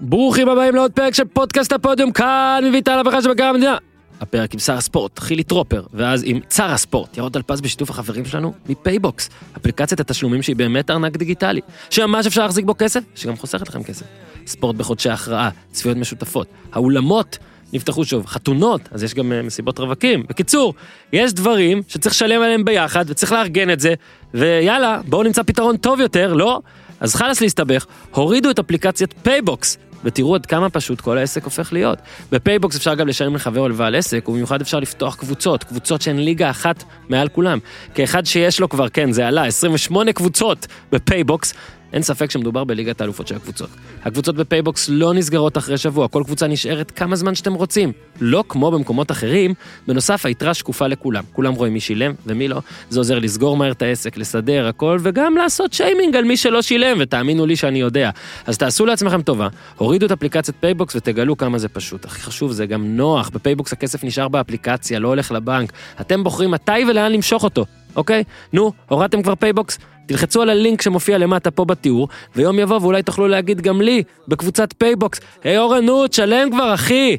ברוכים הבאים לעוד פרק של פודקאסט הפודיום כאן מביטל אבכה של בקר המדינה. הפרק עם שר הספורט, חילי טרופר, ואז עם צר הספורט, ירון טלפז בשיתוף החברים שלנו מ PayBox, אפליקציית התשלומים שהיא באמת ארנק דיגיטלי, שממש אפשר להחזיק בו כסף, שגם חוסכת לכם כסף. ספורט בחודשי הכרעה, צפיות משותפות, האולמות נפתחו שוב, חתונות, אז יש גם אה, מסיבות רווקים. בקיצור, יש דברים שצריך לשלם עליהם ביחד, וצריך לארגן את זה, ויאללה, בואו נמצא פתרון טוב יותר, לא? אז חלאס להסתבך, הורידו את אפליקציית PayBox, ותראו עד כמה פשוט כל העסק הופך להיות. ב PayBox אפשר גם לשלם לחבר או לבעל עסק, ובמיוחד אפשר לפתוח קבוצות, קבוצות שהן ליגה אחת מעל כולם. כאחד שיש לו כבר, כן, זה עלה, 28 קבוצות ב PayBox, אין ספק שמדובר בליגת האלופות של הקבוצות. הקבוצות ב PayBox לא נסגרות אחרי שבוע, כל קבוצה נשארת כמה זמן שאתם רוצים. לא כמו במקומות אחרים, בנוסף היתרה שקופה לכולם. כולם רואים מי שילם ומי לא. זה עוזר לסגור מהר את העסק, לסדר הכל, וגם לעשות שיימינג על מי שלא שילם, ותאמינו לי שאני יודע. אז תעשו לעצמכם טובה, הורידו את אפליקציית PayBox ותגלו כמה זה פשוט. הכי חשוב, זה גם נוח, ב PayBox הכסף נשאר באפליקציה, לא הולך לבנק. אתם בוחרים מתי ולאן למשוך אותו. אוקיי? נו, הורדתם כבר PayBox? תלחצו על הלינק שמופיע למטה פה בתיאור, ויום יבוא ואולי תוכלו להגיד גם לי, בקבוצת PayBox, היי אורן, נו, תשלם כבר, אחי!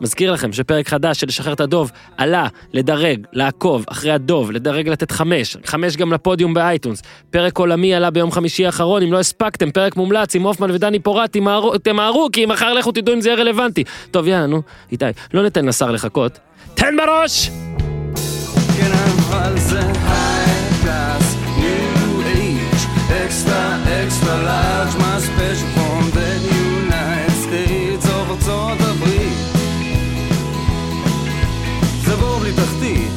מזכיר לכם שפרק חדש של לשחרר את הדוב עלה לדרג, לעקוב אחרי הדוב, לדרג לתת חמש, חמש גם לפודיום באייטונס. פרק עולמי עלה ביום חמישי האחרון, אם לא הספקתם, פרק מומלץ עם הופמן ודני פורט, תמהרו, כי מחר לכו תדעו אם זה יהיה רלוונטי. טוב, יאללה, נו, איתי, לא ניתן לשר לחכות. תן בראש! כן, אבל זה extra, extra large, my special from the United States of ארצות הברית. זה בור בלי תחתית,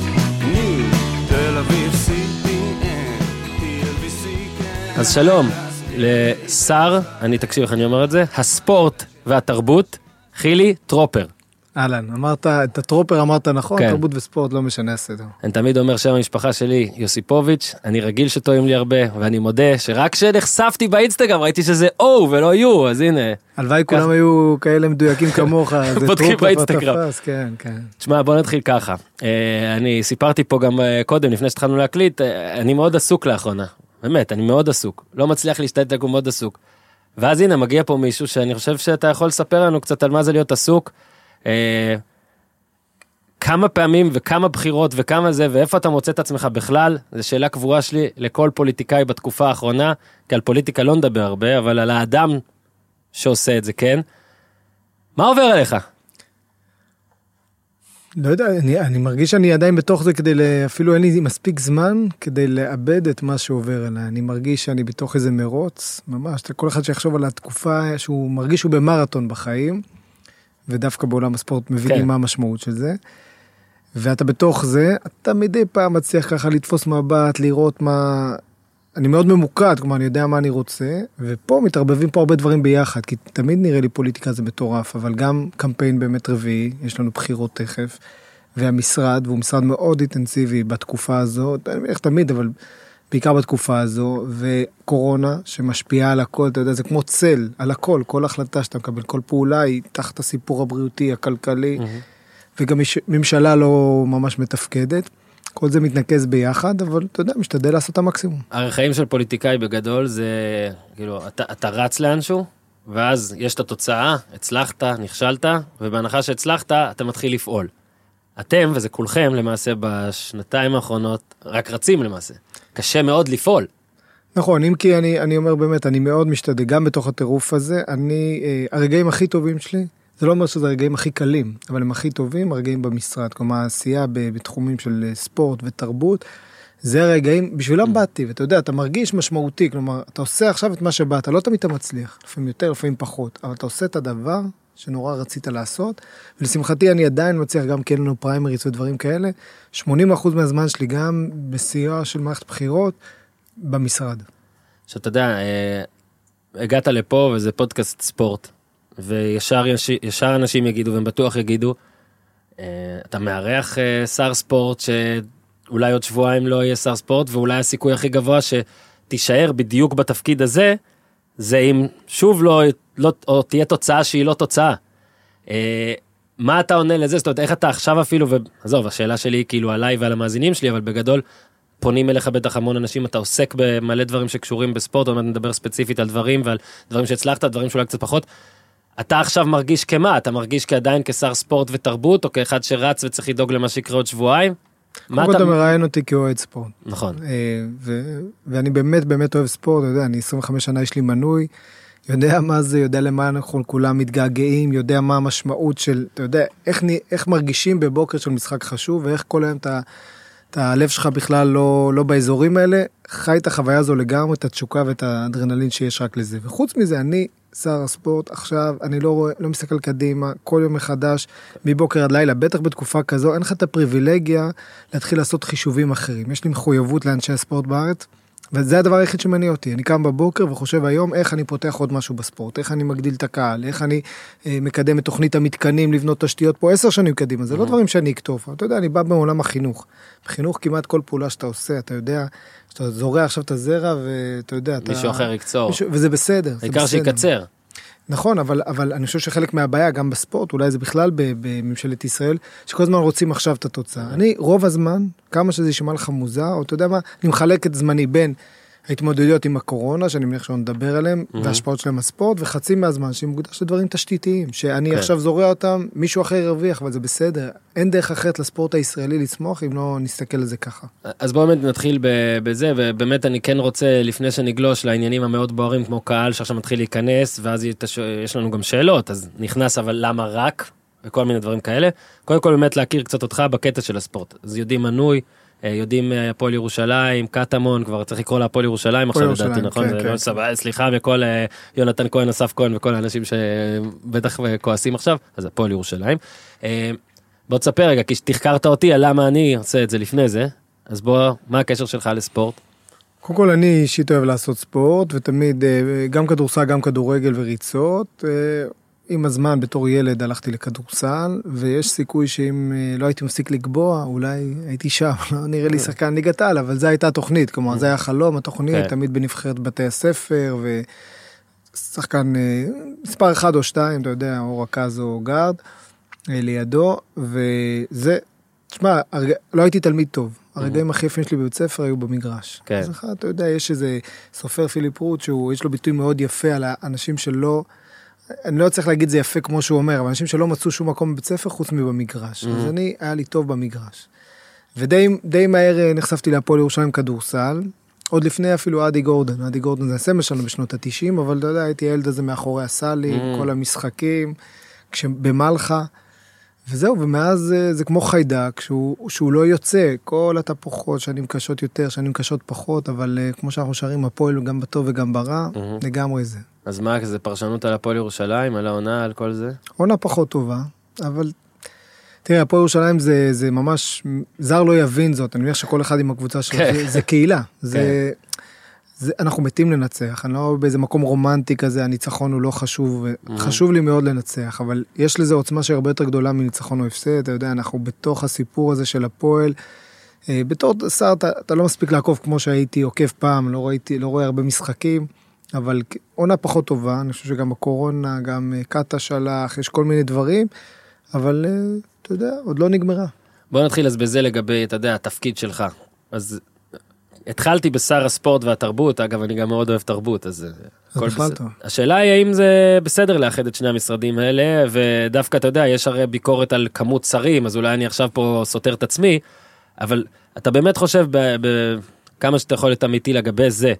תל אביב, CPN, TLBC. אז שלום לשר, אני תקשיב איך אני אומר את זה, הספורט והתרבות, חילי טרופר. אהלן, אמרת, את הטרופר אמרת נכון, כן. תרבות וספורט לא משנה הסדר. אני תמיד אומר שם המשפחה שלי יוסיפוביץ', אני רגיל שטועים לי הרבה, ואני מודה שרק כשנחשפתי באינסטגרם ראיתי שזה O ולא U, אז הנה. הלוואי כולם היו כאלה מדויקים כמוך, זה בודקים טרופר באינסטגרם. כן, כן. תשמע, בוא נתחיל ככה. אה, אני סיפרתי פה גם אה, קודם, לפני שהתחלנו להקליט, אה, אני מאוד עסוק לאחרונה. באמת, אני מאוד עסוק. לא מצליח להשתתק, הוא מאוד עסוק. ואז הנה, מגיע פה מישהו שאני חושב שאתה יכול לספר לנו קצת על מה זה להיות עסוק. אה, כמה פעמים וכמה בחירות וכמה זה ואיפה אתה מוצא את עצמך בכלל זו שאלה קבועה שלי לכל פוליטיקאי בתקופה האחרונה כי על פוליטיקה לא נדבר הרבה אבל על האדם שעושה את זה כן. מה עובר עליך? לא יודע, אני, אני מרגיש שאני עדיין בתוך זה כדי, ל... אפילו אין לי מספיק זמן כדי לאבד את מה שעובר אליי. אני מרגיש שאני בתוך איזה מרוץ, ממש, כל אחד שיחשוב על התקופה שהוא מרגיש שהוא במרתון בחיים, ודווקא בעולם הספורט מבינים כן. מה המשמעות של זה. ואתה בתוך זה, אתה מדי פעם מצליח ככה לתפוס מבט, לראות מה... אני מאוד ממוקד, כלומר אני יודע מה אני רוצה, ופה מתערבבים פה הרבה דברים ביחד, כי תמיד נראה לי פוליטיקה זה מטורף, אבל גם קמפיין באמת רביעי, יש לנו בחירות תכף, והמשרד, והוא משרד מאוד אינטנסיבי בתקופה הזאת, אני מניח תמיד, אבל בעיקר בתקופה הזו, וקורונה שמשפיעה על הכל, אתה יודע, זה כמו צל, על הכל, כל החלטה שאתה מקבל, כל פעולה היא תחת הסיפור הבריאותי, הכלכלי, וגם מש- ממשלה לא ממש מתפקדת. כל זה מתנקז ביחד, אבל אתה יודע, משתדל לעשות את המקסימום. הרי חיים של פוליטיקאי בגדול זה כאילו אתה, אתה רץ לאנשהו ואז יש את התוצאה הצלחת נכשלת ובהנחה שהצלחת אתה מתחיל לפעול. אתם וזה כולכם למעשה בשנתיים האחרונות רק רצים למעשה. קשה מאוד לפעול. נכון, אם כי אני, אני אומר באמת, אני מאוד משתדל, גם בתוך הטירוף הזה, אני, אה, הרגעים הכי טובים שלי, זה לא אומר שזה הרגעים הכי קלים, אבל הם הכי טובים, הרגעים במשרד, כלומר העשייה בתחומים של אה, ספורט ותרבות, זה הרגעים, בשבילם באתי, ואתה יודע, אתה מרגיש משמעותי, כלומר, אתה עושה עכשיו את מה שבאת, לא תמיד אתה מצליח, לפעמים יותר, לפעמים פחות, אבל אתה עושה את הדבר שנורא רצית לעשות, ולשמחתי אני עדיין מצליח, גם כי אין לנו פריימריס ודברים כאלה, 80% מהזמן שלי גם בסיוע של מערכת בחירות, במשרד. שאתה יודע אה, הגעת לפה וזה פודקאסט ספורט וישר יש, ישר אנשים יגידו והם בטוח יגידו אה, אתה מארח אה, שר ספורט שאולי עוד שבועיים לא יהיה שר ספורט ואולי הסיכוי הכי גבוה שתישאר בדיוק בתפקיד הזה זה אם שוב לא, לא או תהיה תוצאה שהיא לא תוצאה. אה, מה אתה עונה לזה זאת אומרת איך אתה עכשיו אפילו ועזוב השאלה שלי היא כאילו עליי ועל המאזינים שלי אבל בגדול פונים אליך בטח המון אנשים אתה עוסק במלא דברים שקשורים בספורט עוד מעט נדבר ספציפית על דברים ועל דברים שהצלחת דברים שאולי קצת פחות. אתה עכשיו מרגיש כמה? אתה מרגיש כעדיין כשר ספורט ותרבות, או כאחד שרץ וצריך לדאוג למה שיקרה עוד שבועיים? מה קודם כל אתה מראיין אותי כאוהד ספורט. נכון. אה, ו- ואני באמת באמת אוהב ספורט, אתה יודע, אני 25 שנה יש לי מנוי, יודע מה זה, יודע למה אנחנו כולם מתגעגעים, יודע מה המשמעות של, אתה יודע, איך, איך מרגישים בבוקר של משחק חשוב, ואיך כל היום אתה, אתה הלב שלך בכלל לא, לא באזורים האלה, חי את החוויה הזו לגמרי, את התשוקה ואת האדרנלין שיש רק לזה. וחוץ מזה, אני שר הספורט עכשיו, אני לא רואה, לא מסתכל קדימה, כל יום מחדש, מבוקר עד לילה, בטח בתקופה כזו, אין לך את הפריבילגיה להתחיל לעשות חישובים אחרים. יש לי מחויבות לאנשי הספורט בארץ, וזה הדבר היחיד שמניע אותי. אני קם בבוקר וחושב היום איך אני פותח עוד משהו בספורט, איך אני מגדיל את הקהל, איך אני אה, מקדם את תוכנית המתקנים, לבנות תשתיות פה עשר שנים קדימה, זה לא דברים שאני אכתוב. אתה יודע, אני בא מעולם החינוך. בחינוך כמעט כל פעולה שאתה עושה, אתה יודע, שאתה זורע עכשיו את הזרע ואתה יודע, אתה... מישהו אחר יקצור. מישהו- וזה בסדר. העיקר. שיקצר. נכון, אבל, אבל אני חושב שחלק מהבעיה, גם בספורט, אולי זה בכלל בממשלת ישראל, שכל הזמן רוצים עכשיו את התוצאה. אני, רוב הזמן, כמה שזה יישמע לך מוזר, או אתה יודע מה, אני מחלק את זמני בין ההתמודדויות עם הקורונה, שאני מניח שלא נדבר עליהם, וההשפעות שלהם בספורט, וחצי מהזמן שמוקדש לדברים תשתיתיים, שאני כן. עכשיו זורע אותם, מישהו אחר ירוויח, אבל זה בסדר. אין דרך אחרת לספורט הישראלי לצמוח אם לא נסתכל על זה ככה. אז בואו באמת נתחיל בזה, ובאמת אני כן רוצה, לפני שנגלוש לעניינים המאוד בוערים, כמו קהל שעכשיו מתחיל להיכנס, ואז יש- לנו גם שאלות, אז נכנס אבל למה רק, וכל מיני דברים כאלה. קודם כל באמת להכיר קצת אותך בקטע של הספורט. אז יודעים מנוי, יודעים אה, הפועל ירושלים, קטמון, כבר צריך לקרוא להפועל ירושלים עכשיו לדעתי, נכון? כן, כן, לא כן. סבבה, סליחה מכל אה, יונתן כהן, אסף כהן וכל האנשים שבטח כועסים עכשיו, אז הפועל ירושלים. אה, בוא תספר רגע, כי תחקרת אותי על למה אני עושה את זה לפני זה, אז בוא, מה הקשר שלך לספורט? קודם כל אני אישית אוהב לעשות ספורט ותמיד אה, גם כדורסל גם כדורגל וריצות. עם הזמן בתור ילד הלכתי לכדורסל ויש סיכוי שאם אה, לא הייתי מפסיק לקבוע אולי הייתי שם לא נראה לי שחקן ליגת על אבל זו הייתה התוכנית כלומר זה היה חלום התוכנית כן. תמיד בנבחרת בתי הספר ושחקן אה, מספר אחד או שתיים אתה יודע או רכז או גארד אה, לידו וזה תשמע הרג... לא הייתי תלמיד טוב הרגעים הכי יפים שלי בבית ספר היו במגרש. כן. אז לך, אתה יודע יש איזה סופר פיליפ רוט שהוא יש לו ביטוי מאוד יפה על האנשים שלא. אני לא צריך להגיד זה יפה כמו שהוא אומר, אבל אנשים שלא מצאו שום מקום בבית ספר חוץ מבמגרש. אז אני, היה לי טוב במגרש. ודי די מהר אה, נחשפתי להפועל ירושלים כדורסל, עוד לפני אפילו אדי גורדון, אדי גורדון זה הסמל שלנו בשנות ה-90, אבל אתה יודע, הייתי הילד הזה מאחורי הסלים, Mm. כל המשחקים, כשבמלחה, וזהו, ומאז אה, זה כמו חיידק, שהוא, שהוא לא יוצא, כל התפוחות, שנים קשות יותר, שנים קשות פחות, אבל אה, כמו שאנחנו שרים, הפועל גם בטוב וגם ברע, Mhm. לגמרי זה. אז מה, זה פרשנות על הפועל ירושלים, על העונה, על כל זה? עונה פחות טובה, אבל תראה, הפועל ירושלים זה, זה ממש, זר לא יבין זאת, אני מניח שכל אחד עם הקבוצה שלו, כן. זה, זה קהילה, זה, זה, אנחנו מתים לנצח, אני לא באיזה מקום רומנטי כזה, הניצחון הוא לא חשוב, חשוב לי מאוד לנצח, אבל יש לזה עוצמה שהיא הרבה יותר גדולה מניצחון או הפסד, אתה יודע, אנחנו בתוך הסיפור הזה של הפועל. אה, בתור שר אתה, אתה לא מספיק לעקוב כמו שהייתי עוקב פעם, לא ראיתי, לא רואה הרבה משחקים, אבל עונה פחות טובה, אני חושב שגם הקורונה, גם אה, קאטה שלח, יש כל מיני דברים, אבל אה, אתה יודע, עוד לא נגמרה. בוא נתחיל אז בזה לגבי, אתה יודע, התפקיד שלך. אז התחלתי בשר הספורט והתרבות, אגב, אני גם מאוד אוהב תרבות, אז... אה, בכלל בסדר. טוב. השאלה היא האם זה בסדר לאחד את שני המשרדים האלה, ודווקא, אתה יודע, יש הרי ביקורת על כמות שרים, אז אולי אני עכשיו פה סותר את עצמי, אבל אתה באמת חושב בכמה שאתה יכול להיות אמיתי לגבי זה,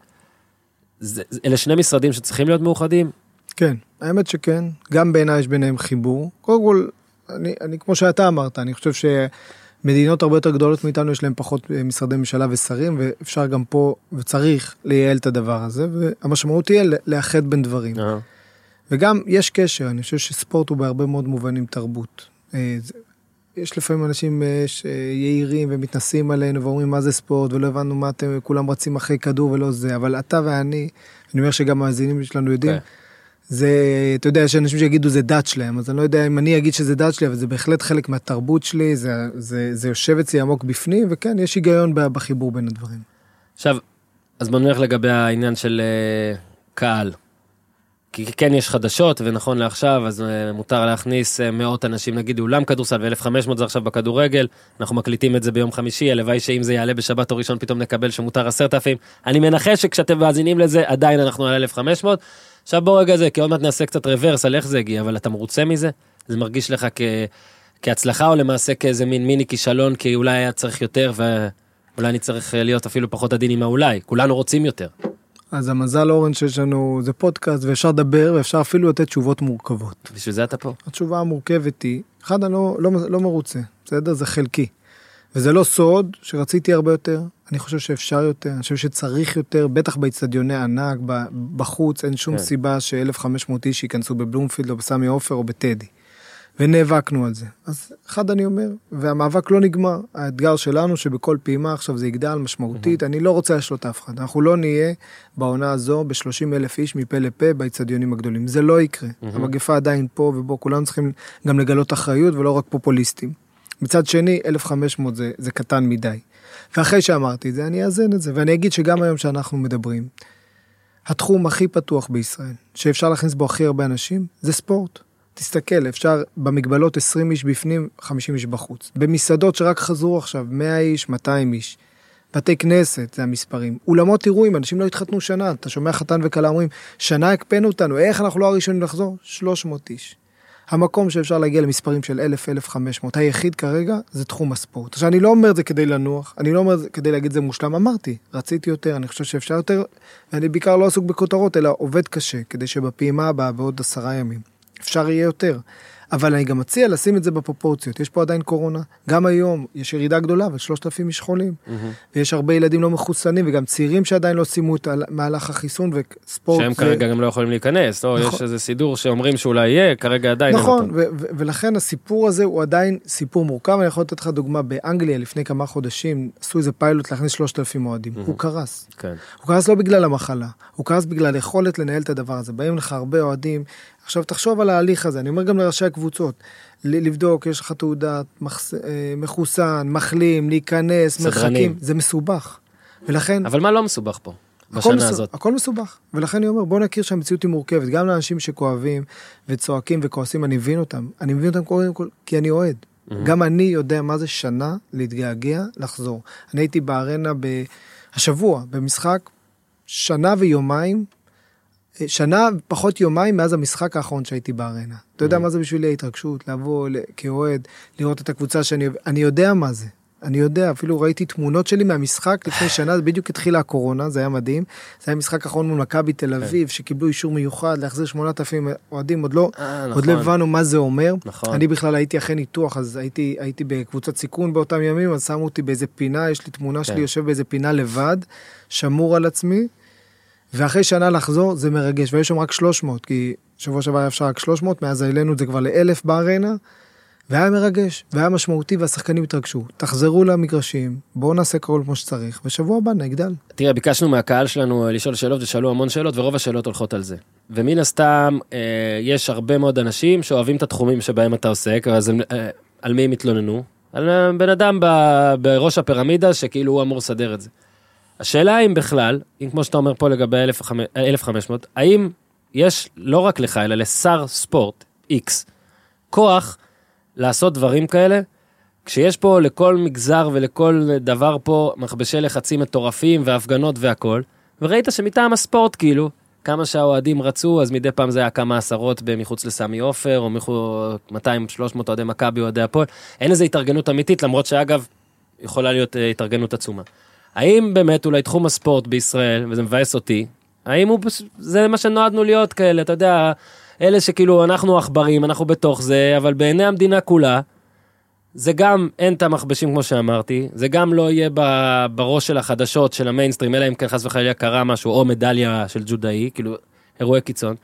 זה, אלה שני משרדים שצריכים להיות מאוחדים? כן, האמת שכן, גם בעיניי יש ביניהם חיבור. קודם כל, אני, אני כמו שאתה אמרת, אני חושב שמדינות הרבה יותר גדולות מאיתנו יש להם פחות אה, משרדי ממשלה ושרים, ואפשר גם פה, וצריך לייעל את הדבר הזה, והמשמעות תהיה לאחד בין דברים. אה, וגם יש קשר, אני חושב שספורט הוא בהרבה מאוד מובנים תרבות. יש לפעמים אנשים אה, שיהירים ומתנסים עלינו ואומרים מה זה ספורט ולא הבנו מה אתם, כולם רצים אחרי כדור ולא זה, אבל אתה ואני, אני אומר שגם המאזינים שלנו יודעים, כן. זה, אתה יודע, יש אנשים שיגידו זה דת שלהם, אז אני לא יודע אם אני אגיד שזה דת שלי, אבל זה בהחלט חלק מהתרבות שלי, זה, זה, זה יושב אצלי עמוק בפנים, וכן, יש היגיון בחיבור בין הדברים. עכשיו, אז בוא נלך לגבי העניין של אה, קהל. כי כן יש חדשות, ונכון לעכשיו, אז אה, מותר להכניס אה, מאות אנשים, נגיד אולם כדורסל, ו-1500 זה עכשיו בכדורגל, אנחנו מקליטים את זה ביום חמישי, הלוואי שאם זה יעלה בשבת או ראשון פתאום נקבל שמותר 10,000. אני מנחש שכשאתם מאזינים לזה, עדיין אנחנו על 1,500. עכשיו בוא רגע זה, כי עוד מעט נעשה קצת רוורס על איך זה הגיע, אבל אתה מרוצה מזה? זה מרגיש לך כ... כהצלחה או למעשה כאיזה מין מיני כישלון, כי אולי היה צריך יותר, ואולי אני צריך אה, להיות אפילו פחות עדין עם האולי, כולנו רוצים יותר. אז המזל אורן שיש לנו זה פודקאסט ואפשר לדבר ואפשר אפילו לתת תשובות מורכבות. בשביל זה אתה פה. התשובה המורכבת היא, אחד אני לא, לא, לא מרוצה, בסדר? זה חלקי. וזה לא סוד שרציתי הרבה יותר, אני חושב שאפשר יותר, אני חושב שצריך יותר, בטח באצטדיוני ענק, בחוץ, אין שום כן. סיבה ש-1500 איש ייכנסו בבלומפילד או בסמי עופר או בטדי. ונאבקנו על זה. אז אחד אני אומר, והמאבק לא נגמר. האתגר שלנו שבכל פעימה עכשיו זה יגדל משמעותית, אני לא רוצה להשלות אף אחד. אנחנו לא נהיה בעונה הזו ב-30 אלף איש מפה לפה באצטדיונים הגדולים. זה לא יקרה. המגפה עדיין פה ובו כולנו צריכים גם לגלות אחריות ולא רק פופוליסטים. מצד שני, 1,500 זה, זה קטן מדי. ואחרי שאמרתי את זה, אני אאזן את זה, ואני אגיד שגם היום שאנחנו מדברים, התחום הכי פתוח בישראל, שאפשר להכניס בו הכי הרבה אנשים, זה ספורט. תסתכל, אפשר במגבלות 20 איש בפנים, 50 איש בחוץ. במסעדות שרק חזרו עכשיו, 100 איש, 200 איש. בתי כנסת, זה המספרים. אולמות אירועים, אנשים לא התחתנו שנה, אתה שומע חתן וכלה אומרים, שנה הקפאנו אותנו, איך אנחנו לא הראשונים לחזור? 300 איש. המקום שאפשר להגיע למספרים של 1,000-1,500, היחיד כרגע זה תחום הספורט. עכשיו, אני לא אומר את זה כדי לנוח, אני לא אומר את זה כדי להגיד זה מושלם, אמרתי, רציתי יותר, אני חושב שאפשר יותר, ואני בעיקר לא עסוק בכותרות, אלא עובד קשה, כדי שבפעימה הבאה, בעוד עשרה ימים, אפשר יהיה יותר. אבל אני גם מציע לשים את זה בפרופורציות, יש פה עדיין קורונה, גם היום יש ירידה גדולה, אבל 3,000 איש חולים, ויש הרבה ילדים לא מחוסנים, וגם צעירים שעדיין לא סיימו את מהלך החיסון, וספורט שהם זה... כרגע גם לא יכולים להיכנס, או נכון. יש איזה סידור שאומרים שאולי יהיה, כרגע עדיין נכון. ו- ו- ולכן הסיפור הזה הוא עדיין סיפור מורכב. אני יכול לתת לך דוגמה, באנגליה לפני כמה חודשים עשו איזה פיילוט להכניס 3,000 אוהדים. הוא קרס. כן. הוא קרס לא בגלל המחלה, הוא קרס בגלל יכולת לנהל את הדבר הזה. באים לך הרבה אוהדים. עכשיו תחשוב על ההליך הזה, אני אומר גם לראשי הקבוצות, לבדוק, יש לך תעודת מחס... אה, מחוסן, מחלים, להיכנס. מרחקים, זה מסובך. ולכן... אבל מה לא מסובך פה, הכל בשנה מסו- הזאת? הכל מסובך, ולכן אני אומר, בוא נכיר שהמציאות היא מורכבת. גם לאנשים שכואבים וצועקים וכועסים, אני מבין אותם. אני מבין אותם קודם כל כי אני אוהד. גם אני יודע מה זה שנה להתגעגע, לחזור. אני הייתי בארנה ב... השבוע, במשחק שנה ויומיים, שנה פחות יומיים מאז המשחק האחרון שהייתי בארנה. אתה יודע מה זה בשבילי ההתרגשות, לבוא כאוהד, לראות את הקבוצה שאני אוהב, אני יודע מה זה. אני יודע, אפילו ראיתי תמונות שלי מהמשחק לפני שנה, זה בדיוק התחילה הקורונה, זה היה מדהים. זה היה משחק אחרון מול מכבי תל אביב, שקיבלו אישור מיוחד להחזיר 8,000 אוהדים, עוד לא, אה, עוד לא נכון. הבנו מה זה אומר. נכון. אני בכלל הייתי אחרי ניתוח, אז הייתי, הייתי בקבוצת סיכון באותם ימים, אז שמו אותי באיזה פינה, יש לי תמונה שלי כן. יושב באיזה פינה לבד, שמור על עצמי, ואחרי שנה לחזור זה מרגש, והיו שם רק 300, כי שבוע שעבר היה אפשר רק 300, מאז העלינו את זה כבר לאלף בארנה, והיה מרגש, והיה משמעותי, והשחקנים התרגשו. תחזרו למגרשים, בואו נעשה הכל כמו שצריך, ושבוע הבא נגדל. תראה, ביקשנו מהקהל שלנו אה, לשאול שאלות ושאלו המון שאלות, ורוב השאלות הולכות על זה. ומן הסתם, אה, יש הרבה מאוד אנשים שאוהבים את התחומים שבהם אתה עוסק, אז הם, אה, על מי הם התלוננו? על אה, בן אדם ב, בראש הפירמידה, שכאילו הוא אמור לסדר את זה. השאלה אם בכלל, אם כמו שאתה אומר פה לגבי 1,500, האם יש לא רק לך, אלא לשר ספורט, X, כוח לעשות דברים כאלה, כשיש פה לכל מגזר ולכל דבר פה מכבשי לחצים מטורפים והפגנות והכל, וראית שמטעם הספורט כאילו, כמה שהאוהדים רצו, אז מדי פעם זה היה כמה עשרות מחוץ לסמי עופר, או מחוץ 200-300 אוהדי מכבי, אוהדי הפועל, אין איזה התארגנות אמיתית, למרות שאגב, יכולה להיות אה, התארגנות עצומה. האם באמת אולי תחום הספורט בישראל, וזה מבאס אותי, האם הוא, זה מה שנועדנו להיות כאלה, אתה יודע, אלה שכאילו אנחנו עכברים, אנחנו בתוך זה, אבל בעיני המדינה כולה, זה גם אין את המכבשים כמו שאמרתי, זה גם לא יהיה בראש של החדשות של המיינסטרים, אלא אם כן חס וחלילה קרה משהו, או מדליה של ג'ודאי, כאילו אירועי קיצון.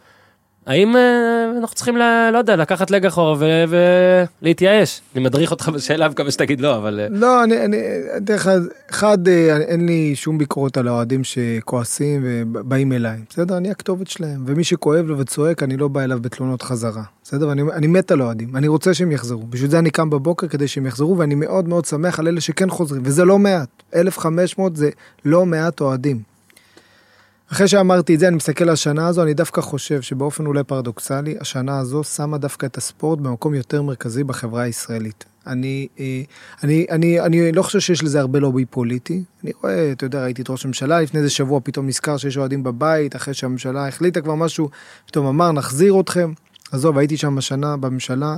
האם אה, אנחנו צריכים, לא יודע, לקחת לג אחורה ולהתייאש? אני מדריך אותך בשאלה, מקווה שתגיד לא, אבל... אה, לא, אני, אני, אתן לך, אחד, אה, אין לי שום ביקורת על האוהדים שכועסים ובאים אליי, בסדר? אני הכתובת שלהם, ומי שכואב לו וצועק, אני לא בא אליו בתלונות חזרה, בסדר? אני, אני מת על אוהדים, אני רוצה שהם יחזרו, בשביל זה אני קם בבוקר כדי שהם יחזרו, ואני מאוד מאוד שמח על אלה שכן חוזרים, וזה לא מעט, 1,500 זה לא מעט אוהדים. אחרי שאמרתי את זה, אני מסתכל על השנה הזו, אני דווקא חושב שבאופן אולי פרדוקסלי, השנה הזו שמה דווקא את הספורט במקום יותר מרכזי בחברה הישראלית. אני, אה, אני, אני, אני לא חושב שיש לזה הרבה לובי פוליטי. אני רואה, אתה יודע, ראיתי את ראש הממשלה, לפני איזה שבוע פתאום נזכר שיש אוהדים בבית, אחרי שהממשלה החליטה כבר משהו, פתאום אמר, נחזיר אתכם. עזוב, הייתי שם השנה בממשלה,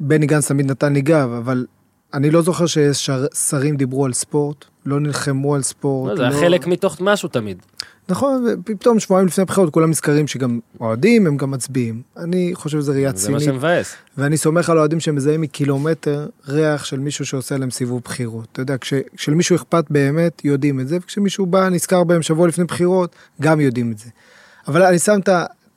בני גנץ תמיד נתן לי גב, אבל אני לא זוכר ששרים דיברו על ספורט, לא נלחמו על ספורט. לא, זה היה חלק מתוך משהו תמיד. נכון, ופתאום שבועיים לפני הבחירות כולם נזכרים שגם אוהדים, הם גם מצביעים. אני חושב שזה ראייה זה מה צינית, שמבאס. ואני סומך על אוהדים שמזהים מקילומטר ריח של מישהו שעושה להם סיבוב בחירות. אתה יודע, כש- כשלמישהו אכפת באמת, יודעים את זה, וכשמישהו בא, נזכר בהם שבוע לפני בחירות, גם יודעים את זה. אבל אני שם את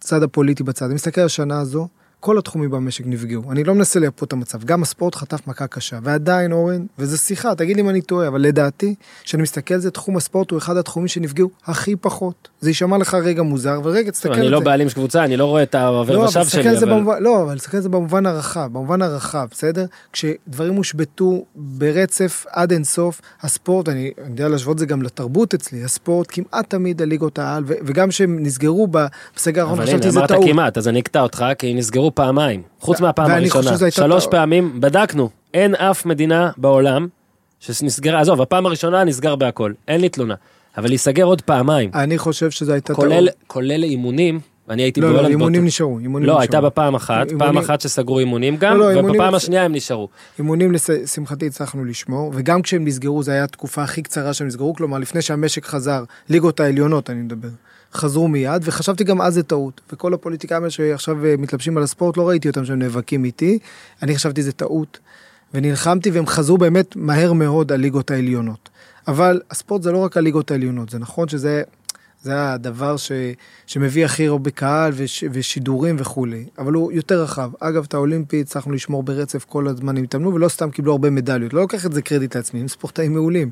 הצד הפוליטי בצד, אני מסתכל על השנה הזו, כל התחומים במשק נפגעו. אני לא מנסה לייפות את המצב, גם הספורט חטף מכה קשה. ועדיין, אורן, וזו שיחה, תגיד לי אם אני טועה, אבל לדעתי, כשאני מסתכל על זה, תחום הספורט הוא אחד התחומים שנפגעו הכי פחות. זה יישמע לך רגע מוזר, אבל רגע, תסתכל על זה. אני לא בעלים של קבוצה, אני לא רואה את העובר לא, אבל ושב שלי, אבל... במובן, לא, אבל תסתכל על זה במובן הרחב, במובן הרחב, בסדר? כשדברים הושבתו ברצף עד אינסוף, הספורט, אני אני יודע להשוות זה גם לתרבות אצלי, הספורט כמעט תמיד הליגות העל, ו- וגם כשהם נסגרו בסגר האחרון, אבל חשבתי הנה, שזה אמרת טעות. כמעט, אז אני אקטע אותך, כי נסגרו פעמיים. חוץ מהפעם הראשונה. שלוש. פעמים, בדקנו, אין אף מדינה בעולם שנסגרה, עזוב, הפעם הראשונה נסגר בהכל, אין לי תלונה. אבל להיסגר עוד פעמיים, אני חושב שזו הייתה טעות. כולל כולל אימונים, אני הייתי לא, לא, בהולנד אימונים באותו- נשארו, אימונים לא, נשארו. הייתה בפעם אחת, פעם אימונים- אחת שסגרו אימונים גם, לא, לא, אימונים ובפעם אצל- השנייה הם נשארו. אימונים לשמחתי הצלחנו לשמור, וגם כשהם נסגרו, זו הייתה התקופה הכי קצרה שהם נסגרו, כלומר, לפני שהמשק חזר, ליגות העליונות, אני מדבר, חזרו מיד, וחשבתי גם אז זה טעות. וכל הפוליטיקאים שעכשיו אה, מתלבשים על הספורט, לא ראיתי אותם שהם נאבקים איתי, אני חשבתי זה טעות, ונלחמתי, והם חזרו באמת מהר מאוד על ליגות העליונות. אבל הספורט זה לא רק הליגות העליונות, זה נכון שזה... זה הדבר ש, שמביא הכי הרבה קהל וש, ושידורים וכולי, אבל הוא יותר רחב. אגב, את האולימפי הצלחנו לשמור ברצף כל הזמן הם התאמנו, ולא סתם קיבלו הרבה מדליות. לא לוקח את זה קרדיט לעצמי, הם ספורטאים מעולים,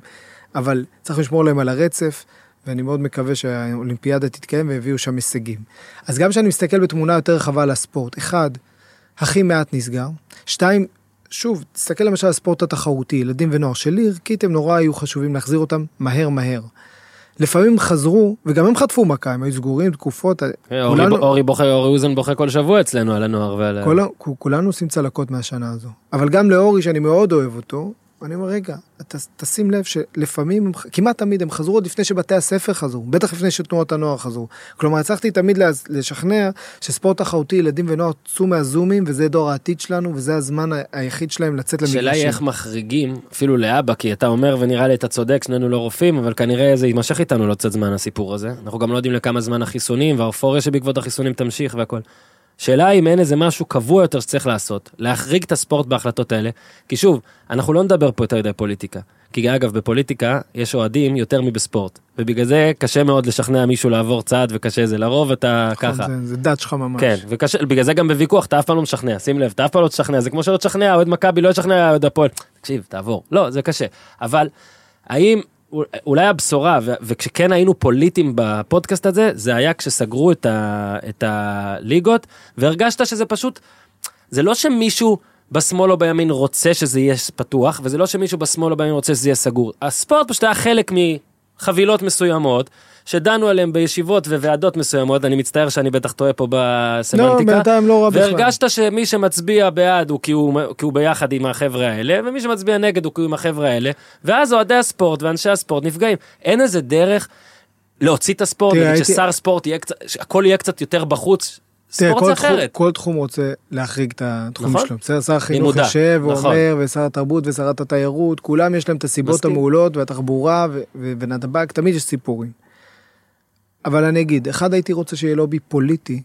אבל צריך לשמור להם על הרצף, ואני מאוד מקווה שהאולימפיאדה תתקיים ויביאו שם הישגים. אז גם כשאני מסתכל בתמונה יותר רחבה על הספורט, אחד, הכי מעט נסגר, שתיים, שוב, תסתכל למשל על הספורט התחרותי, ילדים ונוער, שלי ערכית הם נורא היו חשובים להחזיר אותם מהר מהר. לפעמים חזרו, וגם הם חטפו מכה, הם היו סגורים תקופות, אורי כולנו- אורי בוכה, אורי אוזן בוכה כל שבוע אצלנו על הנוער ועל... ה- כולנו עושים צלקות מהשנה הזו. אבל גם לאורי, שאני מאוד אוהב אותו, אני אומר, רגע, ת, תשים לב שלפעמים, כמעט תמיד הם חזרו עוד לפני שבתי הספר חזרו, בטח לפני שתנועות הנוער חזרו. כלומר, הצלחתי תמיד לשכנע שספורט תחרותי, ילדים ונוער, צאו מהזומים, וזה דור העתיד שלנו, וזה הזמן היחיד שלהם לצאת למגרשים. השאלה היא איך מחריגים אפילו לאבא כי אתה אומר ונראה לי אתה צודק שנינו לא רופאים אבל כנראה זה יימשך איתנו לא קצת זמן הסיפור הזה אנחנו גם לא יודעים לכמה זמן החיסונים והאופוריה שבעקבות החיסונים תמשיך והכל. שאלה אם אין איזה משהו קבוע יותר שצריך לעשות להחריג את הספורט בהחלטות האלה כי שוב אנחנו לא נדבר פה יותר מדי פוליטיקה כי אגב בפוליטיקה יש אוהדים יותר מבספורט ובגלל זה קשה מאוד לשכנע מישהו לעבור צעד וקשה זה לרוב אתה נכון, ככה. זה, זה דת שלך ממש. כן, וקשה, בגלל זה גם בוויכוח אתה אף פעם לא משכנע, שים לב, אתה אף פעם לא תשכנע, זה כמו שלא תשכנע, אוהד מכבי לא ישכנע אוהד הפועל, תקשיב, תעבור, לא, זה קשה, אבל האם, אולי הבשורה, וכשכן היינו פוליטיים בפודקאסט הזה, זה היה כשסגרו את, ה, את הליגות, והרגשת שזה פשוט, זה לא שמישהו בשמאל או בימין רוצה שזה יהיה פתוח, וזה לא שמישהו בשמאל או בימין רוצה שזה יהיה סגור, הספורט פשוט היה חלק מחבילות מסוימות. שדנו עליהם בישיבות וועדות מסוימות, אני מצטער שאני בטח טועה פה לא, בסמנטיקה. בינתיים לא רע בכלל. והרגשת שמי שמצביע בעד הוא כי הוא, כי הוא ביחד עם החבר'ה האלה, ומי שמצביע נגד הוא כי הוא עם החבר'ה האלה, ואז אוהדי הספורט ואנשי הספורט נפגעים. אין איזה דרך להוציא את הספורט, תראה, הייתי- ששר ספורט יהיה קצת, שהכל יהיה קצת יותר בחוץ, ספורט כל זה תחום, אחרת. כל תחום רוצה להחריג את התחום נכון. שלו. בסדר, שר החינוך יושב נכון. ואומר, ושר התרבות ושרת התיירות, כולם יש להם את הסיבות מסכים. המעולות והתחבורה ונתב"ג, תמיד יש סיפורים. אבל אני אגיד, אחד הייתי רוצה שיהיה לובי פוליטי,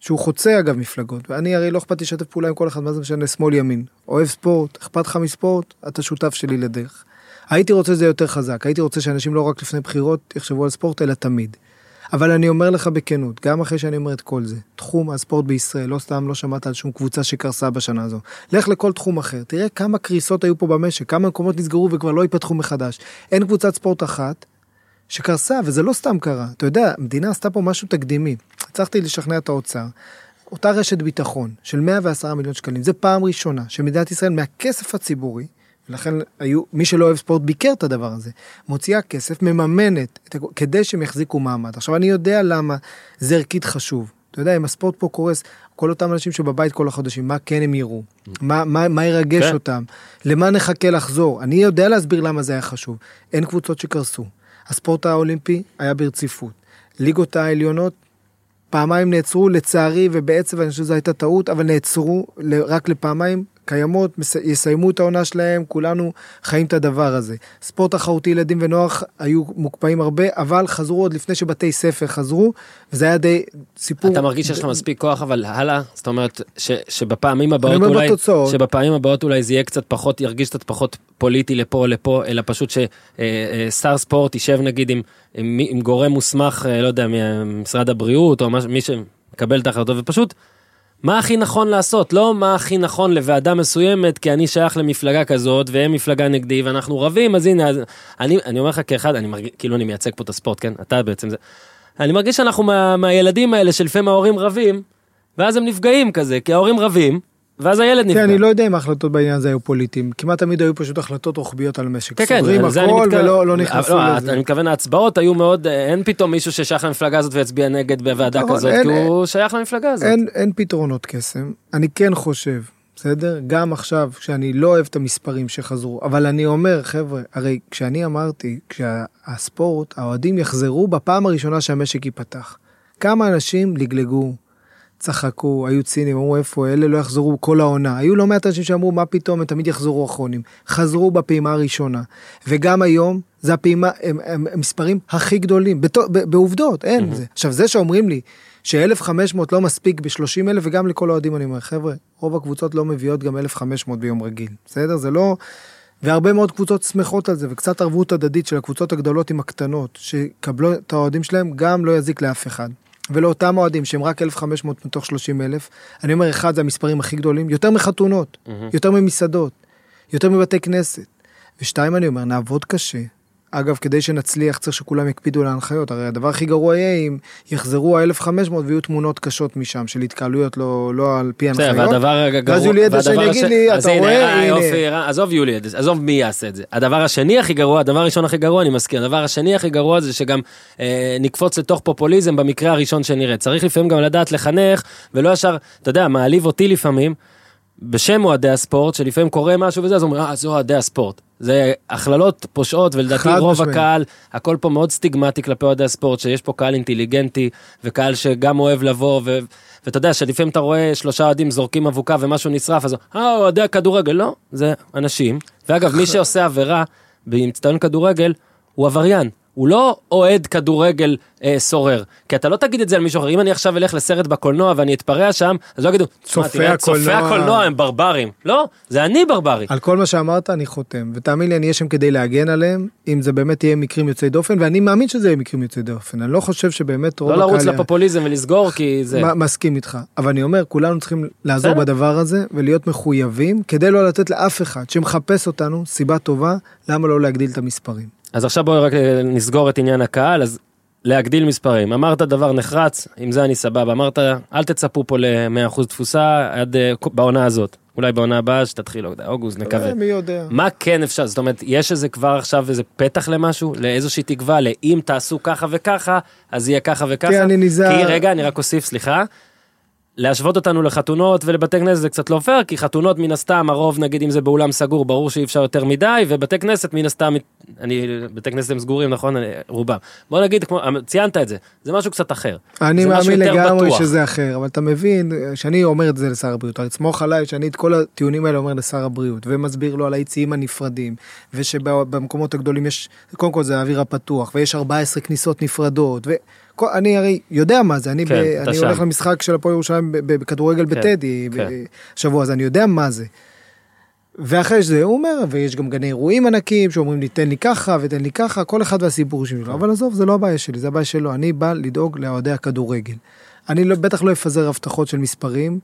שהוא חוצה אגב מפלגות, ואני הרי לא אכפת לשתף פעולה עם כל אחד, מה זה משנה, שמאל ימין. אוהב ספורט, אכפת לך מספורט, אתה שותף שלי לדרך. הייתי רוצה שזה יותר חזק, הייתי רוצה שאנשים לא רק לפני בחירות יחשבו על ספורט, אלא תמיד. אבל אני אומר לך בכנות, גם אחרי שאני אומר את כל זה, תחום הספורט בישראל, לא סתם לא שמעת על שום קבוצה שקרסה בשנה הזו. לך לכל תחום אחר, תראה כמה קריסות היו פה במשק, כמה מקומות נסגרו וכבר לא ייפתחו מחדש. אין קבוצת ספורט אחת שקרסה, וזה לא סתם קרה. אתה יודע, המדינה עשתה פה משהו תקדימי. הצלחתי לשכנע את האוצר. אותה רשת ביטחון של 110 מיליון שקלים, זה פעם ראשונה שמדינת ישראל מהכסף הציבורי, לכן היו, מי שלא אוהב ספורט ביקר את הדבר הזה. מוציאה כסף, מממנת, את, כדי שהם יחזיקו מעמד. עכשיו, אני יודע למה זה ערכית חשוב. אתה יודע, אם הספורט פה קורס, כל אותם אנשים שבבית כל החודשים, מה כן הם יראו? מה, מה, מה ירגש כן. אותם? למה נחכה לחזור? אני יודע להסביר למה זה היה חשוב. אין קבוצות שקרסו. הספורט האולימפי היה ברציפות. ליגות העליונות פעמיים נעצרו, לצערי, ובעצם אני חושב שזו הייתה טעות, אבל נעצרו רק לפעמיים, קיימות, יסיימו את העונה שלהם, כולנו חיים את הדבר הזה. ספורט תחרותי ילדים ונוער היו מוקפאים הרבה, אבל חזרו עוד לפני שבתי ספר חזרו, וזה היה די סיפור... אתה מרגיש שיש לך מספיק כוח אבל הלאה זאת אומרת ש, שבפעמים הבאות אומר אולי בתוצאות. שבפעמים הבאות אולי זה יהיה קצת פחות ירגיש קצת פחות פוליטי לפה או לפה אלא פשוט ששר ספורט יישב נגיד עם, עם, עם גורם מוסמך אה, לא יודע ממשרד הבריאות או מש, מי שמקבל את ההחלטות ופשוט. מה הכי נכון לעשות לא מה הכי נכון לוועדה מסוימת כי אני שייך למפלגה כזאת והם מפלגה נגדי ואנחנו רבים אז הנה אז אני אני אומר לך כאחד אני מרגיש כאילו אני מייצג פה את הספורט כן אתה בעצם זה. אני מרגיש שאנחנו מה, מהילדים האלה שלפעמים ההורים רבים, ואז הם נפגעים כזה, כי ההורים רבים, ואז הילד נפגע. כן, אני לא יודע אם ההחלטות בעניין הזה היו פוליטיים. כמעט תמיד היו פשוט החלטות רוחביות על משק. כן, כן, סוגרים הכל. ולא לא נכנסו לא, לזה. אני מתכוון ההצבעות היו מאוד, אה, אין פתאום מישהו ששייך למפלגה הזאת ויצביע נגד בוועדה נכון, כזאת, כי הוא שייך למפלגה הזאת. אין, אין פתרונות קסם. אני כן חושב, בסדר? גם עכשיו, כשאני לא אוהב את המספרים שחזרו, אבל אני אומר, חבר'ה, הרי כשאני אמרתי, כשהספורט, האוהדים יחזרו בפעם הראשונה שהמשק ייפתח. כמה אנשים לגלגו, צחקו, היו ציניים, אמרו איפה אלה לא יחזרו כל העונה. היו לא מעט אנשים שאמרו מה פתאום הם תמיד יחזרו אחרונים. חזרו בפעימה הראשונה. וגם היום זה הפעימה, הם, הם, הם מספרים הכי גדולים, בתו, ב, בעובדות, אין זה. עכשיו זה שאומרים לי ש-1500 לא מספיק ב-30,000 וגם לכל האוהדים אני אומר חבר'ה, רוב הקבוצות לא מביאות גם 1500 ביום רגיל, בסדר? זה לא... והרבה מאוד קבוצות שמחות על זה, וקצת ערבות הדדית של הקבוצות הגדולות עם הקטנות, שקבלו את האוהדים שלהם, גם לא יזיק לאף אחד. ולאותם אוהדים שהם רק 1,500 מתוך 30,000, אני אומר, אחד, זה המספרים הכי גדולים, יותר מחתונות, יותר ממסעדות, יותר מבתי כנסת. ושתיים, אני אומר, נעבוד קשה. אגב, כדי שנצליח צריך שכולם יקפידו על ההנחיות, הרי הדבר הכי גרוע יהיה אם יחזרו ה-1500 ויהיו תמונות קשות משם של התקהלויות לא, לא על פי בסדר, הנחיות. והדבר הגרוע, ואז יולי אדלשטיין יגיד הש- לי, אתה הנה, רואה, אה, הנה. יופי, רע, עזוב יולי אדלשטיין, עזוב מי יעשה את זה. הדבר השני הכי גרוע, הדבר הראשון הכי גרוע, אני מזכיר, הדבר השני הכי גרוע זה שגם אה, נקפוץ לתוך פופוליזם במקרה הראשון שנראה. צריך לפעמים גם לדעת לחנך, ולא ישר, אתה יודע, מעליב אותי לפעמים, בשם אוהדי הספורט, שלפעמים קורה משהו וזה, אז אומרים, אה, זה אוהדי הספורט. זה הכללות פושעות, ולדעתי רוב משמעית. הקהל, הכל פה מאוד סטיגמטי כלפי אוהדי הספורט, שיש פה קהל אינטליגנטי, וקהל שגם אוהב לבוא, ו... ואתה יודע שלפעמים אתה רואה שלושה אוהדים זורקים אבוקה ומשהו נשרף, אז אה, אוהדי הכדורגל, לא, זה אנשים. ואגב, מי שעושה עבירה באצטדיון כדורגל, הוא עבריין. הוא לא אוהד כדורגל אה, סורר, כי אתה לא תגיד את זה על מישהו אחר, אם אני עכשיו אלך לסרט בקולנוע ואני אתפרע שם, אז לא יגידו, "תשמע, צופי הקולנוע." הקולנוע הם ברברים, לא, זה אני ברברי. על כל מה שאמרת אני חותם, ותאמין לי אני אהיה שם כדי להגן עליהם, אם זה באמת יהיה מקרים יוצאי דופן, ואני מאמין שזה יהיה מקרים יוצאי דופן, אני לא חושב שבאמת רוב לא לרוץ הקהל- לפופוליזם ולסגור, כי זה... מ- מסכים איתך, אבל אני אומר, כולנו צריכים לעזור. בדבר הזה ולהיות מחויבים, כדי לא לתת לאף אחד שמחפש אותנו סיבה טובה, למה לא להגדיל את המספרים. אז עכשיו בואו רק אה, נסגור את עניין הקהל, אז להגדיל מספרים. אמרת דבר נחרץ, עם זה אני סבבה. אמרת, אל תצפו פה ל-100% תפוסה עד אה, בעונה הזאת. אולי בעונה הבאה שתתחיל, לא אוגוסט, נקווה. אה, מי יודע. מה כן אפשר, זאת אומרת, יש איזה כבר עכשיו איזה פתח למשהו, לאיזושהי תקווה, לאם תעשו ככה וככה, אז יהיה ככה וככה. כן, אני נזהר. כי רגע, אני רק אוסיף, סליחה. להשוות אותנו לחתונות ולבתי כנסת זה קצת לא פייר, כי חתונות מן הסתם, הרוב נגיד אם זה באולם סגור, ברור שאי אפשר יותר מדי, ובתי כנסת מן הסתם, אני, בתי כנסת הם סגורים, נכון? אני- רובם. בוא נגיד, כמו, ציינת את זה, זה משהו קצת אחר. אני מאמין לגמרי בטוח. שזה אחר, אבל אתה מבין שאני אומר את זה לשר הבריאות, הרי תסמוך עליי שאני את כל הטיעונים האלה אומר לשר הבריאות, ומסביר לו על היציאים הנפרדים, ושבמקומות הגדולים יש, קודם כל זה האוויר הפתוח, ויש 14 כניסות נפרדות, ואני הרי יודע מה זה, אני, כן, ב, אני שם. הולך למשחק של הפועל ירושלים בכדורגל כן, בטדי כן. בשבוע, אז אני יודע מה זה. ואחרי זה הוא אומר, ויש גם גני אירועים ענקיים שאומרים לי תן לי ככה ותן לי ככה, כל אחד והסיפור שלו, אבל עזוב, זה לא הבעיה שלי, זה הבעיה שלו, אני בא לדאוג לאוהדי הכדורגל. אני לא, בטח לא אפזר הבטחות של מספרים,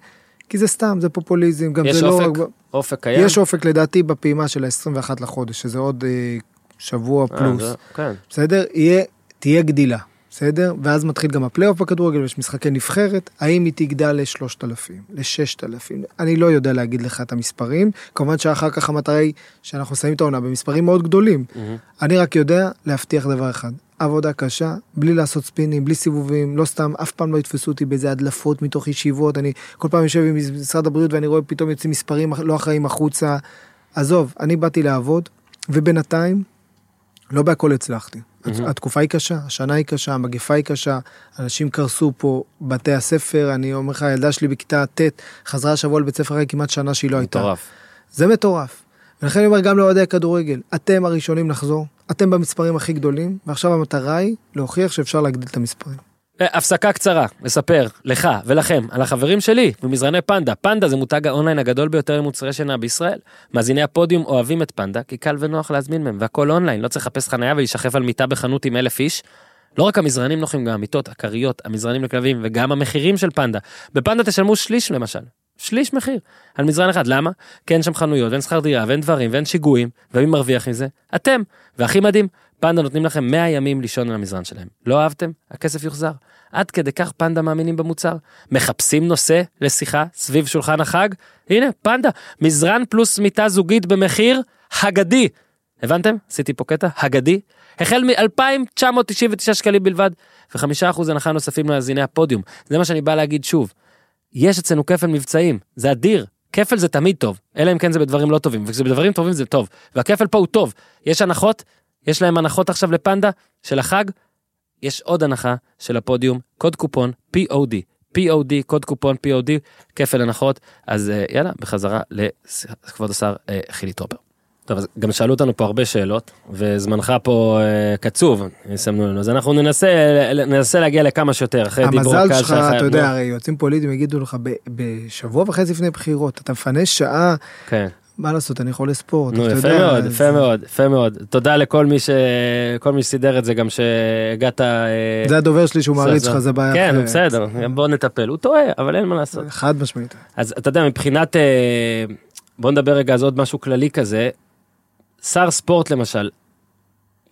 כי זה סתם, זה פופוליזם, גם יש זה לא... אופק? רק- אופק קיים? יש אופק לדעתי בפעימה של ה-21 לחודש, שזה עוד אה, שבוע אה, פלוס, זה- כן. בסדר? יהיה, תהיה גדילה, בסדר? ואז מתחיל גם הפלייאוף בכדורגל, יש משחקי נבחרת, האם היא תגדל לשלושת אלפים, לששת אלפים, אני לא יודע להגיד לך את המספרים, כמובן שאחר כך המטרה היא שאנחנו נסיים את העונה במספרים מאוד גדולים. אני רק יודע להבטיח דבר אחד, עבודה קשה, בלי לעשות ספינים, בלי סיבובים, לא סתם, אף פעם לא יתפסו אותי באיזה הדלפות מתוך ישיבות, אני כל פעם יושב עם משרד הבריאות ואני רואה פתאום יוצאים מספרים לא אחראים החוצה. עזוב, אני באתי לעבוד, ובינתיים, לא בהכל הצלחתי. מהמם. התקופה היא קשה, השנה היא קשה, המגפה היא קשה, אנשים קרסו פה, בתי הספר, אני אומר לך, הילדה שלי בכיתה ט' חזרה השבוע לבית ספר אחרי כמעט שנה שהיא לא הייתה. מטורף. זה מטורף. ולכן אני אומר גם לאוהדי הכדורגל, אתם הראשונים לחזור, אתם במספרים הכי גדולים, ועכשיו המטרה היא להוכיח שאפשר להגדיל את המספרים. הפסקה קצרה, לספר לך ולכם על החברים שלי במזרני פנדה. פנדה זה מותג האונליין הגדול ביותר למוצרי שינה בישראל. מאזיני הפודיום אוהבים את פנדה כי קל ונוח להזמין מהם והכל אונליין, לא צריך לחפש חניה ולהישכב על מיטה בחנות עם אלף איש. לא רק המזרנים נוחים, גם המיטות, הכריות, המזרנים לכלבים וגם המחירים של פנדה. בפנדה תשלמו שליש למשל. שליש מחיר על מזרן אחד למה כי אין שם חנויות ואין שכר דירה ואין דברים ואין שיגועים ומי מרוויח מזה אתם והכי מדהים פנדה נותנים לכם 100 ימים לישון על המזרן שלהם לא אהבתם הכסף יוחזר עד כדי כך פנדה מאמינים במוצר מחפשים נושא לשיחה סביב שולחן החג הנה פנדה מזרן פלוס מיטה זוגית במחיר הגדי הבנתם עשיתי פה קטע הגדי החל מ-2,999 שקלים בלבד וחמישה אחוז הנחה נוספים למאזיני הפודיום זה מה שאני בא להגיד שוב. יש אצלנו כפל מבצעים, זה אדיר. כפל זה תמיד טוב, אלא אם כן זה בדברים לא טובים, וכשזה בדברים טובים זה טוב. והכפל פה הוא טוב. יש הנחות, יש להם הנחות עכשיו לפנדה של החג, יש עוד הנחה של הפודיום, קוד קופון POD, POD, קוד קופון POD, כפל הנחות, אז אה, יאללה, בחזרה לכבוד השר אה, חילי טרופר. טוב, אז גם שאלו אותנו פה הרבה שאלות, וזמנך פה אה, קצוב, יסמנו לנו, אז אנחנו ננסה, ננסה להגיע לכמה שיותר, אחרי דיבור המזל הקהל שלך, שלך, אתה יודע, הרי יועצים פוליטיים יגידו לך, ב- בשבוע וחצי לפני בחירות, אתה מפנה שעה, כן. מה לעשות, אני חולה ספורט, נו, יפה יודע, מאוד, אז- יפה מאוד, יפה מאוד. תודה לכל מי ש... כל מי שסידר את זה, גם שהגעת... אה, זה הדובר שלי שהוא מעריץ שלך, זה בעיה כן, אחרת. בסדר, בוא נטפל. הוא טועה, אבל אין מה לעשות. חד משמעית. אז אתה יודע, מבחינת... אה, בוא נדבר רגע אז עוד משהו כללי כזה. שר ספורט למשל,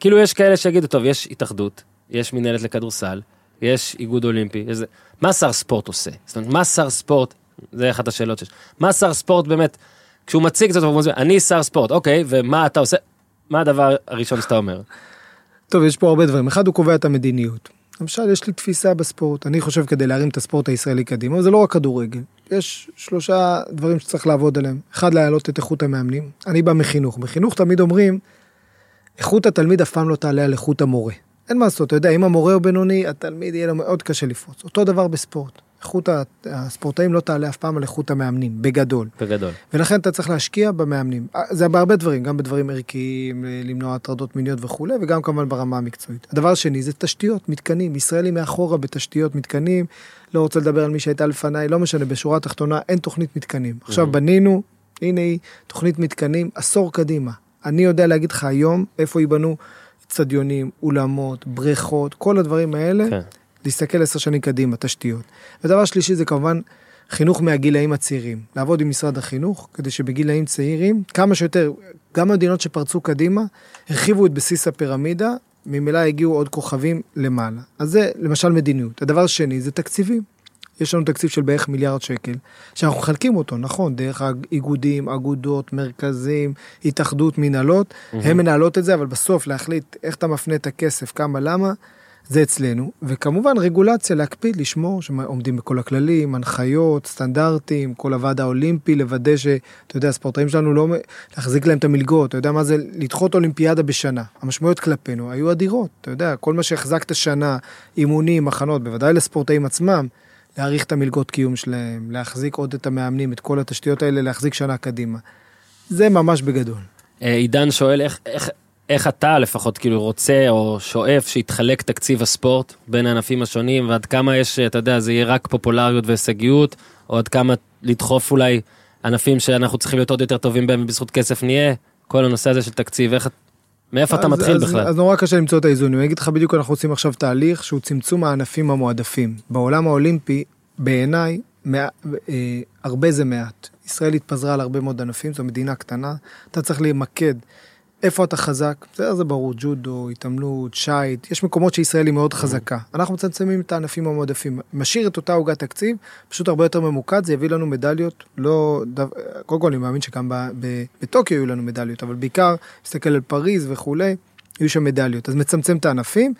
כאילו יש כאלה שיגידו, טוב, יש התאחדות, יש מנהלת לכדורסל, יש איגוד אולימפי, יש זה. מה שר ספורט עושה? זאת אומרת, מה שר ספורט, זה אחת השאלות שיש. מה שר ספורט באמת, כשהוא מציג את מסביר, אני שר ספורט, אוקיי, ומה אתה עושה? מה הדבר הראשון שאתה אומר? טוב, יש פה הרבה דברים. אחד, הוא קובע את המדיניות. למשל, יש לי תפיסה בספורט. אני חושב כדי להרים את הספורט הישראלי קדימה, זה לא רק כדורגל. יש שלושה דברים שצריך לעבוד עליהם. אחד, להעלות את איכות המאמנים. אני בא מחינוך. בחינוך תמיד אומרים, איכות התלמיד אף פעם לא תעלה על איכות המורה. אין מה לעשות, אתה יודע, אם המורה הוא בינוני, התלמיד יהיה לו מאוד קשה לפרוץ. אותו דבר בספורט. איכות הספורטאים לא תעלה אף פעם על איכות המאמנים, בגדול. בגדול. ולכן אתה צריך להשקיע במאמנים. זה בהרבה דברים, גם בדברים ערכיים, אה, למנוע הטרדות מיניות וכולי, וגם כמובן ברמה המקצועית. הדבר השני זה תשתיות, מתקנים. ישראל היא מאחורה בתשתיות מתקנים, לא רוצה לדבר על מי שהייתה לפניי, לא משנה, בשורה התחתונה אין תוכנית מתקנים. עכשיו בנינו, הנה היא, תוכנית מתקנים, עשור קדימה. אני יודע להגיד לך היום איפה ייבנו אצטדיונים, אולמות, בריכות, כל הדברים האלה. כן. להסתכל עשר שנים קדימה, תשתיות. ודבר שלישי זה כמובן חינוך מהגילאים הצעירים. לעבוד עם משרד החינוך, כדי שבגילאים צעירים, כמה שיותר, גם המדינות שפרצו קדימה, הרחיבו את בסיס הפירמידה, ממילא הגיעו עוד כוכבים למעלה. אז זה למשל מדיניות. הדבר השני זה תקציבים. יש לנו תקציב של בערך מיליארד שקל, שאנחנו מחלקים אותו, נכון, דרך האיגודים, אגודות, מרכזים, התאחדות, מנהלות, הם מנהלות את זה, אבל בסוף להחליט איך אתה מפנה את הכסף, כמה, למה, זה אצלנו, וכמובן רגולציה, להקפיד, לשמור שעומדים בכל הכללים, הנחיות, סטנדרטים, כל הוועד האולימפי, לוודא ש, אתה יודע, הספורטאים שלנו לא, להחזיק להם את המלגות, אתה יודע מה זה לדחות אולימפיאדה בשנה. המשמעויות כלפינו היו אדירות, אתה יודע, כל מה שהחזקת שנה, אימונים, מחנות, בוודאי לספורטאים עצמם, להאריך את המלגות קיום שלהם, להחזיק עוד את המאמנים, את כל התשתיות האלה, להחזיק שנה קדימה. זה ממש בגדול. אה, עידן שואל איך, איך, איך אתה לפחות כאילו רוצה או שואף שיתחלק תקציב הספורט בין הענפים השונים ועד כמה יש, אתה יודע, זה יהיה רק פופולריות והישגיות, או עד כמה לדחוף אולי ענפים שאנחנו צריכים להיות עוד יותר טובים בהם ובזכות כסף נהיה, כל הנושא הזה של תקציב, איך, מאיפה אתה אז- מתחיל אז, בכלל? אז נורא קשה למצוא את האיזון. אני אגיד לך בדיוק, אנחנו עושים עכשיו תהליך שהוא צמצום הענפים המועדפים. בעולם האולימפי, בעיניי, מע... אה, הרבה זה מעט. ישראל התפזרה על הרבה מאוד ענפים, זו מדינה קטנה, אתה צריך להתמקד איפה אתה חזק? זה, זה ברור, ג'ודו, התעמלות, שייט, יש מקומות שישראל היא מאוד חזקה. אנחנו מצמצמים את הענפים המועדפים. משאיר את אותה עוגת תקציב, פשוט הרבה יותר ממוקד, זה יביא לנו מדליות, לא... דו... קודם כל אני מאמין שגם. בטוקיו יהיו לנו מדליות, אבל בעיקר, מסתכל על פריז וכולי, יהיו שם מדליות. אז מצמצם את הענפים.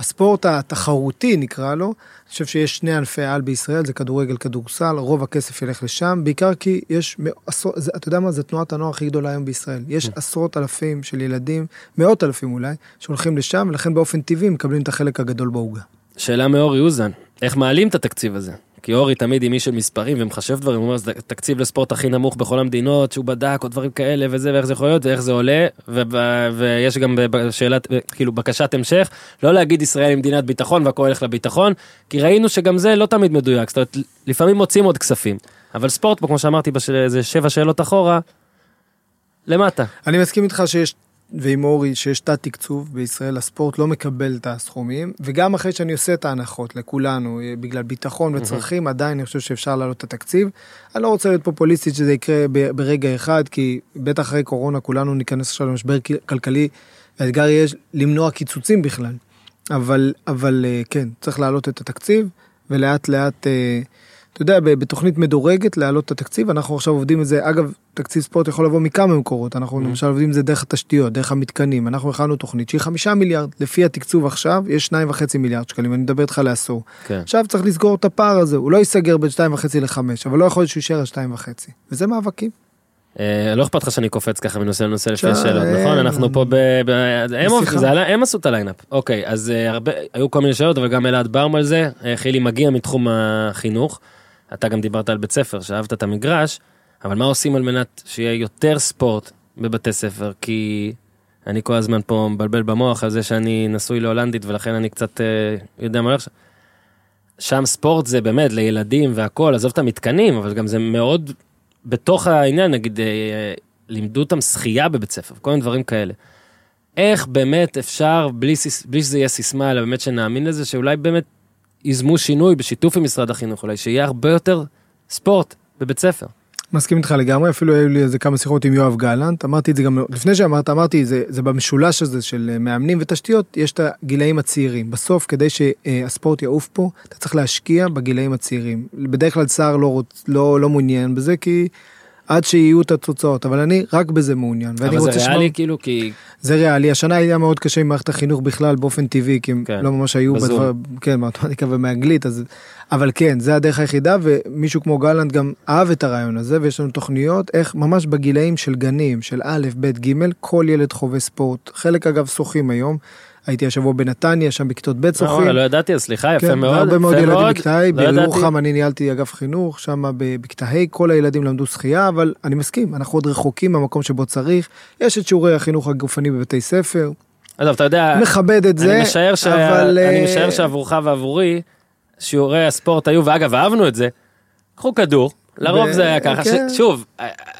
בספורט התחרותי נקרא לו, אני חושב שיש שני ענפי על בישראל, זה כדורגל, כדורסל, רוב הכסף ילך לשם, בעיקר כי יש, עשרות, אתה יודע מה, זה תנועת הנוער הכי גדולה היום בישראל. יש Mm. עשרות אלפים של ילדים, מאות אלפים אולי, שהולכים לשם, ולכן באופן טבעי מקבלים את החלק הגדול בעוגה. שאלה מאורי אוזן, איך מעלים את התקציב הזה? כי אורי תמיד עם איש של מספרים ומחשב דברים, הוא אומר, זה תקציב לספורט הכי נמוך בכל המדינות, שהוא בדק, או דברים כאלה וזה, ואיך זה יכול להיות, ואיך זה עולה, ויש גם בשאלת, כאילו, בקשת המשך, לא להגיד ישראל היא מדינת ביטחון והכל הולך לביטחון, כי ראינו שגם זה לא תמיד מדויק, זאת אומרת, לפעמים מוצאים עוד כספים, אבל ספורט כמו שאמרתי, באיזה שבע שאלות אחורה, למטה. אני מסכים איתך שיש, ועם אורי, שיש תת תקצוב בישראל, הספורט לא מקבל את הסכומים, וגם אחרי שאני עושה את ההנחות לכולנו, אה, בגלל ביטחון וצרכים, עדיין אני חושב שאפשר להעלות את התקציב. אני לא רוצה להיות פופוליסטית שזה יקרה ברגע אחד, כי בטח אחרי קורונה כולנו ניכנס עכשיו למשבר כלכלי, והאתגר יהיה למנוע קיצוצים בכלל. אבל, אבל אה, כן, צריך להעלות את התקציב, ולאט לאט, אה, אתה יודע, בתוכנית מדורגת להעלות את התקציב, אנחנו עכשיו עובדים את זה, אגב, תקציב ספורט יכול לבוא מכמה מקורות, אנחנו למשל עובדים את זה דרך התשתיות, דרך המתקנים, אנחנו הכנו תוכנית שהיא חמישה מיליארד, לפי התקצוב עכשיו יש שניים וחצי מיליארד שקלים, אני מדבר איתך לעשור. כן. עכשיו צריך לסגור את הפער הזה, הוא לא ייסגר בין שתיים וחצי לחמש, אבל לא יכול להיות שהוא יישאר על שתיים וחצי, וזה מאבקים. אה, לא אכפת לך שאני קופץ ככה מנושא לנושא לפי שי, השאלות, נכון? אנחנו פה ב... ב- הם בשיחה. זה עלה- הם עשו את ה lineup. אוקיי, אז אה, הרבה, היו כל מיני שאלות, אבל גם אלעד ברם על זה. אה, חילי מגיע מתחום החינוך. אתה גם דיברת על בית ספר, שאהבת את המגרש, אבל מה עושים על מנת שיהיה יותר ספורט בבתי ספר? כי אני כל הזמן פה מבלבל במוח על זה שאני נשוי להולנדית, ולכן אני קצת אה, יודע מה הולך שם. ספורט זה באמת לילדים והכל, עזוב את המתקנים, אבל גם זה מאוד בתוך העניין, נגיד, אה, לימדו אותם שחייה בבית ספר, כל מיני דברים כאלה. איך באמת אפשר, בלי, בלי שזה יהיה סיסמה, אלא באמת שנאמין לזה, שאולי באמת ייזמו שינוי בשיתוף עם משרד החינוך, אולי שיהיה הרבה יותר ספורט בבית ספר. מסכים איתך לגמרי, אפילו היו לי איזה כמה שיחות עם יואב גלנט, אמרתי את זה גם לפני שאמרת, אמרתי, זה, זה במשולש הזה של אה, מאמנים ותשתיות, יש את הגילאים הצעירים. בסוף, כדי שהספורט יעוף פה, אתה צריך להשקיע בגילאים הצעירים. בדרך כלל שר לא, לא, לא מעוניין בזה, כי עד שיהיו את התוצאות, אבל אני רק בזה מעוניין. ואני אבל רוצה זה לשמוע- ריאלי, כאילו, כי... זה ריאלי, השנה היה מאוד קשה עם מערכת החינוך בכלל באופן טבעי, כי הם כן, לא ממש היו בזום. בדבר, כן, מתמטיקה ומאנגלית, אז, אבל כן, זה הדרך היחידה, ומישהו כמו גלנט גם אהב את הרעיון הזה, ויש לנו תוכניות איך ממש בגילאים של גנים, של א', ב', ג', כל ילד חווה ספורט. חלק אגב שוחים היום, הייתי השבוע בנתניה, שם בכיתות ב' שוחים. לא, לא ידעתי, סליחה, יפה כן, מאוד. הרבה מאוד ילדים בכיתה ה', לא. בירוחם אני ניהלתי אגף חינוך, שם בכיתה ה' כל הילדים למדו שחייה, אבל אני מסכים, אנחנו עוד רחוקים מהמקום שבו צריך, יש את שיעורי החינוך הגופני בבתי ספר, עזוב, אתה יודע, מכבד את זה, אני משער, ש... אבל... אני אה, משער שעבורך ועבורי, שיעורי הספורט היו, ואגב, אהבנו את זה, קחו כדור, לרוב ב- זה היה ככה, כן. ש... שוב,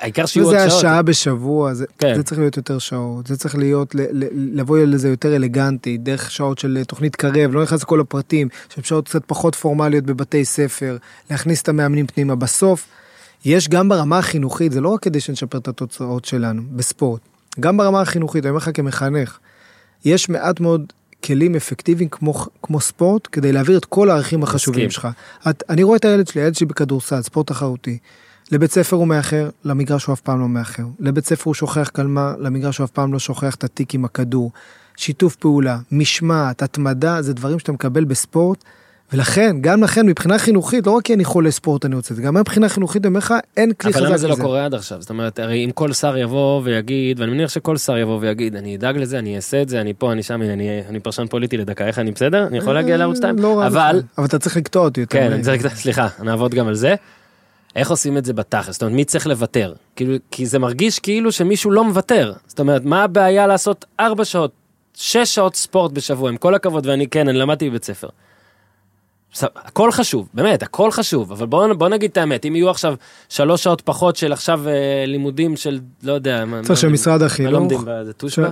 העיקר שיהיו עוד שעות. השעה בשבוע, זה, כן. זה צריך להיות יותר שעות, זה צריך להיות, ל, ל, לבוא לזה יותר אלגנטי, דרך שעות של תוכנית קרב, לא נכנס לכל הפרטים, שהן שעות קצת פחות פורמליות בבתי ספר, להכניס את המאמנים פנימה. בסוף, יש גם ברמה החינוכית, זה לא רק כדי שנשפר את התוצאות שלנו בספורט, גם ברמה החינוכית, אני אומר לך כמחנך, יש מעט מאוד כלים אפקטיביים כמו, כמו ספורט, כדי להעביר את כל הערכים החשובים מסכים. שלך. את, אני רואה את הילד שלי, הילד שלי בכדורסל, ספורט תחרותי. לבית ספר הוא מאחר, למגרש הוא אף פעם לא מאחר. לבית ספר הוא שוכח קלמה, למגרש הוא אף פעם לא שוכח את התיק עם הכדור. שיתוף פעולה, משמעת, התמדה, זה דברים שאתה מקבל בספורט. ולכן, גם לכן, מבחינה חינוכית, לא רק כי אני חולה ספורט אני רוצה את זה, גם מבחינה חינוכית, אני אומר לך, אין כלי חזק אבל למה. זה לא קורה עד עכשיו? זאת אומרת, הרי אם כל שר יבוא ויגיד, ואני מניח שכל שר יבוא ויגיד, אני אדאג לזה, אני אעשה את זה, אני פה, אני שם, אני, אני פרשן פוליטי לדקה, איך אני בסדר? אני יכול להגיע לערוץ 2? לא אבל. אבל אתה צריך לקטוע אותי יותר. כן, אני צריך, סליחה, נעבוד גם על זה. איך עושים את זה בתכלס? זאת אומרת, מי צריך לוותר? כאילו, כי זה מרגיש כאילו שמישהו לא מוותר. זאת אומרת, מה הבעיה לעשות ארבע שעות, שש שעות ספורט בשבוע, עם כל הכבוד, ואני כן, אני למדתי בבית ספר. הכל חשוב, באמת, הכל חשוב, אבל בוא, בוא נגיד את האמת, אם יהיו עכשיו שלוש שעות פחות של עכשיו אה, לימודים של, לא יודע, מה- צריך מה- שמשרד מה החינוך, לומדים, זה טושבה?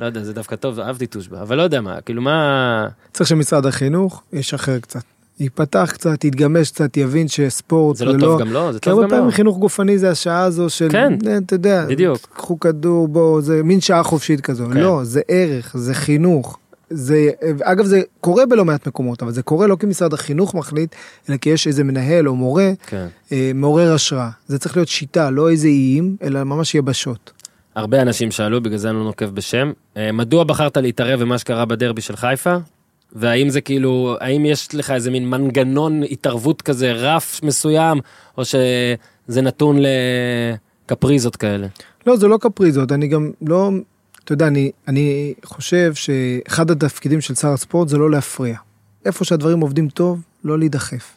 לא יודע, זה דווקא טוב, אהבתי טושבה, אבל לא יודע מה, כאילו מה... צריך שמשרד החינוך ישחרר קצת. ייפתח קצת, יתגמש קצת, יבין שספורט זה לא טוב גם לא, זה כי טוב הרבה גם לא. פעמים חינוך גופני זה השעה הזו של, כן. אה, אתה יודע, בדיוק. קחו כדור, בואו, זה מין שעה חופשית כזו. כן. לא, זה ערך, זה חינוך. זה, אגב, זה קורה בלא מעט מקומות, אבל זה קורה לא כי משרד החינוך מחליט, אלא כי יש איזה מנהל או מורה כן. אה, מעורר השראה. זה צריך להיות שיטה, לא איזה איים, אלא ממש יבשות. הרבה אנשים שאלו, בגלל זה אני לא נוקב בשם, אה, מדוע בחרת להתערב במה שקרה בדרבי של חיפה? והאם זה כאילו, האם יש לך איזה מין מנגנון התערבות כזה, רף מסוים, או שזה נתון לקפריזות כאלה? לא, זה לא קפריזות, אני גם לא, אתה יודע, אני, אני חושב שאחד התפקידים של שר הספורט זה לא להפריע. איפה שהדברים עובדים טוב, לא להידחף.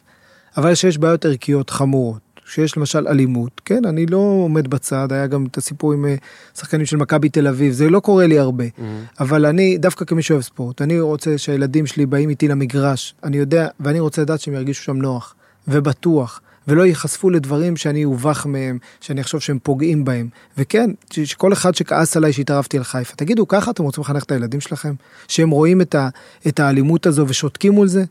אבל שיש בעיות ערכיות חמורות, שיש למשל אלימות, כן, אני לא עומד בצד, היה גם את הסיפור עם אה, שחקנים של מכבי תל אביב, זה לא קורה לי הרבה. אבל אני, דווקא כמי שאוהב ספורט, אני רוצה שהילדים שלי באים איתי למגרש, אני יודע, ואני רוצה לדעת שהם ירגישו שם נוח ובטוח. ולא ייחשפו לדברים שאני אובך מהם, שאני אחשוב שהם פוגעים בהם. וכן, שכל אחד שכעס עליי שהתערבתי על חיפה, תגידו, ככה אתם רוצים לחנך את הילדים שלכם? שהם רואים את, ה, את האלימות הזו ושותקים מול זה?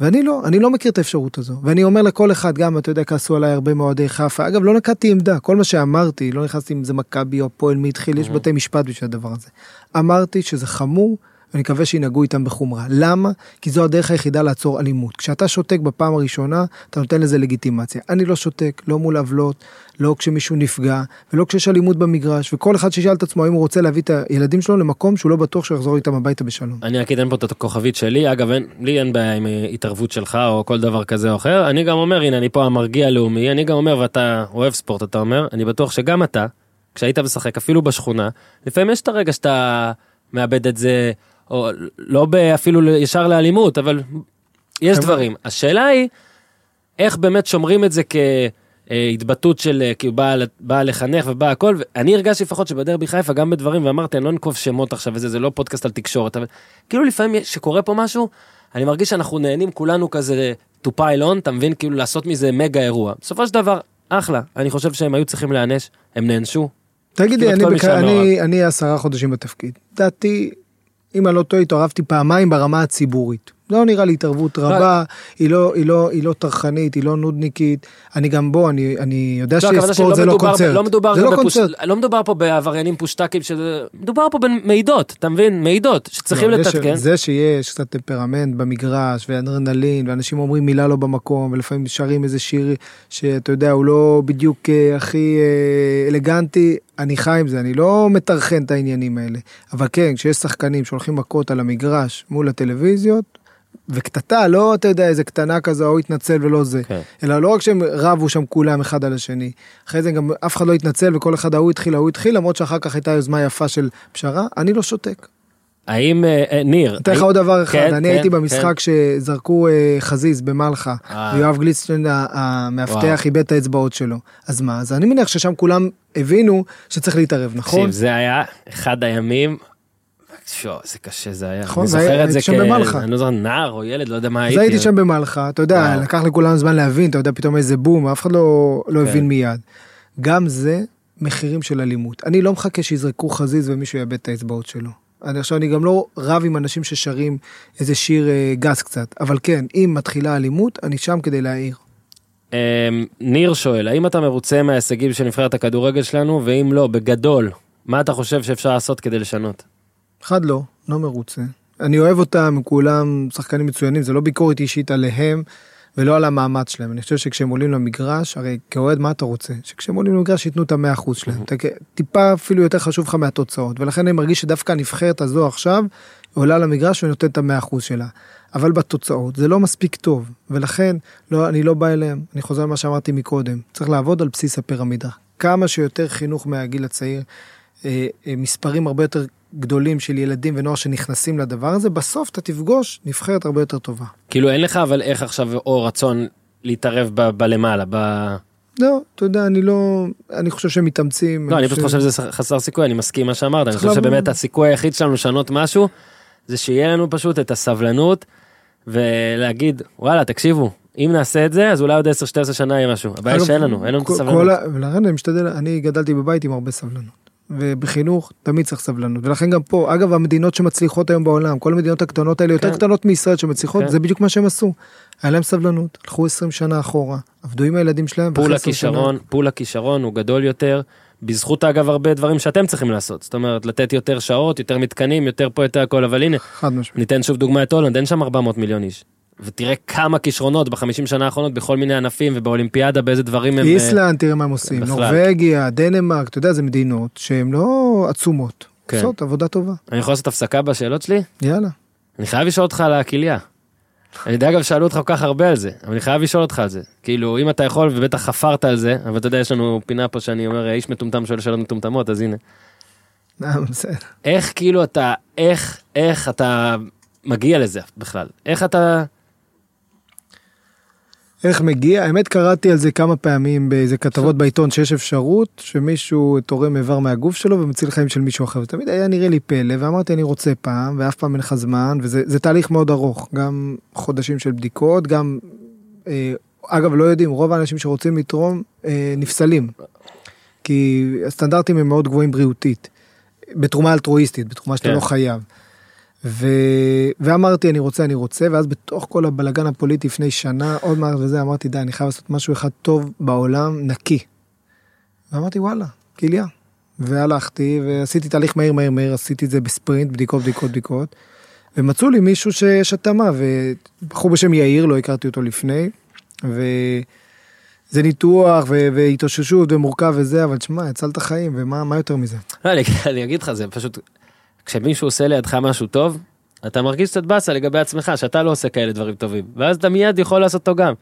ואני לא, אני לא מכיר את האפשרות הזו. ואני אומר לכל אחד, גם, אתה יודע, כעסו עליי הרבה מאוהדי חיפה. אגב, לא נקטתי עמדה, כל מה שאמרתי, לא נכנסתי אם זה מכבי או הפועל, מי התחיל, יש בתי משפט בשביל הדבר הזה. אמרתי שזה חמור, ואני מקווה שינהגו איתם בחומרה. למה? כי זו הדרך היחידה לעצור אלימות. כשאתה שותק בפעם הראשונה, אתה נותן לזה לגיטימציה. אני לא שותק, לא מול עוולות, לא כשמישהו נפגע, ולא כשיש אלימות במגרש, וכל אחד שישאל את עצמו האם הוא רוצה להביא את הילדים שלו למקום שהוא לא בטוח שהוא יחזור איתם הביתה בשלום. אני רק אתן פה את הכוכבית שלי, אגב, אין, לי אין בעיה עם אה, התערבות שלך או כל דבר כזה או אחר, אני גם אומר, הנה, אני פה המרגיע הלאומי, אני גם אומר, ואתה אוהב ספורט, אתה אומר, אני בטוח שגם אתה, כשהיית משחק, אפילו בשכונה, לפעמים יש את הרגע שאתה מאבד את זה, או לא אפילו ישר לאלימות, אבל יש. דברים. השאלה היא, איך באמת שומרים את זה כהתבטאות של אה, כאילו באה באה לחנך ובאה הכל ואני הרגשתי לפחות שבדרבי חיפה גם בדברים ואמרתי אני לא אנקוב שמות עכשיו וזה זה לא פודקאסט על תקשורת אבל כאילו לפעמים שקורה פה משהו אני מרגיש שאנחנו נהנים כולנו כזה to pile on אתה מבין כאילו לעשות מזה מגה אירוע בסופו של דבר אחלה אני חושב שהם היו צריכים להיענש הם נענשו תגידי, אני, כל מי בכ... שהיה אני, אני עשרה חודשים בתפקיד. דעתי, אם אני לא טועה, התערבתי פעמיים ברמה הציבורית. לא נראה לי התערבות רבה, היא לא, היא לא, היא לא טרחנית, היא לא נודניקית. אני גם בוא, אני, אני יודע לא, שספורט זה לא קונצרט. לא מדובר זה לא בפוש- קונצרט. לא מדובר פה בעבריינים פושטקים שזה מדובר פה במעידות אתה מבין מעידות שצריכים לא, זה ש- לתתקן. זה שיש קצת טמפרמנט במגרש ואדרנלין ואנשים אומרים מילה לא במקום ולפעמים שרים איזה שיר שאתה יודע הוא לא בדיוק אה, הכי אה, אלגנטי אני חי עם זה אני לא מטרחן את העניינים האלה אבל כן כשיש שחקנים שהולכים מכות על המגרש מול הטלוויזיות. וקטטה לא אתה יודע איזה קטנה כזו או התנצל ולא זה כן. אלא לא רק שהם רבו שם כולם אחד על השני אחרי זה גם אף אחד לא התנצל וכל אחד ההוא התחיל ההוא התחיל למרות שאחר כך הייתה יוזמה יפה של פשרה אני לא שותק. האם אה, אה, ניר אתן לך עוד דבר אחד, כן, אני כן, הייתי כן. במשחק שזרקו אה, חזיז במלחה, אה. ויואב גליצשטיין ה- המאבטח. איבד את האצבעות שלו. אז מה, אז אני מניח ששם כולם הבינו שצריך להתערב, נכון? תקשיב, זה היה אחד הימים. שו, איזה קשה זה היה. נכון, אני זה זוכר את זה במלחה. אני לא זוכר, נער או ילד, לא יודע מה הייתי. אז הייתי שם במלחה, אתה יודע. לקח לכולם זמן להבין, אתה יודע, פתאום איזה בום, אף אחד לא לא כן. הבין מיד. גם זה מחירים של אלימות. אני לא מחכה שיזרקו חזיז ומישהו יאבד את האצבעות שלו. אני עכשיו, אני גם לא רב עם אנשים ששרים איזה שיר אה, גס קצת, אבל כן, אם מתחילה אלימות, אני שם כדי להעיר. אמ, ניר שואל, האם אתה מרוצה מההישגים של נבחרת הכדורגל שלנו, ואם לא, בגדול, מה אתה חושב שאפשר לעשות כדי לשנות? אחד לא, לא מרוצה. אני אוהב אותם, כולם שחקנים מצוינים, זה לא ביקורת אישית עליהם ולא על המאמץ שלהם. אני חושב שכשהם עולים למגרש, הרי כאוהד מה אתה רוצה? שכשהם עולים למגרש ייתנו את המאה אחוז שלהם. אתה כ- טיפה אפילו יותר חשוב לך מהתוצאות, ולכן אני מרגיש שדווקא הנבחרת הזו עכשיו עולה למגרש ונותנת את המאה אחוז שלה. אבל בתוצאות זה לא מספיק טוב, ולכן לא, אני לא בא אליהם. אני חוזר על מה שאמרתי מקודם, צריך לעבוד על בסיס הפירמידה. כמה שיותר חינוך מהגיל הצעיר, אה, אה, מספרים הרבה יותר גדולים של ילדים ונוער שנכנסים לדבר הזה, בסוף אתה תפגוש נבחרת הרבה יותר טובה. כאילו אין לך אבל איך עכשיו או רצון להתערב ב- בלמעלה, ב... לא, אתה יודע, אני לא, אני חושב שהם מתאמצים. לא, אני פשוט חושב שזה חסר סיכוי, אני מסכים עם מה שאמרת, אני חושב. שבאמת הסיכוי היחיד שלנו לשנות משהו, זה שיהיה לנו פשוט את הסבלנות, ולהגיד, וואלה, תקשיבו, אם נעשה את זה, אז אולי עוד 10-12 שנה יהיה משהו. הבעיה שאין לנו, אין לנו את הסבלנות. ולכן אני משתדל, אני גדלתי בבית עם הרבה סבלנות. ובחינוך תמיד צריך סבלנות ולכן גם פה אגב המדינות שמצליחות היום בעולם כל המדינות הקטנות האלה יותר כן. קטנות מישראל שמצליחות כן. זה בדיוק מה שהם עשו. היה להם סבלנות הלכו 20 שנה אחורה עבדו עם הילדים שלהם. full 20 שנה- הכישרון, pool הכישרון הוא גדול יותר, בזכות אגב הרבה דברים שאתם צריכים לעשות, זאת אומרת לתת יותר שעות, יותר מתקנים, יותר פה יותר הכל, אבל הנה. ניתן שוב דוגמא את הולנד, אין שם 400 מיליון איש. ותראה כמה כישרונות בחמישים שנה האחרונות בכל מיני ענפים ובאולימפיאדה באיזה דברים הם... אה, איסלנד תראה מה הם עושים. נורבגיה דנמרק אתה יודע זה מדינות שהן לא עצומות. כן. עושות עבודה טובה אני יכול לעשות הפסקה בשאלות שלי? יאללה. אני חייב לשאול אותך על הכליה. אני יודע אגב שאלו אותך כל כך הרבה על זה, אבל אני חייב לשאול אותך על זה. כאילו אם אתה יכול ובטח חפרת על זה, אבל אתה יודע יש לנו פינה פה שאני אומר איש מטומטם שואל שאלות מטומטמות אז הנה. אה. איך כאילו אתה, איך, איך אתה מגיע לזה בכלל? איך אתה... איך מגיע האמת קראתי על זה כמה פעמים באיזה כתבות בעיתון שיש אפשרות שמישהו תורם איבר מהגוף שלו ומציל חיים של מישהו אחר תמיד היה נראה לי פלא ואמרתי אני רוצה פעם ואף פעם אין לך זמן וזה זה תהליך מאוד ארוך גם חודשים של בדיקות גם אה, אגב לא יודעים רוב האנשים שרוצים לתרום אה, נפסלים כי הסטנדרטים הם מאוד גבוהים בריאותית בתרומה אלטרואיסטית בתרומה שאתה כן. לא חייב. ו... ואמרתי אני רוצה אני רוצה ואז בתוך כל הבלגן הפוליטי לפני שנה עוד מעט וזה אמרתי די אני חייב לעשות משהו אחד טוב בעולם נקי. ואמרתי וואלה כליה. והלכתי ועשיתי תהליך מהיר מהיר מהיר עשיתי את זה בספרינט בדיקות בדיקות בדיקות. ומצאו לי מישהו שיש התאמה ובחור בשם יאיר לא הכרתי אותו לפני. וזה ניתוח ו- והתאוששות ומורכב וזה אבל תשמע הצלת חיים ומה מה יותר מזה. לא, אני אגיד לך זה פשוט, כשמישהו עושה לידך משהו טוב, אתה מרגיש קצת באסה לגבי עצמך שאתה לא עושה כאלה דברים טובים, ואז אתה מיד יכול לעשות אותו גם.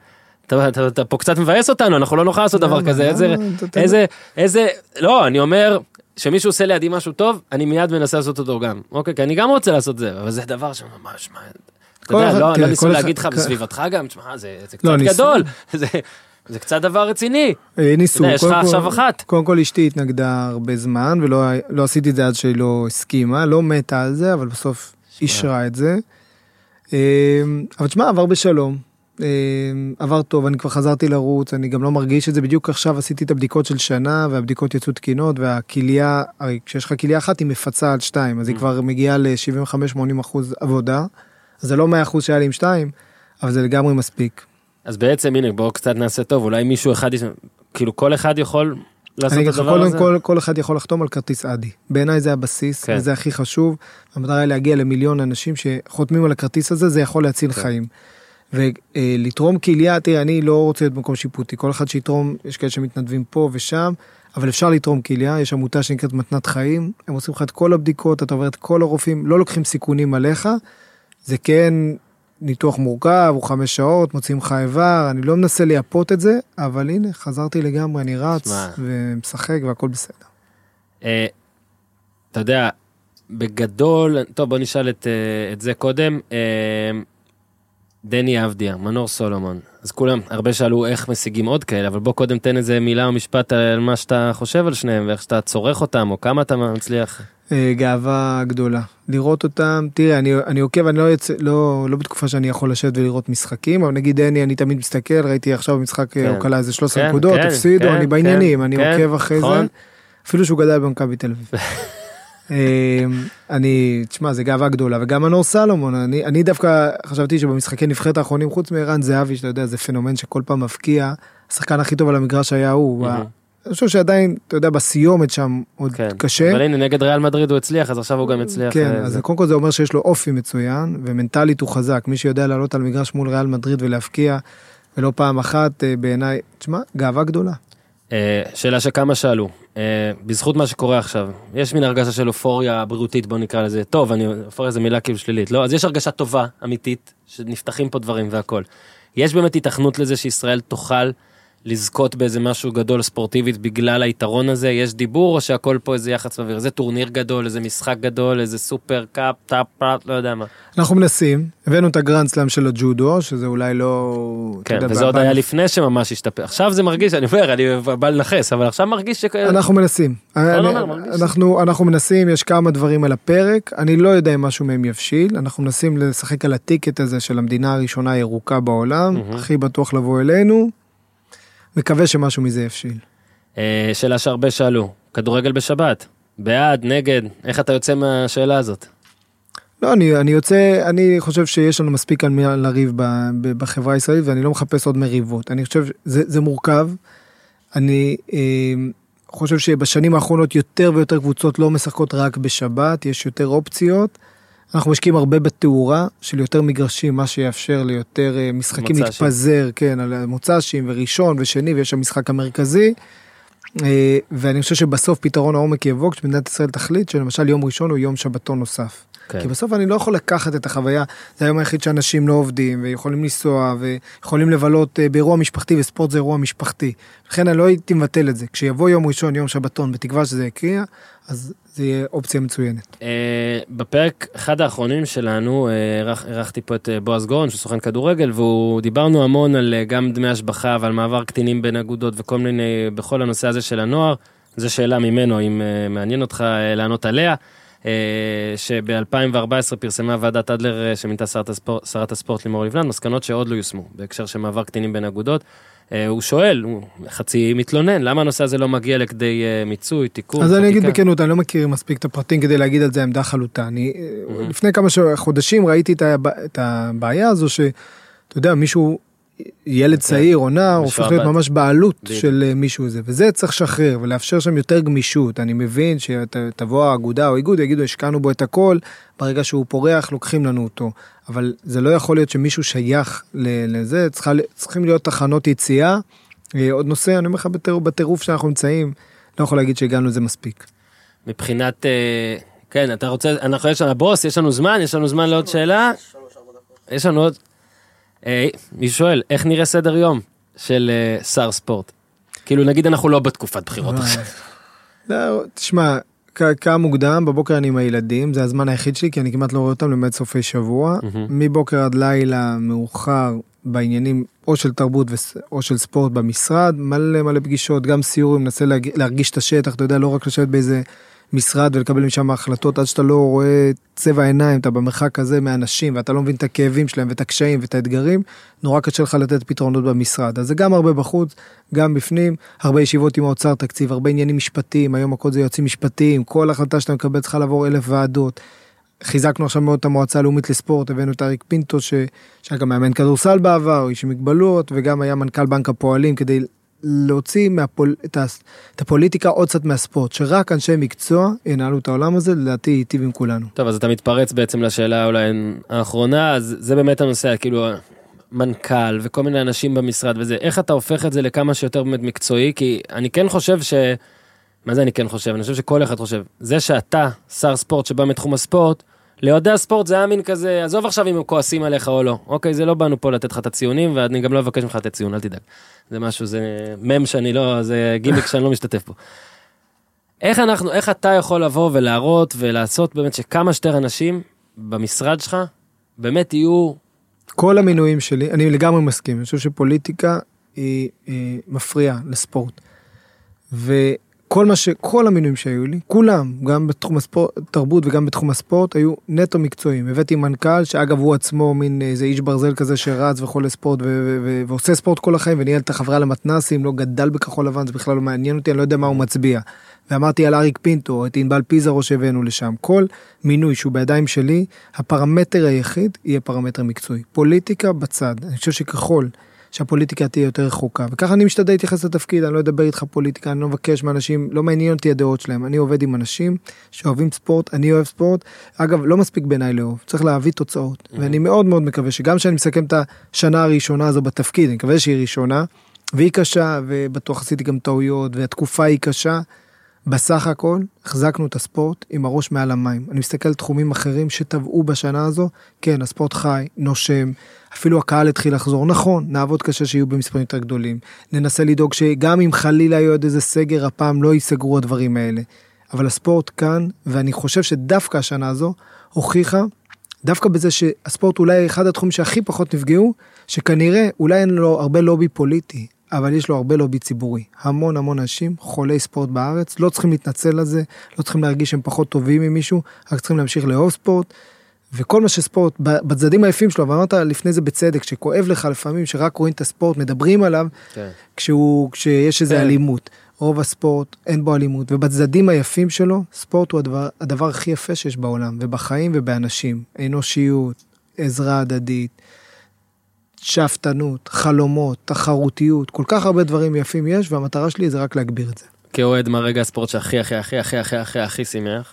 אתה, אתה, אתה פה קצת מבאס אותנו, אנחנו לא נוכל לעשות דבר? כזה, איזה? אתה- אתה- איזה, איזה, לא, אני אומר, שמישהו עושה לידי משהו טוב, אני מיד מנסה לעשות אותו גם. אוקיי, כי אני גם רוצה לעשות זה, אבל זה דבר שממש, מה, אתה יודע, לא, לא ניסו כל להגיד לך בסביבתך גם, תשמע, זה, קצת לא, ניסו. גדול, זה, קצת דבר רציני. אה, ניסו. יש לך עכשיו אחת. קודם כל אשתי התנגדה הרבה זמן ולא לא עשיתי את זה עד שהיא לא הסכימה, לא מתה על זה, אבל בסוף אישרה את זה. אה, אבל תשמע, עבר בשלום. אה, עבר טוב, אני כבר חזרתי לרוץ, אני גם לא מרגיש את זה. בדיוק עכשיו עשיתי את הבדיקות של שנה, והבדיקות יצאו תקינות, והכליה, הרי כשיש לך כליה אחת היא מפצה על שתיים, אז היא כבר מגיעה ל-75-80 אחוז עבודה. אז זה לא 100 אחוז שהיה לי עם שתיים, אבל זה לגמרי מספיק. אז בעצם הנה בואו קצת נעשה טוב אולי מישהו אחד יש- כאילו כל אחד יכול לעשות את הדבר קודם הזה. כל, כל אחד יכול לחתום על כרטיס אדי. בעיניי זה הבסיס, כן. וזה הכי חשוב. המטרה היא להגיע למיליון אנשים שחותמים על הכרטיס הזה, זה יכול להציל כן. חיים. ולתרום כליה, תראה, אני לא רוצה להיות במקום שיפוטי, כל אחד שיתרום, יש כאלה שמתנדבים פה ושם, אבל אפשר לתרום כליה, יש עמותה שנקראת מתנת חיים, הם עושים לך את כל הבדיקות, אתה עובר את כל הרופאים, לא לוקחים סיכונים עליך, זה כן ניתוח מורכב, הוא חמש שעות, מוציאים לך איבר, אני לא מנסה לייפות את זה, אבל הנה, חזרתי לגמרי, אני רץ שמע. ומשחק והכל בסדר. אה, אתה יודע בגדול טוב בוא נשאל את, אה, את זה קודם אה, דני אבדיה מנור סולומון אז כולם הרבה שאלו איך משיגים עוד כאלה אבל בוא קודם תן איזה מילה או משפט על מה שאתה חושב על שניהם ואיך שאתה צורך אותם או כמה אתה מצליח. אה, גאווה גדולה לראות אותם תראה אני אני עוקב אני לא יוצא לא לא בתקופה שאני יכול לשבת ולראות משחקים אבל נגיד דני אני תמיד מסתכל ראיתי עכשיו במשחק אה, כן. הוא קלע איזה 13 כן, נקודות כן, הפסידו כן, אני בעניינים כן, אני כן, עוקב אחרי נכון. זה אפילו שהוא גדל במכבי תל אביב. אה, אני תשמע זה גאווה גדולה וגם מנור סלומון אני אני דווקא חשבתי שבמשחקי נבחרת האחרונים חוץ מערן זהבי שאתה יודע זה פנומן שכל פעם מבקיע השחקן הכי טוב על המגרש היה הוא. אני חושב שעדיין אתה יודע בסיומת שם עוד כן. קשה. אבל הנה נגד ריאל מדריד הוא הצליח אז עכשיו הוא גם הצליח. כן, אה, אז זה. קודם כל זה אומר שיש לו אופי מצוין, ומנטלית הוא חזק. מי שיודע לעלות על מגרש מול ריאל מדריד ולהבקיע, ולא פעם אחת, אה, בעיניי, תשמע, גאווה גדולה. אה, שאלה שכמה שאלו, בזכות מה שקורה עכשיו, יש מין הרגשה של אופוריה בריאותית בוא נקרא לזה, טוב, אני, אופוריה זה מילה כאילו שלילית, לא, אז יש הרגשה טובה, אמיתית, שנפתחים פה דברים והכל. יש באמת היתכנות לזה שישראל תוכל לזכות באיזה משהו גדול ספורטיבית בגלל היתרון הזה, יש דיבור או שהכל פה איזה יחס סביר, איזה טורניר גדול, איזה משחק גדול, איזה סופר קאפ, טאפ, פאפ, לא יודע מה. אנחנו מנסים, הבאנו את הגרנד סלאם של הג'ודו, שזה אולי לא... כן, יודע, וזה עוד ב- היה לפני שממש השתפר, עכשיו זה מרגיש, אני אומר, אני בא לנכס, אבל עכשיו מרגיש ש... אנחנו מנסים. אני- אומר, מרגיש. אנחנו אנחנו מנסים, יש כמה דברים על הפרק, אני לא יודע אם משהו מהם יבשיל, אנחנו מנסים לשחק על ה ticket הזה של המדינה הראשונה הירוקה בעולם, מהמם. הכי בטוח לבוא אלינו, מקווה שמשהו מזה יבשיל. אה, שאלה שהרבה שאלו, כדורגל בשבת, בעד, נגד, איך אתה יוצא מהשאלה הזאת? לא, אני, אני יוצא, אני חושב שיש לנו מספיק על מי לריב ב, ב, בחברה הישראלית ואני לא מחפש עוד מריבות. אני חושב שזה זה מורכב. אני אה, חושב שבשנים האחרונות יותר ויותר קבוצות לא משחקות רק בשבת, יש יותר אופציות. אנחנו משקיעים הרבה בתאורה של יותר מגרשים, מה שיאפשר ליותר אה, משחקים מוצ"שים. להתפזר, כן, על מוצ"שים וראשון ושני ויש המשחק המרכזי. אה, ואני חושב שבסוף פתרון העומק יבוא כשמדינת ישראל תחליט שלמשל יום ראשון הוא יום שבתון נוסף. כן. כי בסוף אני לא יכול לקחת את החוויה, זה היום היחיד שאנשים לא עובדים ויכולים לנסוע ויכולים לבלות אה, באירוע משפחתי וספורט זה אירוע משפחתי. לכן אני לא הייתי מבטל את זה. כשיבוא יום ראשון, יום שבתון, בתקווה שזה יקריע, אז זה יהיה אופציה מצוינת. אה, בפרק אחד האחרונים שלנו אה, אירח- אירחתי פה את אה, בועז גורן שהוא סוכן כדורגל והוא דיברנו המון על גם דמי השבחה ועל מעבר קטינים בין אגודות וכל מיני בכל הנושא הזה של הנוער. זו שאלה ממנו אם מעניין אותך לענות עליה. שב-2014 פרסמה ועדת אדלר אה, שמינתה שרת הספורט, שרת הספורט לימור לבנת מסקנות שעוד לא יושמו בהקשר של מעבר קטינים בין אגודות. אה, הוא שואל, הוא חצי מתלונן, למה הנושא הזה לא מגיע לכדי אה, מיצוי, תיקון, אז אני אגיד חקיקה? בכנות, אני לא מכיר מספיק את הפרטים כדי להגיד על זה עמדה חלוטה. אני. לפני כמה חודשים ראיתי את הבעיה הזו שאתה יודע, מישהו, ילד צעיר או נער, הופך להיות. ממש בעלות בדיוק. של אה, מישהו זה, וזה צריך לשחרר ולאפשר שם יותר גמישות. אני מבין שתבוא האגודה או איגוד, יגידו, השקענו בו את הכל, ברגע שהוא פורח לוקחים לנו אותו. אבל זה לא יכול להיות שמישהו שייך לזה, צריכה, צריכים להיות תחנות יציאה. אה, עוד נושא, אני אומר לך בטירוף- בטירוף שאנחנו נמצאים, לא יכול להגיד שהגענו לזה מספיק. מבחינת, אה, כן, אתה רוצה, אנחנו יש לנו, בוס, יש לנו זמן, יש לנו זמן לעוד שאלה. יש לנו עוד, אה, מישהו שואל, איך נראה סדר יום של אה, שר ספורט? כאילו נגיד אנחנו לא בתקופת בחירות עכשיו. לא, תשמע, קם מוקדם, בבוקר אני עם הילדים, זה הזמן היחיד שלי, כי אני כמעט לא רואה אותם למעט סופי שבוע. מבוקר עד לילה מאוחר בעניינים או של תרבות או של ספורט במשרד, מלא מלא פגישות, גם סיורים, מנסה להרגיש את השטח, אתה יודע, לא רק לשבת באיזה משרד ולקבל משם החלטות, עד שאתה לא רואה צבע עיניים, אתה במרחק הזה מאנשים, ואתה לא מבין את הכאבים שלהם ואת הקשיים ואת האתגרים, נורא קשה לך לתת פתרונות במשרד. אז זה גם הרבה בחוץ, גם בפנים, הרבה ישיבות עם האוצר תקציב, הרבה עניינים משפטיים, היום הכל זה יועצים משפטיים, כל החלטה שאתה מקבל צריכה לעבור אלף ועדות. חיזקנו עכשיו מאוד את המועצה הלאומית לספורט, הבאנו את אריק פינטו. שהיה גם מאמן כדורסל בעבר, איש עם מגבלות, וגם היה מנכ"ל בנק הפועלים, כדי להוציא מהפול... את, ה... את הפוליטיקה עוד קצת מהספורט, שרק אנשי מקצוע ינהלו את העולם הזה, לדעתי ייטיב עם כולנו. טוב, אז אתה מתפרץ בעצם לשאלה אולי האחרונה, אז זה באמת הנושא, כאילו, מנכ"ל וכל מיני אנשים במשרד וזה, איך אתה הופך את זה לכמה שיותר באמת מקצועי? כי אני כן חושב ש... מה זה אני כן חושב? אני חושב שכל אחד חושב. זה שאתה שר ספורט שבא מתחום הספורט, לאוהדי הספורט זה היה מין כזה, עזוב עכשיו אם הם כועסים עליך או לא. אוקיי, זה לא באנו פה לתת לך את הציונים, ואני גם לא אבקש ממך לתת ציון, אל תדאג. זה משהו, זה מם שאני לא, זה גימיק שאני לא משתתף בו. איך אנחנו, איך אתה יכול לבוא ולהראות ולעשות באמת שכמה שיותר אנשים במשרד שלך באמת יהיו, כל המינויים שלי, אני לגמרי מסכים, אני חושב שפוליטיקה היא, היא מפריעה לספורט. וכל מה ש... כל המינויים שהיו לי, כולם, גם בתחום הספורט, תרבות וגם בתחום הספורט, היו נטו מקצועיים. הבאתי מנכ"ל, שאגב הוא עצמו מין איזה איש ברזל כזה שרץ וחולה ספורט ו- ו- ו- ועושה ספורט כל החיים וניהל את החברה למתנסים, לא גדל בכחול לבן, זה בכלל לא מעניין אותי, אני לא יודע מה הוא מצביע. ואמרתי על אריק פינטו, את ענבל פיזרו שהבאנו לשם. כל מינוי שהוא בידיים שלי, הפרמטר היחיד יהיה פרמטר מקצועי. פוליטיקה בצד. אני חושב שככל שהפוליטיקה תהיה יותר רחוקה, וככה אני משתדל להתייחס לתפקיד, אני לא אדבר איתך פוליטיקה, אני לא מבקש מאנשים, לא מעניין אותי הדעות שלהם, אני עובד עם אנשים שאוהבים ספורט, אני אוהב ספורט. אגב, לא מספיק בעיניי לאהוב, צריך להביא תוצאות. ואני מאוד מאוד מקווה שגם כשאני מסכם את השנה הראשונה הזו בתפקיד, אני מקווה שהיא ראשונה, והיא קשה, ובטוח עשיתי גם טעויות, והתקופה היא קשה, בסך הכל החזקנו את הספורט עם הראש מעל המים. אני מסתכל על תחומים אחרים שטבעו בשנה הזו, כן, הספורט חי, נושם, אפילו הקהל התחיל לחזור. נכון, נעבוד קשה שיהיו במספרים יותר גדולים. ננסה לדאוג שגם אם חלילה יהיה עוד איזה סגר, הפעם לא ייסגרו הדברים האלה. אבל הספורט כאן, ואני חושב שדווקא השנה הזו הוכיחה, דווקא בזה שהספורט אולי אחד התחומים שהכי פחות נפגעו, שכנראה אולי אין לו הרבה לובי פוליטי, אבל יש לו הרבה לובי ציבורי. המון המון אנשים, חולי ספורט בארץ, לא צריכים להתנצל על זה, לא צריכים להרגיש שהם פחות טובים ממישהו, רק צריכים להמשיך לאהוב ספורט. וכל מה שספורט, בצדדים היפים שלו, ואמרת לפני זה בצדק, שכואב לך לפעמים, שרק רואים את הספורט, מדברים עליו, כן. כשהוא, כשיש איזה כן. אלימות. רוב הספורט, אין בו אלימות, ובצדדים היפים שלו, ספורט הוא הדבר, הדבר הכי יפה שיש בעולם, ובחיים ובאנשים. אנושיות, עזרה הדדית, שאפתנות, חלומות, תחרותיות, כל כך הרבה דברים יפים יש, והמטרה שלי זה רק להגביר את זה. כאוהד, מה רגע הספורט שהכי הכי הכי הכי הכי הכי הכי שימח?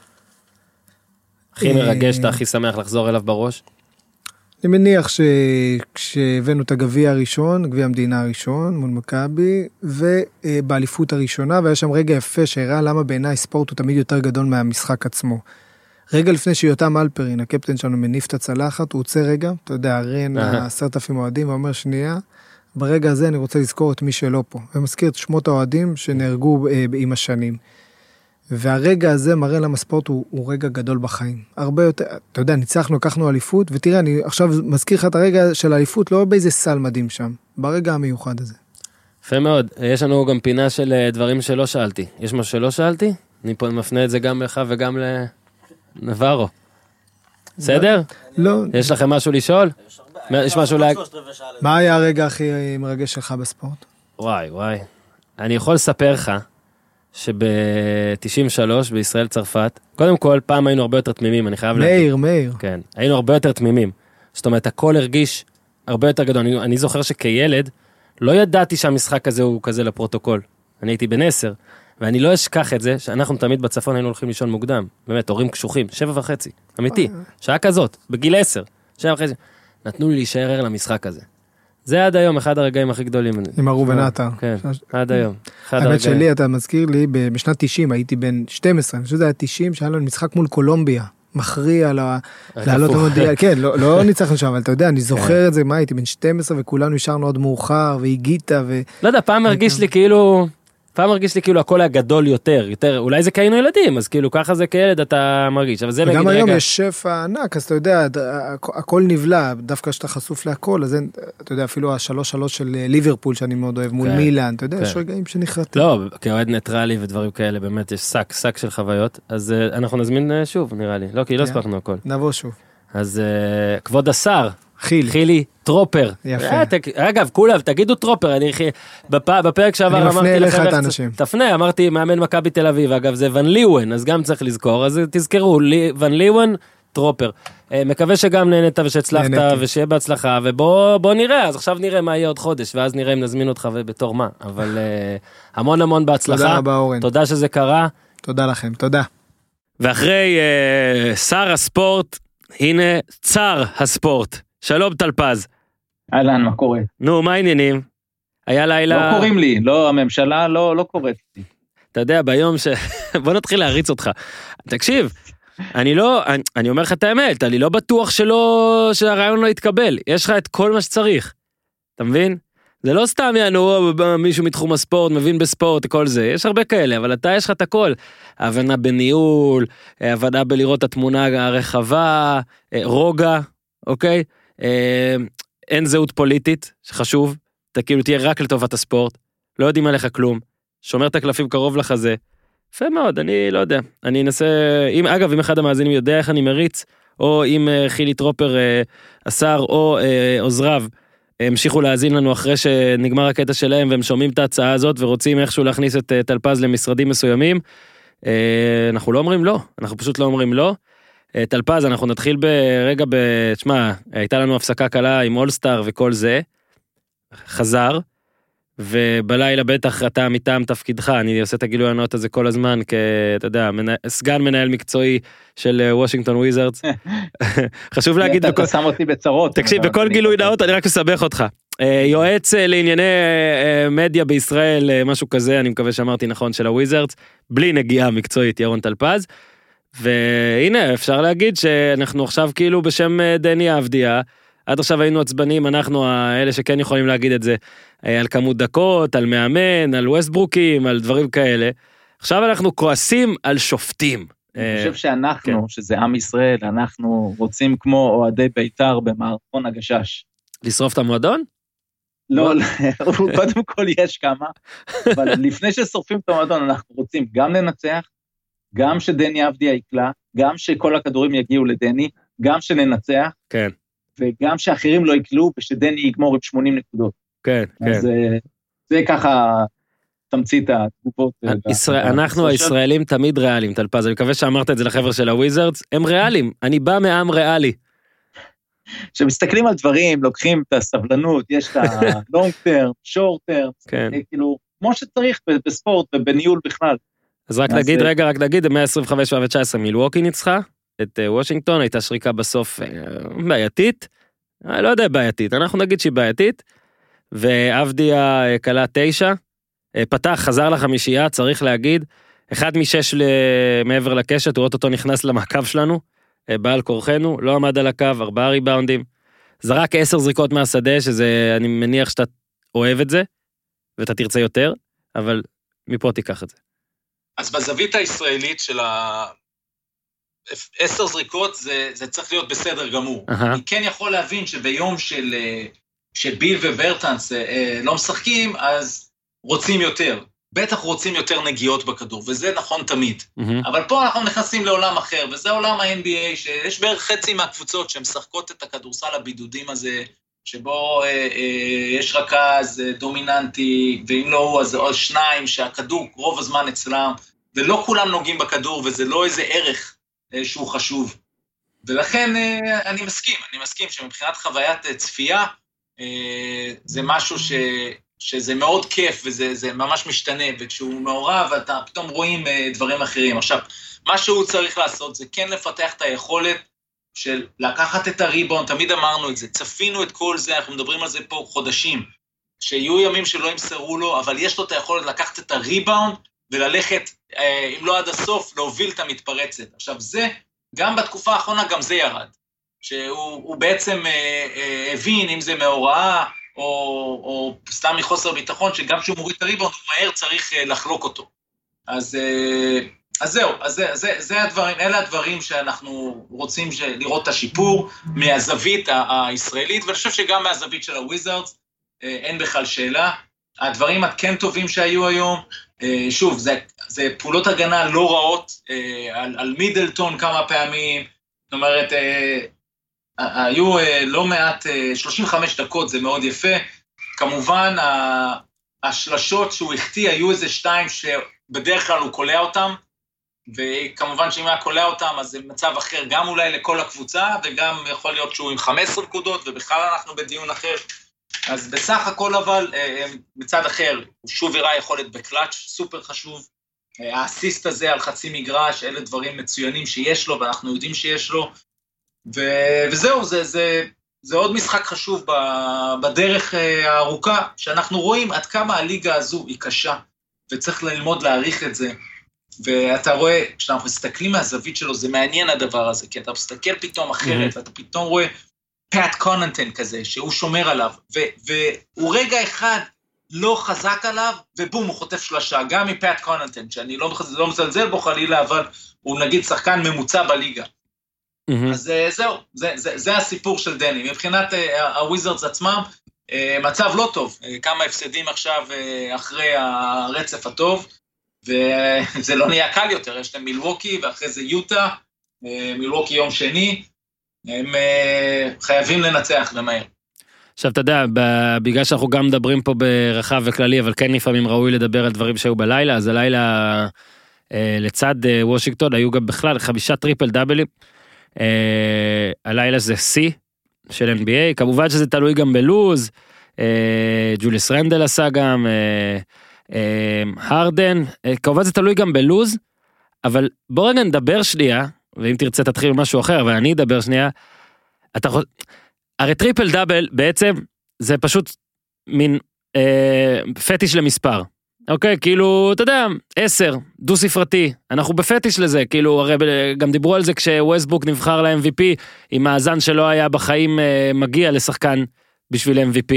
הכי אה, מרגש, אתה הכי שמח לחזור אליו בראש? אני מניח שכשהבאנו את הגביע הראשון, גביע המדינה הראשון מול מכבי, ובאליפות הראשונה, והיה שם רגע יפה שהראה למה בעיניי ספורט הוא תמיד יותר גדול מהמשחק עצמו. רגע לפני שיותם אלפרין, הקפטן שלנו, מניף את הצלחת, הוא עוצר רגע, אתה יודע, אהה. עשרת אלפים אוהדים, ואומר שנייה, ברגע הזה אני רוצה לזכור את מי שלא פה, ומזכיר את שמות האוהדים שנהרגו אה, עם השנים. והרגע הזה מראה למה ספורט הוא, הוא רגע גדול בחיים. הרבה יותר, אתה יודע, ניצחנו, לקחנו אליפות, ותראה, אני עכשיו מזכיר לך את הרגע של האליפות, לא באיזה סל מדהים שם, ברגע המיוחד הזה. יפה מאוד. יש לנו גם פינה של אה, דברים שלא שאלתי. יש משהו שלא שאלתי? אני פה מפנה את זה גם לך וגם לנברו. בסדר? לא, יש לכם משהו לשאול? יש משהו להג... מה היה הרגע הכי מרגש שלך בספורט? וואי וואי. אני יכול לספר לך שב-93 בישראל צרפת, קודם כל פעם היינו הרבה יותר תמימים, אני חייב להגיד. מאיר, מאיר. כן, היינו הרבה יותר תמימים. זאת אומרת, הכל הרגיש הרבה יותר גדול. אני, אני זוכר שכילד, לא ידעתי שהמשחק הזה הוא כזה לפרוטוקול. אני הייתי בן עשר, ואני לא אשכח את זה, שאנחנו תמיד בצפון היינו הולכים לישון מוקדם. באמת, הורים קשוחים, שבע וחצי, אמיתי. שעה כזאת, בגיל עשר, שבע וחצי. נתנו לי להישאר ער למשחק הזה. זה עד היום אחד הרגעים הכי גדולים. עם הראובן עטר. כן, עד היום. האמת. שלי, אתה מזכיר לי, בשנת 90 הייתי בן 12, אני חושב שזה היה 90, שהיה לנו משחק מול קולומביה. מכריע לעלות. למונדיאל, כן, לא, לא ניצחנו שם, אבל אתה יודע, אני כן. זוכר את זה, מה הייתי בן 12 וכולנו נשארנו עוד מאוחר, והגית, ו... לא יודע, פעם הרגיש לי כאילו, פעם הרגיש לי כאילו הכל היה גדול יותר, יותר, אולי זה כי היינו ילדים, אז כאילו ככה זה כילד אתה מרגיש, אבל זה נגיד וגם היום רגע, יש שפע ענק, אז אתה יודע, הכל נבלע, דווקא כשאתה חשוף להכל, אז אין, אתה יודע, אפילו השלוש שלוש של אה, ליברפול שאני מאוד אוהב, מול כן, מילאן, אתה יודע, כן. יש רגעים שנחרטים. לא, כאוהד ניטרלי ודברים כאלה, באמת יש שק, שק של חוויות, אז אה, אנחנו נזמין אה, שוב נראה לי, לא, כי לא כן. הספקנו הכל, נבוא שוב. אז כבוד השר, חיל, חילי טרופר, יפה. אה, אגב, כולם, תגידו טרופר, אני בפרק שעבר אני מפנה אמרתי אליך לכם, את האנשים. תפנה, אמרתי מאמן מכבי תל אביב, אגב זה ון ליוון, אז גם צריך לזכור, אז תזכרו, ון ליוון, טרופר. אה, מקווה שגם נהנית ושהצלחת. ושיהיה בהצלחה, ובוא בוא נראה, אז עכשיו נראה מה יהיה עוד חודש, ואז נראה אם נזמין אותך ובתור מה, אבל אה, המון המון בהצלחה, תודה רבה אורן, תודה שזה קרה, תודה לכם, תודה. ואחרי שר הספורט, הנה צר הספורט, שלום טלפז, אהלן, מה קורה? נו מה העניינים? היה לילה... לא קוראים לי, לא, הממשלה לא, לא קוראת לי. אתה יודע, ביום ש... בוא נתחיל להריץ אותך. תקשיב, אני לא, אני, אני אומר לך את האמת, אני לא בטוח שלא, שהרעיון לא יתקבל. יש לך את כל מה שצריך. אתה מבין? זה לא סתם יענו מישהו מתחום הספורט, מבין בספורט, כל זה. יש הרבה כאלה, אבל אתה יש לך את הכל. הבנה בניהול, הבנה בלראות את התמונה הרחבה, אה, רוגע, אוקיי? אין זהות פוליטית, שחשוב. אתה כאילו תהיה רק לטובת הספורט. לא יודעים עליך כלום. שומר את הקלפים קרוב לחזה. יפה מאוד, אני לא יודע. אני אנסה, אם, אגב, אם אחד המאזינים יודע איך אני מריץ, או אם אה, חילי טרופר, אה, השר, או אה, עוזריו, המשיכו להאזין לנו אחרי שנגמר הקטע שלהם והם שומעים את ההצעה הזאת ורוצים איכשהו להכניס את טלפז למשרדים מסוימים, אנחנו לא אומרים לא, אנחנו פשוט לא אומרים לא. אה, טלפז, אנחנו נתחיל ברגע ב... תשמע, הייתה לנו הפסקה קלה עם אולסטאר וכל זה, חזר, ובלילה בטח אתה מטעם תפקידך, אני עושה את הגילוי הנאות הזה כל הזמן, כאתה יודע, מנה, סגן מנהל מקצועי של אה, וושינגטון וויזרדס. חשוב להגיד, אתה, אתה שם אותי בצרות. תקשיב, אבל בכל גילוי נאות אני רק מסבך אותך. אה, יועץ אה, לענייני אה, אה, מדיה בישראל, אה, משהו כזה, אני מקווה שאמרתי נכון, של הוויזרדס, בלי נגיעה מקצועית, ירון טלפז. והנה, אפשר להגיד שאנחנו עכשיו כאילו בשם אה, דני אבדיה, עד עכשיו היינו עצבנים, אנחנו האלה שכן יכולים להגיד את זה, אה, על כמות דקות, על מאמן, על ווסטברוקים, על דברים כאלה. עכשיו אנחנו כועסים על שופטים. אני אה, חושב שאנחנו, כן. שזה עם ישראל, אנחנו רוצים כמו אוהדי בית"ר במערכון הגשש. לשרוף את המועדון? לא, קודם כל יש כמה, אבל לפני ששורפים את המועדון, אנחנו רוצים גם לנצח, גם שדני אבדיה יקלע, גם שכל הכדורים יגיעו לדני, גם שננצח, כן, וגם שאחרים לא יקלעו ושדני יגמור עם 80 נקודות. כן, כן. אז אה, זה ככה תמצית התגובות. אה, ישראל, אנחנו. הישראלים תמיד ריאליים, טלפז, אני מקווה שאמרת את זה לחבר'ה של הוויזרדס, הם ריאליים, אני בא מעם ריאלי. כשמסתכלים על דברים, לוקחים את הסבלנות, יש את ה-long term, short term, כן. אה, כאילו, כמו שצריך בספורט ובניהול בכלל. אז רק נגיד, אה, רגע, רק נגיד, 125 ו-19 מילווקי ניצחה את אה, וושינגטון, הייתה שריקה בסוף אה, בעייתית. אני לא יודע בעייתית, אנחנו נגיד שהיא בעייתית. ועבדיה אה, כלה תשע, אה, פתח, חזר לחמישייה, צריך להגיד, אחד משש ל- מעבר לקשת, הוא אוטוטו נכנס למעקב שלנו, אה, בעל כורחנו, לא עמד על הקו, ארבעה ריבאונדים. זרק עשר זריקות מהשדה, שזה, אני מניח שאתה אוהב את זה, ואתה תרצה יותר, אבל מפה תיקח את זה. אז בזווית הישראלית של ה... עשר זריקות זה, זה צריך להיות בסדר גמור. אהה. אני כן יכול להבין שביום של, אה, שביל וברטנס אה, אה, לא משחקים, אז רוצים יותר. בטח רוצים יותר נגיעות בכדור, וזה נכון תמיד. מהמם. אבל פה אנחנו נכנסים לעולם אחר, וזה עולם ה-NBA, שיש בערך חצי מהקבוצות שמשחקות את הכדורסל הבידודים הזה, שבו אה, אה, יש רכז אה, דומיננטי, ואם לא הוא, אז עוד שניים, שהכדור רוב הזמן אצלם, ולא כולם נוגעים בכדור, וזה לא איזה ערך אה, שהוא חשוב. ולכן אה, אני מסכים, אני מסכים שמבחינת חוויית אה, צפייה, זה משהו ש... שזה מאוד כיף וזה זה ממש משתנה, וכשהוא מעורב אתה פתאום רואים דברים אחרים. עכשיו, מה שהוא צריך לעשות זה כן לפתח את היכולת של לקחת את הריבאונד, תמיד אמרנו את זה, צפינו את כל זה, אנחנו מדברים על זה פה חודשים, שיהיו ימים שלא ימסרו לו, אבל יש לו את היכולת לקחת את הריבאונד וללכת, אה, אם לא עד הסוף, להוביל את המתפרצת. עכשיו זה, גם בתקופה האחרונה גם זה ירד. שהוא הוא בעצם אה, אה, הבין, אם זה מהוראה, או, או סתם מחוסר ביטחון, שגם כשהוא מוריד את הריבאונד, הוא מהר צריך לחלוק אותו. אז, אז זהו, אז זה, זה, זה הדברים, אלה הדברים שאנחנו רוצים לראות את השיפור מהזווית הישראלית, ואני חושב שגם מהזווית של הוויזארדס, אין בכלל שאלה. הדברים הכן טובים שהיו היום, שוב, זה, זה פעולות הגנה לא רעות, אה, על, על מידלטון כמה פעמים, זאת אומרת, אה, היו אה, לא מעט, אה, 35 דקות זה מאוד יפה. כמובן, השלשות שהוא החטיא היו איזה שתיים שבדרך כלל הוא קולע אותם, וכמובן שאם היה קולע אותם אז זה מצב אחר, גם אולי לכל הקבוצה, וגם יכול להיות שהוא עם 15 נקודות, ובכלל אנחנו בדיון אחר. אז בסך הכל אבל, אה, מצד אחר, הוא שוב הראה יכולת בקלאץ', סופר חשוב. אה, האסיסט הזה על חצי מגרש, אלה דברים מצוינים שיש לו, ואנחנו יודעים שיש לו. ו- וזהו, זה, זה, זה עוד משחק חשוב בדרך אה, הארוכה, שאנחנו רואים עד כמה הליגה הזו היא קשה, וצריך ללמוד להעריך את זה. ואתה רואה, כשאנחנו מסתכלים מהזווית שלו, זה מעניין הדבר הזה, כי אתה מסתכל פתאום אחרת, ואתה פתאום רואה פאט קוננטן כזה, שהוא שומר עליו, ו- והוא רגע אחד לא חזק עליו, ובום, הוא חוטף שלושה, גם מפאט קוננטן, שאני לא, לא מזלזל בו חלילה, אבל הוא נגיד שחקן ממוצע בליגה. מהמם. אז אה, זהו, זה, זה, זה הסיפור של דני. מבחינת אה, הוויזרדס עצמם, אה, מצב לא טוב. כמה הפסדים עכשיו אחרי הרצף הטוב, וזה לא נהיה קל יותר. יש להם מילווקי, ואחרי זה יוטה, מילווקי יום שני. הם אה, חייבים לנצח ומהר. עכשיו אתה יודע, בגלל שאנחנו גם מדברים פה ברחב וכללי, אבל כן לפעמים ראוי לדבר על דברים שהיו בלילה, אז הלילה אה, לצד אה, וושינגטון היו גם בכלל חמישה טריפל דאבלים. הלילה זה שיא של NBA, כמובן שזה תלוי גם בלוז, ג'וליס רנדל עשה גם, הרדן, כמובן זה תלוי גם בלוז, אבל בוא רגע נדבר שנייה, ואם תרצה תתחיל משהו אחר, אבל אני אדבר שנייה. אתה יכול... הרי טריפל דאבל בעצם זה פשוט מין אה, פטיש למספר. אוקיי, כאילו, אתה יודע, עשר, דו ספרתי, אנחנו בפטיש לזה, כאילו, הרי גם דיברו על זה כשווסטבוק נבחר ל-MVP, עם מאזן שלא היה בחיים אה, מגיע לשחקן בשביל MVP,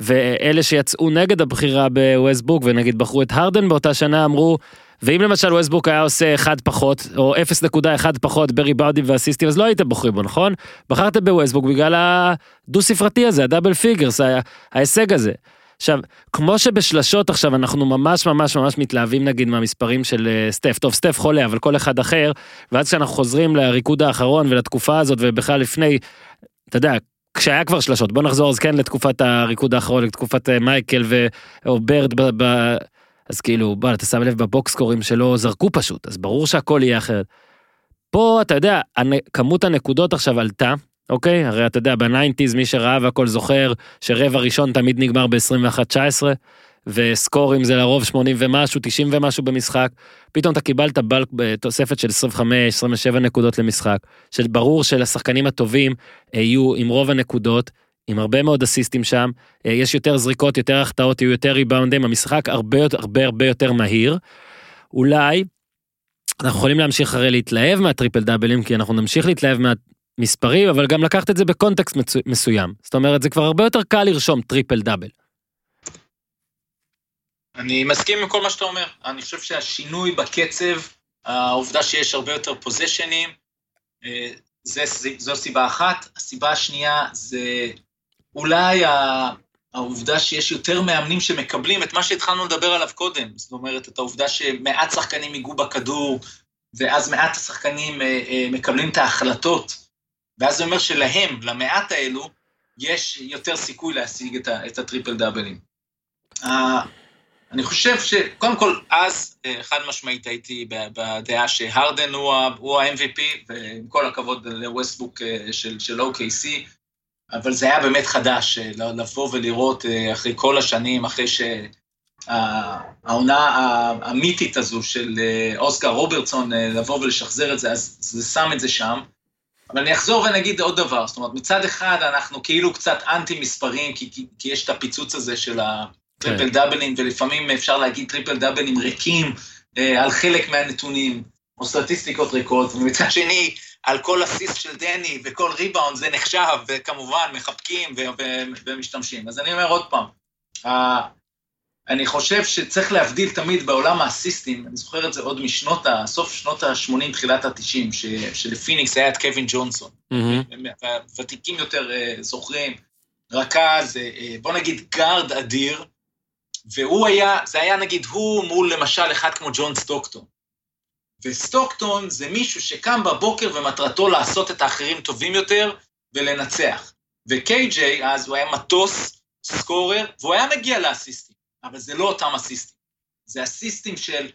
ואלה שיצאו נגד הבחירה בווסטבוק, ונגיד בחרו את הרדן באותה שנה, אמרו, ואם למשל ווסטבוק היה עושה אחד פחות, או 0.1 פחות בריבאודים ואסיסטים, אז לא הייתם בוחרים בו, נכון? בחרתם בווסטברוק בגלל הדו ספרתי הזה, ה double figures, ההישג הזה. עכשיו, כמו שבשלשות עכשיו אנחנו ממש ממש ממש מתלהבים נגיד מהמספרים של אה, סטף, טוב סטף חולה אבל כל אחד אחר, ואז כשאנחנו חוזרים לריקוד האחרון ולתקופה הזאת ובכלל לפני, אתה יודע, כשהיה כבר שלשות, בוא נחזור אז כן לתקופת הריקוד האחרון, לתקופת אה, מייקל ו... או ברד, ב... ב... אז כאילו, בוא, אתה שם לב בבוקסקורים שלא זרקו פשוט, אז ברור שהכל יהיה אחרת. פה, אתה יודע, כמות הנקודות עכשיו עלתה, אוקיי? הרי אתה יודע, ב nineties, מי שראה והכל זוכר, שרבע ראשון תמיד נגמר ב-21-19, וסקורים זה לרוב 80 ומשהו, 90 ומשהו במשחק. פתאום אתה קיבלת בלק בתוספת של 25-27 נקודות למשחק, שברור שלשחקנים הטובים אה, יהיו עם רוב הנקודות, עם הרבה מאוד אסיסטים שם, אה, יש יותר זריקות, יותר החטאות, יהיו יותר ריבאונדים, המשחק הרבה הרבה הרבה יותר מהיר. אולי אנחנו יכולים להמשיך הרי להתלהב מהטריפל דאבלים, כי אנחנו נמשיך להתלהב מהמספרים, אבל גם לקחת את זה בקונטקסט מסוים. זאת אומרת, זה כבר הרבה יותר קל לרשום טריפל דאבל. אני מסכים עם כל מה שאתה אומר. אני חושב שהשינוי בקצב, העובדה שיש הרבה יותר פוזשנים, אה, זו סיבה אחת. הסיבה השנייה זה אולי העובדה שיש יותר מאמנים שמקבלים את מה שהתחלנו לדבר עליו קודם. זאת אומרת, את העובדה שמעט שחקנים ייגעו בכדור, ואז מעט השחקנים אה, אה, מקבלים את ההחלטות, ואז זה אומר שלהם, למעט האלו, יש יותר סיכוי להשיג את, ה, את הטריפל דאבלים. אה, אני חושב שקודם כל, אז חד משמעית הייתי בדעה שהרדן הוא הוא ה-MVP, ועם כל הכבוד לווסטבוק של, של OKC, אבל זה היה באמת חדש, אה, לבוא ולראות אה, אחרי כל השנים, אחרי שהעונה המיתית הזו של אה, אוסקר רוברטסון, לבוא ולשחזר את זה, אז זה שם את זה שם. אבל אני אחזור ונגיד עוד דבר, זאת אומרת, מצד אחד אנחנו כאילו קצת אנטי מספרים, כי, כי, כי יש את הפיצוץ הזה של הטריפל דאבלים, ולפעמים אפשר להגיד טריפל דאבלים ריקים אה, על חלק מהנתונים, או סטטיסטיקות ריקות, ומצד שני, על כל אסיסט של דני וכל ריבאונד זה נחשב, וכמובן מחבקים ו- ו- ומשתמשים. אז אני אומר עוד פעם, אה, אני חושב שצריך להבדיל תמיד בעולם האסיסטים, אני זוכר את זה עוד משנות, ה- סוף שנות ה-80, תחילת ה-90, שלפיניקס היה את קווין ג'ונסון. ותיקים יותר אה, זוכרים, רכז, אה, בוא נגיד גארד אדיר, והוא היה, זה היה נגיד הוא מול למשל אחד כמו ג'ון סטוקטון. וסטוקטון זה מישהו שקם בבוקר ומטרתו לעשות את האחרים טובים יותר ולנצח. וקיי-ג'יי, אז הוא היה מטוס, סקורר, והוא היה מגיע לאסיסטים, אבל זה לא אותם אסיסטים. זה אסיסטים של,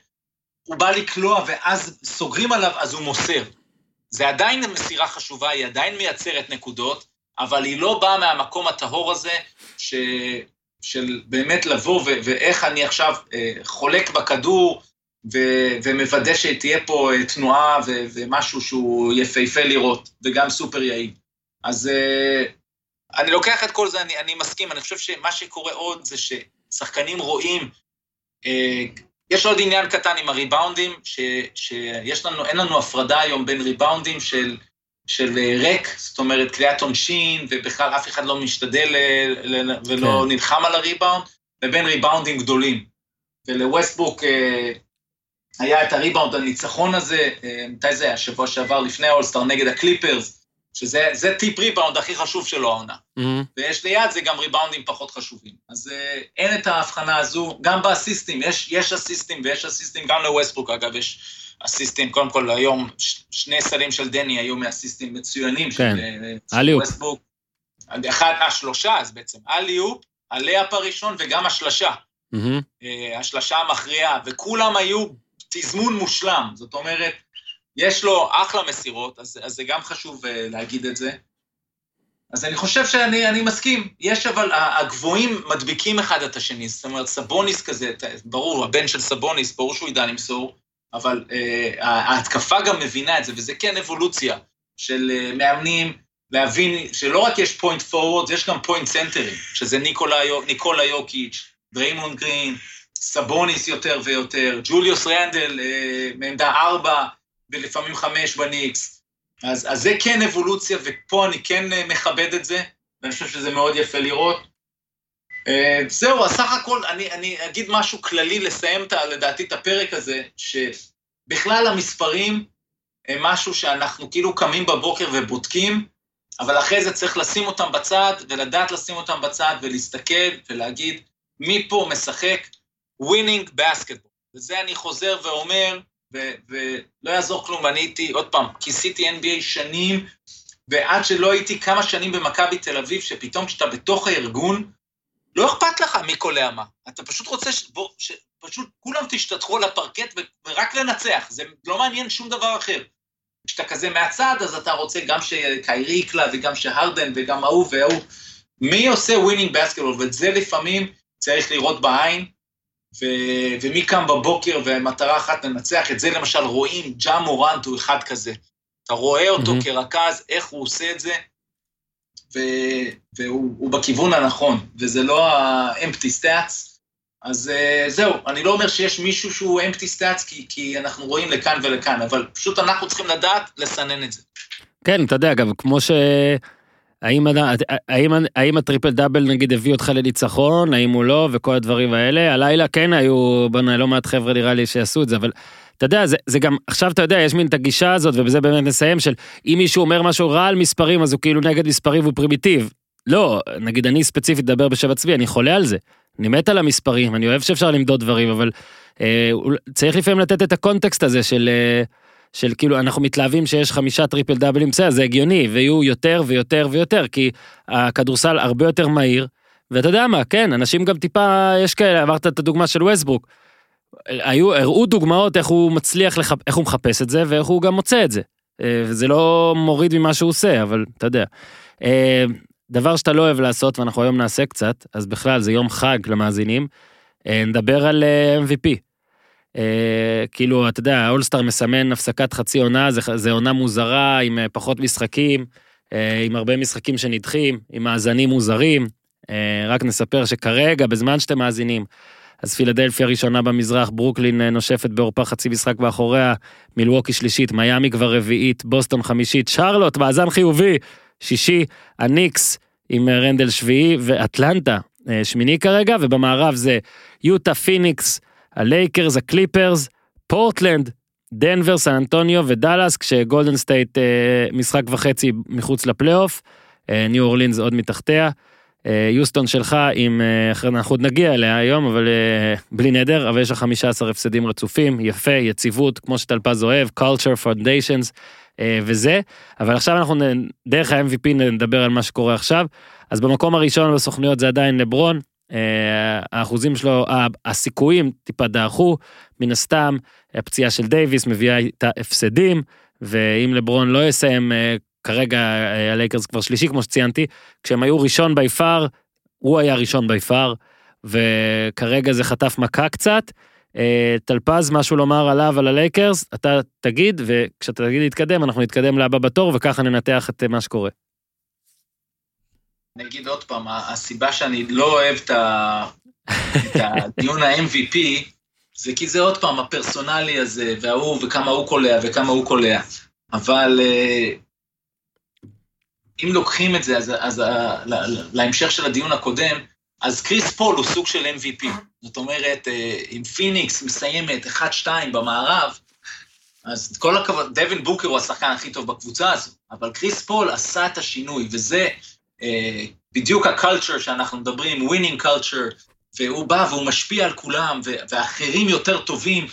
הוא בא לקלוע ואז סוגרים עליו, אז הוא מוסר. זה עדיין מסירה חשובה, היא עדיין מייצרת נקודות, אבל היא לא באה מהמקום הטהור הזה, ש... של באמת לבוא ו... ואיך אני עכשיו אה, חולק בכדור, ו... ומוודא שתהיה פה אה, תנועה ו... ומשהו שהוא יפהפה לראות, וגם סופר יעיל. אז אה, אני לוקח את כל זה, אני, אני מסכים, אני חושב שמה שקורה עוד זה ששחקנים רואים, אה, יש עוד עניין קטן עם הריבאונדים, ש, שיש לנו, אין לנו הפרדה היום בין ריבאונדים של, של ריק, זאת אומרת זריקת עונשין, ובכלל אף אחד לא משתדל ל, ל, ולא כן. נלחם על הריבאונד, לבין ריבאונדים גדולים. ולווסטברוק אה, היה את הריבאונד הניצחון הזה, אה, מתי זה היה? שבוע שעבר לפני האולסטאר נגד הקליפרס, שזה זה טיפ ריבאונד הכי חשוב שלו העונה. ויש ליד זה גם ריבאונדים פחות חשובים. אז אה, אין את ההבחנה הזו, גם באסיסטים, יש, יש אסיסטים ויש אסיסטים, גם לווסטברוק אגב יש אסיסטים, קודם כל היום ש, שני סלים של דני היו מאסיסטים מצוינים כן. של, אה, של אליופ. ווסטברוק. אחד, השלושה אז בעצם, אליופ, הלאפ הראשון וגם השלשה, אה, השלשה המכריעה, וכולם היו תזמון מושלם, זאת אומרת, יש לו אחלה מסירות, אז, אז זה גם חשוב אה, להגיד את זה. אז אני חושב שאני אני מסכים, יש אבל, הגבוהים מדביקים אחד את השני, זאת אומרת, סבוניס כזה, ברור, הבן של סבוניס, ברור שהוא ידע למסור, אבל אה, ההתקפה גם מבינה את זה, וזה כן אבולוציה של אה, מאמנים, להבין שלא רק יש point forward, יש גם point סנטרים, שזה ניקולה, ניקולה יוקיץ', דריימון גרין, סבוניס יותר ויותר, ג'וליוס רנדל אה, מעמדה ארבע, ולפעמים חמש בניקס. אז, אז זה כן אבולוציה, ופה אני כן אה, מכבד את זה, ואני חושב שזה מאוד יפה לראות. אה, זהו, אז סך הכל, אני, אני אגיד משהו כללי לסיים, את, לדעתי, את הפרק הזה, שבכלל המספרים הם משהו שאנחנו כאילו קמים בבוקר ובודקים, אבל אחרי זה צריך לשים אותם בצד, ולדעת לשים אותם בצד, ולהסתכל ולהגיד, מי פה משחק winning basketball. וזה אני חוזר ואומר, ו- ולא יעזור כלום, אני הייתי, עוד פעם, כיסיתי NBA שנים, ועד שלא הייתי כמה שנים במכבי תל אביב, שפתאום כשאתה בתוך הארגון, לא אכפת לך מי קולע מה. אתה פשוט רוצה ש... בוא, שפשוט כולם תשתטחו על הפרקט ו... ורק לנצח, זה לא מעניין שום דבר אחר. כשאתה כזה מהצד, אז אתה רוצה גם שקיירי יקלע וגם שהרדן וגם ההוא וההוא. מי עושה winning basketball, ואת זה לפעמים צריך לראות בעין, ו... ומי קם בבוקר ומטרה אחת לנצח, את זה למשל רואים, ג'ה מורנט הוא אחד כזה. אתה רואה אותו mm-hmm. כרכז, איך הוא עושה את זה, ו... והוא בכיוון הנכון, וזה לא ה-empty stats. אז uh, זהו, אני לא אומר שיש מישהו שהוא empty stats, כי, כי אנחנו רואים לכאן ולכאן, אבל פשוט אנחנו צריכים לדעת לסנן את זה. כן, אתה יודע, אגב, כמו ש... האם, האם, האם הטריפל דאבל נגיד הביא אותך לניצחון, האם הוא לא, וכל הדברים האלה, הלילה כן היו, בוא'נה, לא מעט חבר'ה נראה לי שיעשו את זה, אבל אתה יודע, זה, זה גם, עכשיו אתה יודע, יש מין את הגישה הזאת, ובזה באמת נסיים, של אם מישהו אומר משהו רע על מספרים, אז הוא כאילו נגד מספרים והוא פרימיטיב. לא, נגיד אני ספציפית אדבר בשבע צבי, אני חולה על זה. אני מת על המספרים, אני אוהב שאפשר למדוד דברים, אבל אה, צריך לפעמים לתת את הקונטקסט הזה של, אה, של כאילו, אנחנו מתלהבים שיש חמישה טריפל דאבלים, בסדר, זה הגיוני, ויהיו יותר ויותר ויותר, כי הכדורסל הרבה יותר מהיר, ואתה יודע מה, כן, אנשים גם טיפה, יש כאלה, עברת את הדוגמה של ווסטברוק. היו, הראו דוגמאות איך הוא מצליח, לח... איך הוא מחפש את זה ואיך הוא גם מוצא את זה. אה, זה לא מוריד ממה שהוא עושה, אבל אתה יודע. אה, דבר שאתה לא אוהב לעשות, ואנחנו היום נעשה קצת, אז בכלל זה יום חג למאזינים, אה, נדבר על MVP. כאילו, אתה יודע, האולסטאר מסמן הפסקת חצי עונה, זה, עונה מוזרה עם פחות משחקים, עם הרבה משחקים שנדחים, עם מאזנים מוזרים. רק נספר שכרגע, בזמן שאתם מאזינים, אז פילדלפיה ראשונה במזרח, ברוקלין אה, נושפת בעורפה חצי משחק מאחוריה, מילווקי שלישית, מיאמי כבר רביעית, בוסטון חמישית, שרלוט, מאזן חיובי, שישי, הניקס עם אה, רנדל שביעי, ואטלנטה אה, שמיני כרגע, ובמערב זה יוטה, פיניקס, הלייקרס, הקליפרס, פורטלנד, דנבר, סן אנטוניו ודאלאס, כשגולדן סטייט משחק וחצי מחוץ לפלייאוף, ניו אורלינס עוד מתחתיה. אה, יוסטון שלך עם, אה, אנחנו עוד נגיע אליה היום, אבל אה, בלי נדר, אבל יש לך 15 הפסדים רצופים, יפה, יציבות, כמו שטלפז אוהב, culture foundations וזה, אבל עכשיו אנחנו דרך ה-MVP נדבר על מה שקורה עכשיו. אז במקום הראשון בסוכנויות זה עדיין לברון, האחוזים שלו, הסיכויים טיפה דעכו, מן הסתם, הפציעה של דייוויס מביאה איתה הפסדים, ואם לברון לא יסיים כרגע אה, הלייקרס כבר שלישי כמו שציינתי, כשהם היו ראשון by far, הוא היה ראשון בי פאר, וכרגע זה חטף מכה קצת. אה, טלפז, משהו לומר עליו, על הלייקרס, אתה תגיד, וכשאתה תגיד להתקדם, אנחנו נתקדם לבא בתור, וככה ננתח את מה שקורה. אני אגיד עוד פעם, הסיבה שאני לא אוהב את, הדיון ה-MVP, זה כי זה עוד פעם הפרסונלי הזה, וההוא, וכמה הוא קולע, וכמה הוא קולע. אבל אה, אם לוקחים את זה, אז, אז להמשך של הדיון הקודם, אז קריס פול הוא סוג של MVP. זאת אומרת, אה, אם פיניקס מסיימת 1-2 במערב, אז כל הכבוד, דווין בוקר הוא השחקן הכי טוב בקבוצה הזו, אבל קריס פול עשה את השינוי, וזה אה, בדיוק ה culture שאנחנו מדברים, winning culture, והוא בא והוא משפיע על כולם, ואחרים יותר טובים,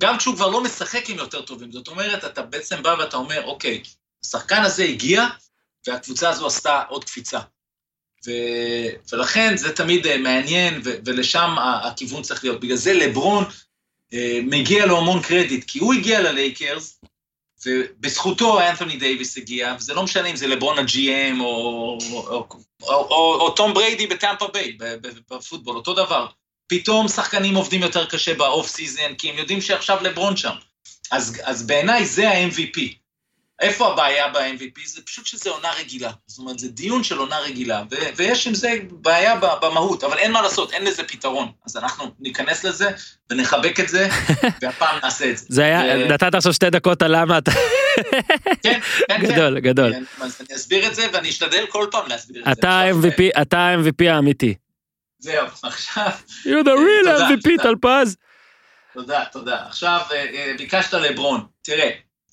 גם כשהוא כבר לא משחק עם יותר טובים. זאת אומרת, אתה בעצם בא ואתה אומר, אוקיי, השחקן הזה הגיע, והקבוצה הזו עשתה עוד קפיצה. ו... ולכן זה תמיד אה, מעניין, ו... ולשם הכיוון צריך להיות. בגלל זה לברון אה, מגיע לו המון קרדיט, כי הוא הגיע ללייקרס, ובזכותו אנתוני דייוויס הגיע, וזה לא משנה אם זה לברון ה GM או, או, או, או, או, תום בריידי בטמפה ביי, בפוטבול, אותו דבר. פתאום שחקנים עובדים יותר קשה ב off season, כי הם יודעים שעכשיו לברון שם. אז, אז בעיניי זה ה-MVP. איפה הבעיה ב-MVP? זה פשוט שזה עונה רגילה. זאת אומרת, זה דיון של עונה רגילה, ו- ויש עם זה בעיה במהות, אבל אין מה לעשות, אין לזה פתרון. אז אנחנו ניכנס לזה ונחבק את זה, והפעם נעשה את זה. זה היה, ו... נתת עכשיו שתי דקות על למה אתה... כן, כן, כן. גדול, גדול. כן, אז אני אסביר את זה, ואני אשתדל כל פעם להסביר את זה. אתה ה-MVP, אתה ה-MVP האמיתי. זהו, עכשיו... You're the real MVP, טלפז. תודה, תודה. עכשיו, אה, אה, ביקשת לברון. תראה,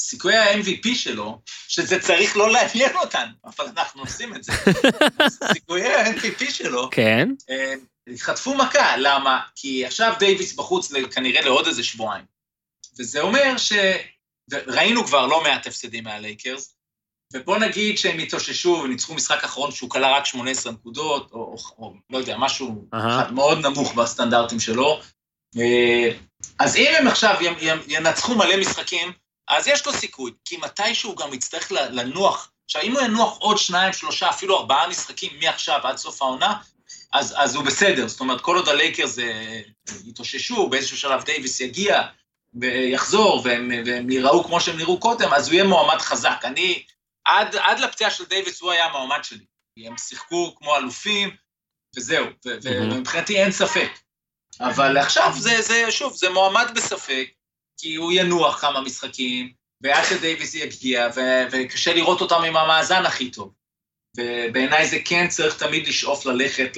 סיכויי ה-MVP שלו, שזה צריך לא לעניין אותנו, אבל אנחנו עושים את זה. סיכויי ה-MVP שלו, כן. אה, חטפו מכה, למה? כי עכשיו דייוויס בחוץ כנראה לעוד איזה שבועיים. וזה אומר ש... ראינו כבר לא מעט הפסדים מהלייקרס, ובוא נגיד שהם התאוששו וניצחו משחק אחרון שהוא כלה רק 18 נקודות, או, או, או לא יודע, משהו. אחד מאוד נמוך בסטנדרטים שלו. אה, אז אם הם עכשיו ינצחו מלא משחקים, אז יש לו סיכוי, כי מתישהו הוא גם יצטרך לנוח. עכשיו, אם הוא ינוח עוד שניים, שלושה, אפילו ארבעה משחקים מעכשיו עד סוף העונה, אז, אז הוא בסדר. זאת אומרת, כל עוד הלייקרס אה, יתאוששו, באיזשהו שלב דייוויס יגיע ויחזור, והם, והם ייראו כמו שהם נראו קודם, אז הוא יהיה מועמד חזק. אני, עד, עד לפציעה של דייוויס הוא היה המועמד שלי. כי הם שיחקו כמו אלופים, וזהו. ומבחינתי אין ספק. אבל עכשיו זה, זה, שוב, זה מועמד בספק, כי הוא ינוח כמה משחקים, ועד שדייוויס יגיע, ו- וקשה לראות אותם עם המאזן הכי טוב. ובעיניי זה כן צריך תמיד לשאוף ללכת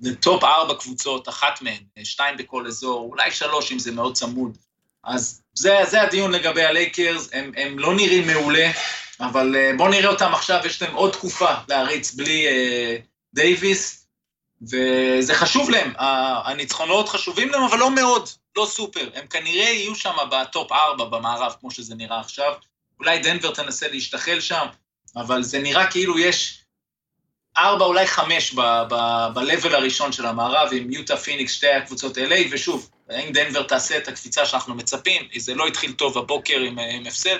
ל top ארבע קבוצות, אחת מהן, שתיים בכל אזור, אולי שלוש אם זה מאוד צמוד. אז זה, זה הדיון לגבי הלייקרס, הם, הם לא נראים מעולה, אבל אה, בואו נראה אותם עכשיו, יש להם עוד תקופה להריץ בלי אה, דייוויס, וזה חשוב להם, הניצחונות חשובים להם, אבל לא מאוד, לא סופר. הם כנראה יהיו שם ב top ארבע במערב, כמו שזה נראה עכשיו. אולי דנבר תנסה להשתחל שם, אבל זה נראה כאילו יש ארבע, אולי חמש ב-level הראשון של המערב, עם יוטה פיניקס, שתי הקבוצות LA, ושוב, האם דנבר תעשה את הקפיצה שאנחנו מצפים? זה לא התחיל טוב הבוקר עם, עם הפסד,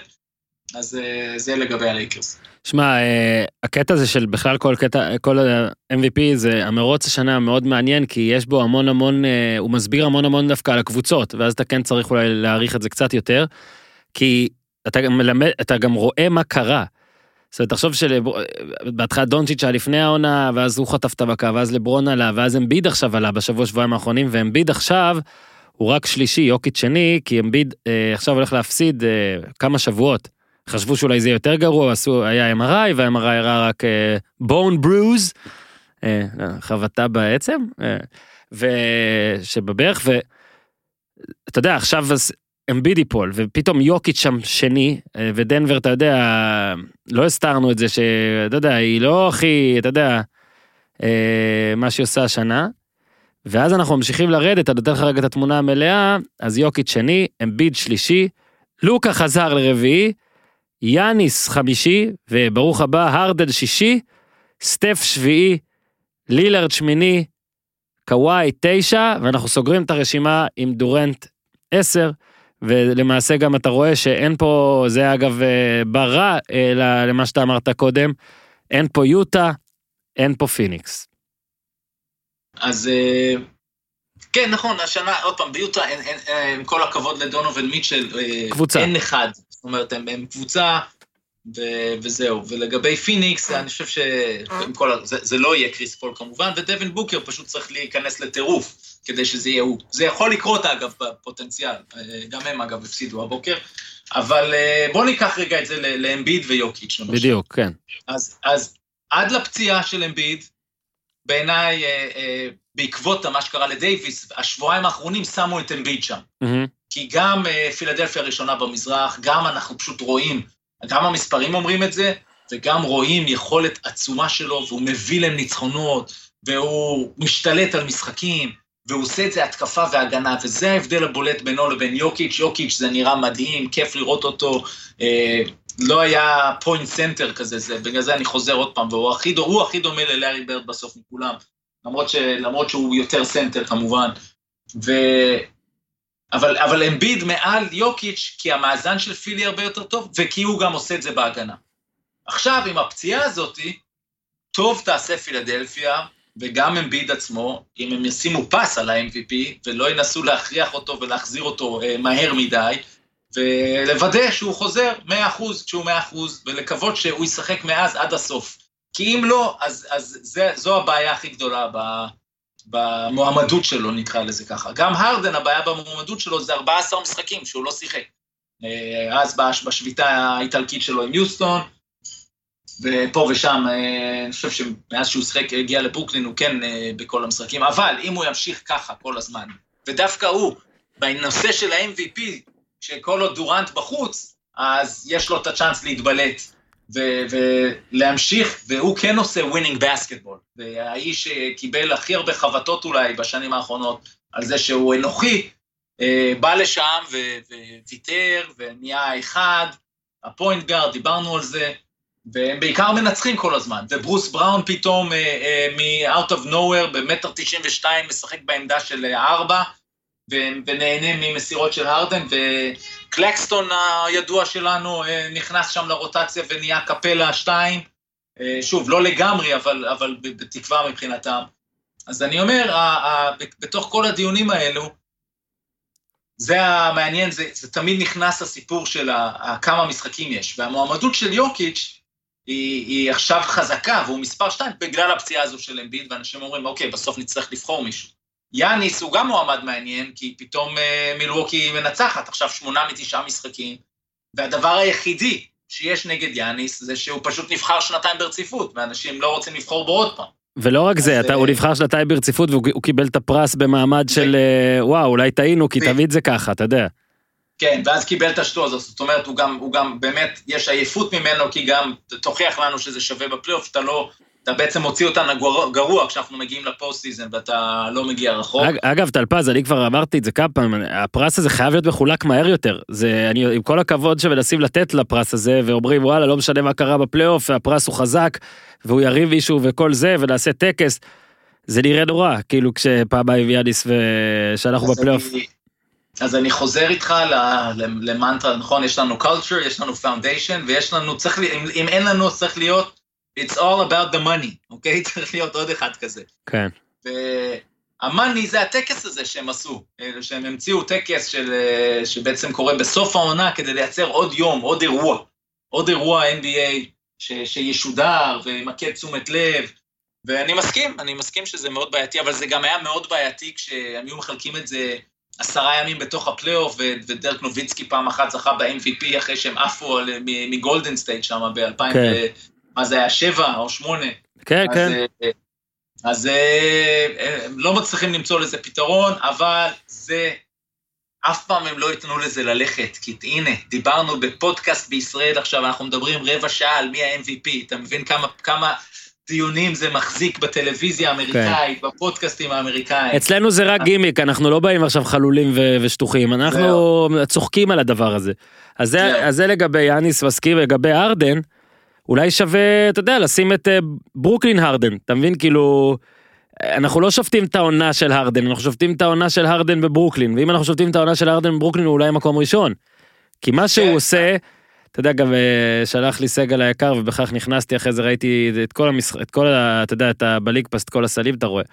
אז אה, זה לגבי הלייקרס. שמע, אה, הקטע הזה של בכלל כל קטע, כל ה-MVP זה המרוץ השנה מאוד מעניין, כי יש בו המון המון, אה, הוא מסביר המון המון דווקא על הקבוצות, ואז אתה כן צריך אולי להעריך את זה קצת יותר, כי אתה גם מלמד, אתה גם רואה מה קרה. זאת אומרת, תחשוב שבהתחלה דונצ'יץ' היה לפני העונה, ואז הוא חטף את המכה, ואז לברון עלה, ואז אמביד עכשיו עלה בשבוע שבועיים האחרונים, ואמביד עכשיו הוא רק שלישי, יוקיץ' שני, כי אמביד אה, עכשיו הולך להפסיד אה, כמה שבועות. חשבו שאולי זה יותר גרוע, עשו, היה MRI, וה-MRI הראה רק בון ברוז, חבטה בעצם, אה, ושבברך, ואתה יודע, עכשיו אז אמביד ייפול, ופתאום יוקיץ' שם שני, אה, ודנבר, אתה יודע, לא הסתרנו את זה, שאתה יודע, היא לא הכי, אתה יודע, אה, מה שהיא עושה השנה. ואז אנחנו ממשיכים לרדת, אני נותן לך רגע את התמונה המלאה, אז יוקיץ' שני, אמביד שלישי, לוקה חזר לרביעי, יאניס חמישי, וברוך הבא, הרדל שישי, סטף שביעי, לילארד שמיני, קוואי תשע, ואנחנו סוגרים את הרשימה עם דורנט עשר, ולמעשה גם אתה רואה שאין פה, זה אגב אה, ברע אה, למה שאתה אמרת קודם, אין פה יוטה, אין פה פיניקס. אז אה, כן, נכון, השנה, עוד פעם, ביוטה, אין, עם כל הכבוד לדונובן מיטשל, אה, קבוצה. אין אחד. זאת אומרת, הם, הם קבוצה, ו, וזהו. ולגבי פיניקס, אני חושב שזה זה לא יהיה קריס פול כמובן, ודווין בוקר פשוט צריך להיכנס לטירוף כדי שזה יהיה הוא. זה יכול לקרות, אגב, בפוטנציאל. אה, גם הם, אגב, הפסידו הבוקר. אבל אה, בואו ניקח רגע את זה לאמביד ויוקיץ'. בדיוק, כן. אז, אז עד לפציעה של אמביד, בעיניי, אה, בעקבות מה שקרה לדייוויס, השבועיים האחרונים שמו את אמביד שם. מהמם. כי גם אה, פילדלפיה הראשונה במזרח, גם אנחנו פשוט רואים, גם המספרים אומרים את זה, וגם רואים יכולת עצומה שלו, והוא מביא להם ניצחונות, והוא משתלט על משחקים, והוא עושה את זה התקפה והגנה, וזה ההבדל הבולט בינו לבין יוקיץ'. יוקיץ' זה נראה מדהים, כיף לראות אותו. אה, לא היה פוינט סנטר כזה, זה, בגלל זה אני חוזר עוד פעם, והוא הכי, הוא הכי דומה ללארי ברד בסוף מכולם, למרות, ש, למרות שהוא יותר סנטר כמובן. ו... אבל, אבל אמביד מעל יוקיץ', כי המאזן של פילי הרבה יותר טוב, וכי הוא גם עושה את זה בהגנה. עכשיו, עם הפציעה הזאתי, טוב תעשה פילדלפיה, וגם אמביד עצמו, אם הם ישימו פס על ה-MVP, ולא ינסו להכריח אותו ולהחזיר אותו אה, מהר מדי, ולוודא שהוא חוזר 100% כשהוא 100%, ולקוות שהוא ישחק מאז עד הסוף. כי אם לא, אז, אז זה, זו הבעיה הכי גדולה ב, במועמדות שלו, נקרא לזה ככה. גם הרדן, הבעיה במועמדות שלו זה 14 משחקים שהוא לא שיחק. אה, אז בש- בשביתה האיטלקית שלו עם יוסטון, ופה ושם, אה, אני חושב שמאז שהוא שיחק, הגיע לברוקלין, הוא כן אה, בכל המשחקים, אבל אם הוא ימשיך ככה כל הזמן, ודווקא הוא, בנושא של ה-MVP, שכל עוד דורנט בחוץ, אז יש לו את הצ'אנס להתבלט ולהמשיך, והוא כן עושה winning basketball. והאיש שקיבל הכי הרבה חבטות אולי בשנים האחרונות על זה שהוא אנוכי, אה, בא לשם וויתר ונהיה האחד, הפוינט גארד, דיברנו על זה, והם בעיקר מנצחים כל הזמן. וברוס בראון פתאום מ-out of nowhere, במטר 92, משחק בעמדה של ארבע, ונהנה ממסירות של הרדן, וקלקסטון הידוע שלנו נכנס שם לרוטציה ונהיה קפלה 2, שוב, לא לגמרי, אבל, אבל בתקווה מבחינתם. אז אני אומר, בתוך כל הדיונים האלו, זה המעניין, זה, זה תמיד נכנס הסיפור של כמה משחקים יש, והמועמדות של יוקיץ' היא, היא עכשיו חזקה, והוא מספר שתיים בגלל הפציעה הזו של אמביד, ואנשים אומרים, אוקיי, בסוף נצטרך לבחור מישהו. יאניס הוא גם מועמד מעניין, כי פתאום אה, מילווקי מנצחת, עכשיו שמונה מתשעה משחקים, והדבר היחידי שיש נגד יאניס זה שהוא פשוט נבחר שנתיים ברציפות, ואנשים לא רוצים לבחור בו עוד פעם. ולא רק זה, אתה, הוא אה, נבחר שנתיים ברציפות והוא קיבל את הפרס במעמד של אה, וואו, אולי טעינו, כי תמיד זה ככה, אתה יודע. כן, ואז קיבל את השטות הזאת, זאת אומרת, הוא גם, הוא גם באמת, יש עייפות ממנו, כי גם תוכיח לנו שזה שווה בפלייאוף, שאתה לא, אתה בעצם מוציא אותנו גרוע כשאנחנו מגיעים ל post season ואתה לא מגיע רחוק. אג, אגב, טלפז, אני כבר אמרתי את זה כמה פעמים, הפרס הזה חייב להיות מחולק מהר יותר. זה, אני, עם כל הכבוד שמנסים לתת לפרס הזה, ואומרים, וואלה, לא משנה מה קרה בפלייאוף, הפרס הוא חזק, והוא יריב מישהו וכל זה, ונעשה טקס. זה נראה נורא, כאילו הבאה יאניס ושאנחנו בפלייאוף. אז אני חוזר איתך למנטרה, נכון? יש לנו culture, יש לנו foundation, ויש לנו, צריך, אם, אם אין לנו, צריך להיות It's all about the money, אוקיי? Okay? צריך להיות עוד אחד כזה. כן. והמאני זה הטקס הזה שהם עשו, שהם המציאו טקס של, שבעצם קורה בסוף העונה כדי לייצר עוד יום, עוד אירוע, עוד אירוע NBA ש, שישודר וימקד תשומת לב, ואני מסכים, אני מסכים שזה מאוד בעייתי, אבל זה גם היה מאוד בעייתי כשהם היו מחלקים את זה עשרה ימים בתוך הפלייאוף, ודרק נוביצקי פעם אחת זכה ב-MVP אחרי שהם עפו מגולדן סטייט שם ב-2000. מה זה היה, שבע או שמונה. כן, אז, כן. אה, אז אה, הם לא מצליחים למצוא לזה פתרון, אבל זה, אף פעם הם לא ייתנו לזה ללכת, כי הנה, דיברנו בפודקאסט בישראל עכשיו, אנחנו מדברים רבע שעה על מי ה-MVP, אתה מבין כמה, כמה דיונים זה מחזיק בטלוויזיה האמריקאית, כן. בפודקאסטים האמריקאים. אצלנו זה רק גימיק, אנחנו לא באים עכשיו חלולים ו- ושטוחים, אנחנו צוחקים על הדבר הזה. אז זה, אז זה לגבי יאניס מסכים, לגבי ארדן, אולי שווה, אתה יודע, לשים את אה, ברוקלין הרדן, אתה מבין? כאילו, אנחנו לא שופטים את העונה של הרדן, אנחנו שופטים את העונה של הרדן בברוקלין, ואם אנחנו שופטים את העונה של הרדן בברוקלין הוא אולי מקום ראשון. כי מה שהוא כן. עושה, אתה יודע, גם אה, שלח לי סגל היקר ובכך נכנסתי אחרי זה ראיתי את כל המשחק, את כל, ה, אתה יודע, את הבליג פסט, כל הסלים, אתה רואה.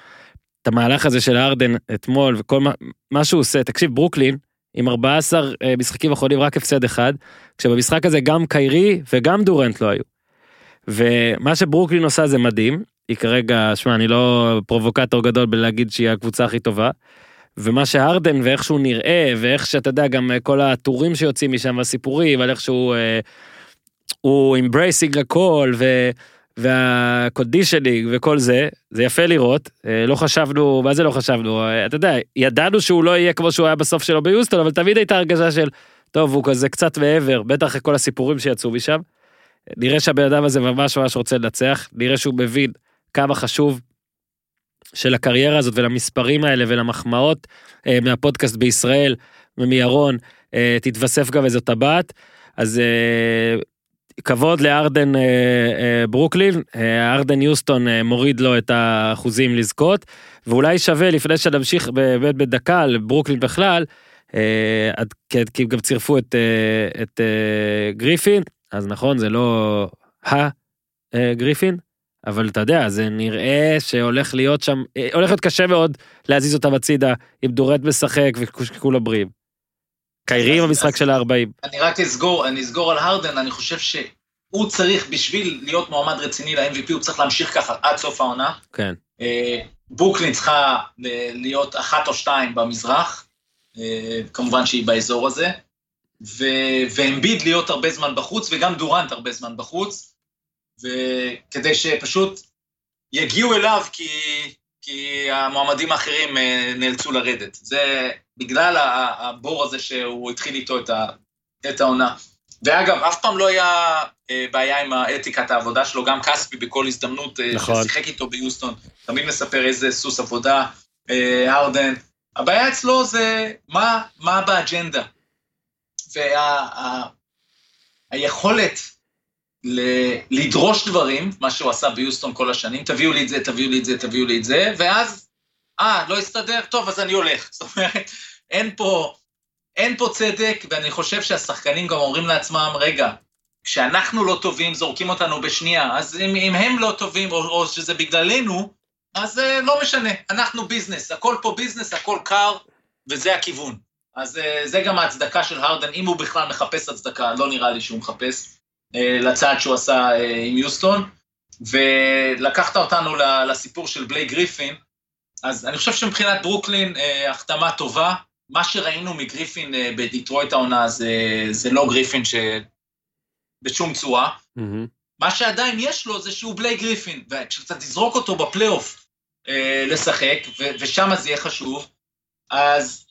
את המהלך הזה של הרדן אתמול וכל מה, מה שהוא עושה, תקשיב, ברוקלין, עם 14 אה, משחקים אחרונים רק הפסד אחד, כשבמשחק הזה גם קיירי וגם דורנט לא היו. ומה שברוקלין עושה זה מדהים, היא כרגע, שמע, אני לא פרובוקטור גדול בלהגיד שהיא הקבוצה הכי טובה. ומה שהרדן ואיך שהוא נראה ואיך שאתה יודע גם אה, כל הטורים שיוצאים משם הסיפורים על איך שהוא אה, הוא embracing הכל ו, וה conditioning וכל זה זה יפה לראות אה, לא חשבנו מה זה לא חשבנו אה, אתה יודע ידענו שהוא לא יהיה כמו שהוא היה בסוף שלו ביוסטון אבל תמיד הייתה הרגשה של טוב הוא כזה קצת מעבר בטח כל הסיפורים שיצאו משם. נראה שהבן אדם הזה ממש ממש רוצה לנצח, נראה שהוא מבין כמה חשוב של הקריירה הזאת ולמספרים האלה ולמחמאות אה, מהפודקאסט בישראל ומירון, אה, תתווסף גם איזו טבעת. אז אה, כבוד לארדן אה, אה, ברוקלין, אה, ארדן יוסטון אה, מוריד לו את האחוזים לזכות, ואולי שווה לפני שנמשיך באמת בדקה לברוקלין בכלל, אה, כי גם צירפו את, אה, את אה, גריפין, אז נכון, זה לא הגריפין, אבל אתה יודע, זה נראה שהולך להיות שם, אה, הולך להיות קשה מאוד להזיז אותם הצידה, עם דורט משחק וכולם בריאים. קיירי עם המשחק של ה-40. אני רק אסגור, אני אסגור על הרדן, אני חושב שהוא צריך, בשביל להיות מועמד רציני ל-MVP, הוא צריך להמשיך ככה עד סוף העונה. כן. אה, בוקלין צריכה להיות אחת או שתיים במזרח, אה, כמובן שהיא באזור הזה. ואמביד להיות הרבה זמן בחוץ, וגם דורנט הרבה זמן בחוץ, וכדי שפשוט יגיעו אליו כי, כי המועמדים האחרים אה, נאלצו לרדת. זה בגלל הבור הזה שהוא התחיל איתו את, ה, את העונה. ואגב, אף פעם לא היה אה, בעיה עם האתיקת העבודה שלו, גם כספי בכל הזדמנות אה, נכון. ששיחק איתו ביוסטון, תמיד מספר איזה סוס עבודה, הרדן. הבעיה אצלו זה מה, מה באג'נדה. והיכולת ל- לדרוש דברים, מה שהוא עשה ביוסטון כל השנים, תביאו לי את זה, תביאו לי את זה, תביאו לי את זה, ואז, אה, לא הסתדר, טוב, אז אני הולך. זאת אומרת, אין פה, אין פה צדק, ואני חושב שהשחקנים גם אומרים לעצמם, רגע, כשאנחנו לא טובים, זורקים אותנו בשנייה, אז אם, אם הם לא טובים, או, או שזה בגללנו, אז אה, לא משנה, אנחנו business, הכל פה business, הכל קר, וזה הכיוון. אז אה, זה גם ההצדקה של הרדן, אם הוא בכלל מחפש הצדקה, לא נראה לי שהוא מחפש, אה, לצעד שהוא עשה אה, עם יוסטון. ולקחת אותנו לסיפור של בליי גריפין, אז אני חושב שמבחינת ברוקלין, החתמה טובה. מה שראינו מגריפין בדיטרויט העונה זה, זה לא גריפין ש... בשום צורה. מהמם. מה שעדיין יש לו זה שהוא בליי גריפין, וכשאתה תזרוק אותו בפלייאוף אה, לשחק, ו- ושם זה יהיה חשוב, אז